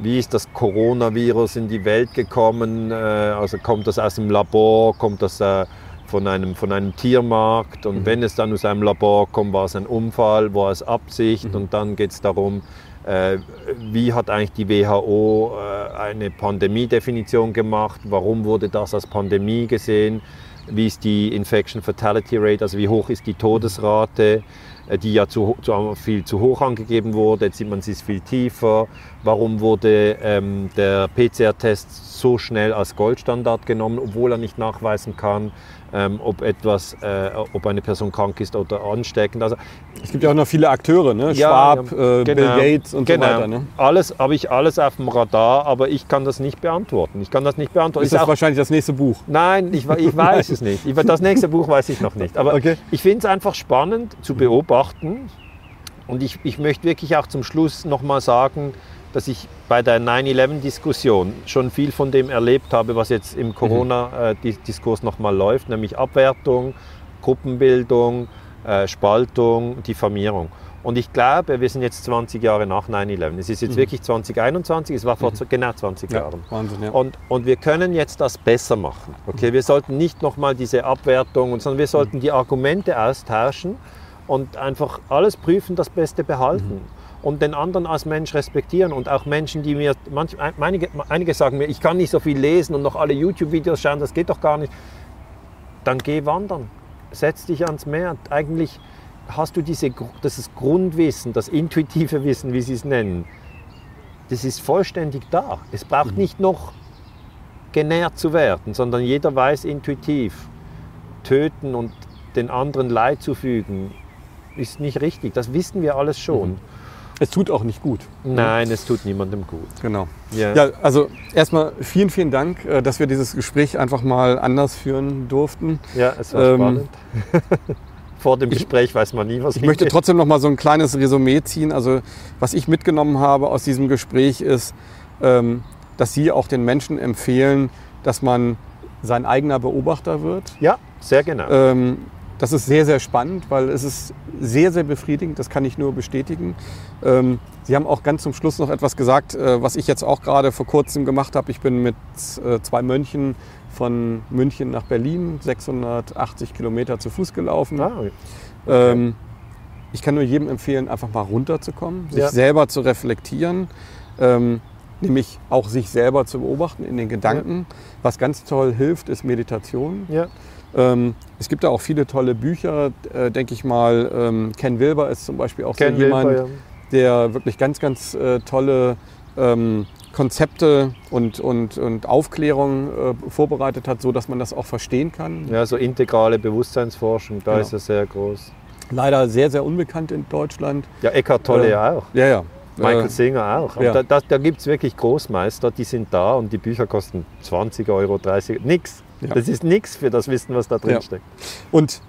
wie ist das Coronavirus in die Welt gekommen? Äh, also kommt das aus dem Labor, kommt das äh, von einem, von einem Tiermarkt? Und mhm. wenn es dann aus einem Labor kommt, war es ein Unfall, war es Absicht? Mhm. Und dann geht es darum, äh, wie hat eigentlich die WHO eine Pandemiedefinition gemacht? Warum wurde das als Pandemie gesehen? wie ist die Infection Fatality Rate, also wie hoch ist die Todesrate, äh, die ja zu, zu, viel zu hoch angegeben wurde. Jetzt sieht man, sie ist viel tiefer. Warum wurde ähm, der PCR-Test so schnell als Goldstandard genommen, obwohl er nicht nachweisen kann, ähm, ob etwas, äh, ob eine Person krank ist oder ansteckend. Also, es gibt ja auch noch viele Akteure, ne? Schwab, ja, äh, genau, Bill Gates und genau. so weiter. Ne? Alles habe ich alles auf dem Radar, aber ich kann das nicht beantworten. Ich kann das nicht beantworten. Ist das auch, wahrscheinlich das nächste Buch? Nein, ich, ich weiß es nicht. Das nächste Buch weiß ich noch nicht. Aber okay. ich finde es einfach spannend zu beobachten. Und ich, ich möchte wirklich auch zum Schluss nochmal sagen, dass ich bei der 9-11-Diskussion schon viel von dem erlebt habe, was jetzt im Corona-Diskurs nochmal läuft, nämlich Abwertung, Gruppenbildung, äh, Spaltung, Diffamierung. Und ich glaube, wir sind jetzt 20 Jahre nach 9-11. Es ist jetzt mhm. wirklich 2021, es war vor mhm. genau 20 ja, Jahren. Wahnsinn, ja. und, und wir können jetzt das besser machen. Okay? Mhm. Wir sollten nicht nochmal diese Abwertung, sondern wir sollten mhm. die Argumente austauschen und einfach alles prüfen, das Beste behalten. Und den anderen als Mensch respektieren und auch Menschen, die mir, manch, einige, einige sagen mir, ich kann nicht so viel lesen und noch alle YouTube-Videos schauen, das geht doch gar nicht. Dann geh wandern, setz dich ans Meer. Eigentlich hast du diese, das Grundwissen, das intuitive Wissen, wie sie es nennen, das ist vollständig da. Es braucht mhm. nicht noch genährt zu werden, sondern jeder weiß intuitiv, töten und den anderen Leid zufügen, ist nicht richtig. Das wissen wir alles schon. Mhm. Es tut auch nicht gut. Nein, es tut niemandem gut. Genau. Ja, ja also erstmal vielen, vielen Dank, äh, dass wir dieses Gespräch einfach mal anders führen durften. Ja, es war ähm, spannend. Vor dem Gespräch ich, weiß man nie, was Ich möchte trotzdem noch mal so ein kleines Resümee ziehen. Also was ich mitgenommen habe aus diesem Gespräch ist, ähm, dass Sie auch den Menschen empfehlen, dass man sein eigener Beobachter wird. Ja, sehr genau. Ähm, das ist sehr, sehr spannend, weil es ist sehr, sehr befriedigend. Das kann ich nur bestätigen. Ähm, Sie haben auch ganz zum Schluss noch etwas gesagt, äh, was ich jetzt auch gerade vor kurzem gemacht habe. Ich bin mit äh, zwei Mönchen von München nach Berlin 680 Kilometer zu Fuß gelaufen. Ah, okay. ähm, ich kann nur jedem empfehlen, einfach mal runterzukommen, sich ja. selber zu reflektieren, ähm, nämlich auch sich selber zu beobachten in den Gedanken. Ja. Was ganz toll hilft, ist Meditation. Ja. Ähm, es gibt da auch viele tolle Bücher, äh, denke ich mal. Ähm, Ken Wilber ist zum Beispiel auch Ken so jemand, Wilber, ja. der wirklich ganz, ganz äh, tolle ähm, Konzepte und, und, und Aufklärung äh, vorbereitet hat, so dass man das auch verstehen kann. Ja, so integrale Bewusstseinsforschung, da genau. ist er sehr groß. Leider sehr, sehr unbekannt in Deutschland. Ja, Eckhart Tolle ja auch. Ja, ja. Michael äh, Singer auch. Ja. Da, da, da gibt es wirklich Großmeister, die sind da und die Bücher kosten 20 Euro, 30 Euro, nix. Ja. Das ist nichts für das Wissen, was da drin ja. steckt. Und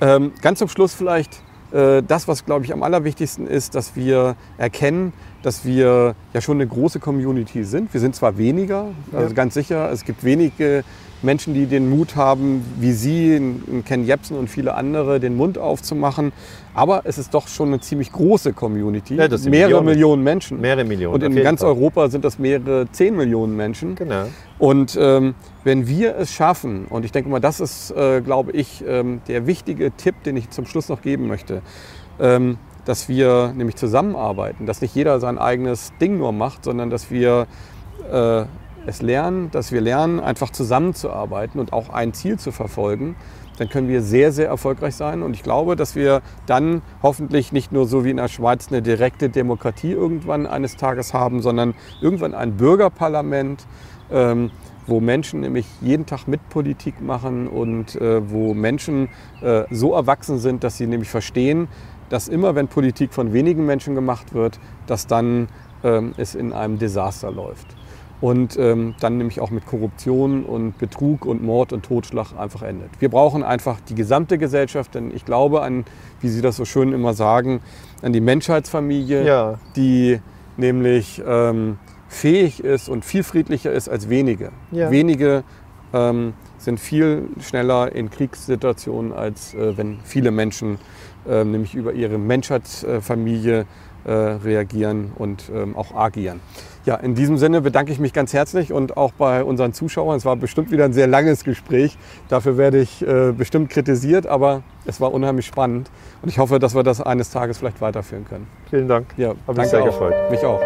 ähm, ganz zum Schluss vielleicht äh, das, was, glaube ich, am allerwichtigsten ist, dass wir erkennen, dass wir ja schon eine große Community sind. Wir sind zwar weniger, also ja. ganz sicher, es gibt wenige Menschen, die den Mut haben, wie Sie, Ken Jebsen und viele andere, den Mund aufzumachen. Aber es ist doch schon eine ziemlich große Community. Ja, mehrere Millionen. Millionen. Menschen. Mehrere Millionen. Und in ganz Fall. Europa sind das mehrere zehn Millionen Menschen. Genau. Und ähm, wenn wir es schaffen, und ich denke mal, das ist, äh, glaube ich, ähm, der wichtige Tipp, den ich zum Schluss noch geben möchte, ähm, dass wir nämlich zusammenarbeiten, dass nicht jeder sein eigenes Ding nur macht, sondern dass wir äh, es lernen, dass wir lernen, einfach zusammenzuarbeiten und auch ein Ziel zu verfolgen, dann können wir sehr, sehr erfolgreich sein. Und ich glaube, dass wir dann hoffentlich nicht nur so wie in der Schweiz eine direkte Demokratie irgendwann eines Tages haben, sondern irgendwann ein Bürgerparlament, ähm, wo Menschen nämlich jeden Tag mit Politik machen und äh, wo Menschen äh, so erwachsen sind, dass sie nämlich verstehen, dass immer, wenn Politik von wenigen Menschen gemacht wird, dass dann ähm, es in einem Desaster läuft und ähm, dann nämlich auch mit Korruption und Betrug und Mord und Totschlag einfach endet. Wir brauchen einfach die gesamte Gesellschaft, denn ich glaube an, wie Sie das so schön immer sagen, an die Menschheitsfamilie, ja. die nämlich ähm, fähig ist und viel friedlicher ist als wenige. Ja. Wenige ähm, sind viel schneller in Kriegssituationen, als äh, wenn viele Menschen äh, nämlich über ihre Menschheitsfamilie äh, reagieren und ähm, auch agieren. Ja, in diesem Sinne bedanke ich mich ganz herzlich und auch bei unseren Zuschauern. Es war bestimmt wieder ein sehr langes Gespräch. Dafür werde ich äh, bestimmt kritisiert, aber es war unheimlich spannend und ich hoffe, dass wir das eines Tages vielleicht weiterführen können. Vielen Dank. Ja, habe mich sehr auch. gefreut. Mich auch.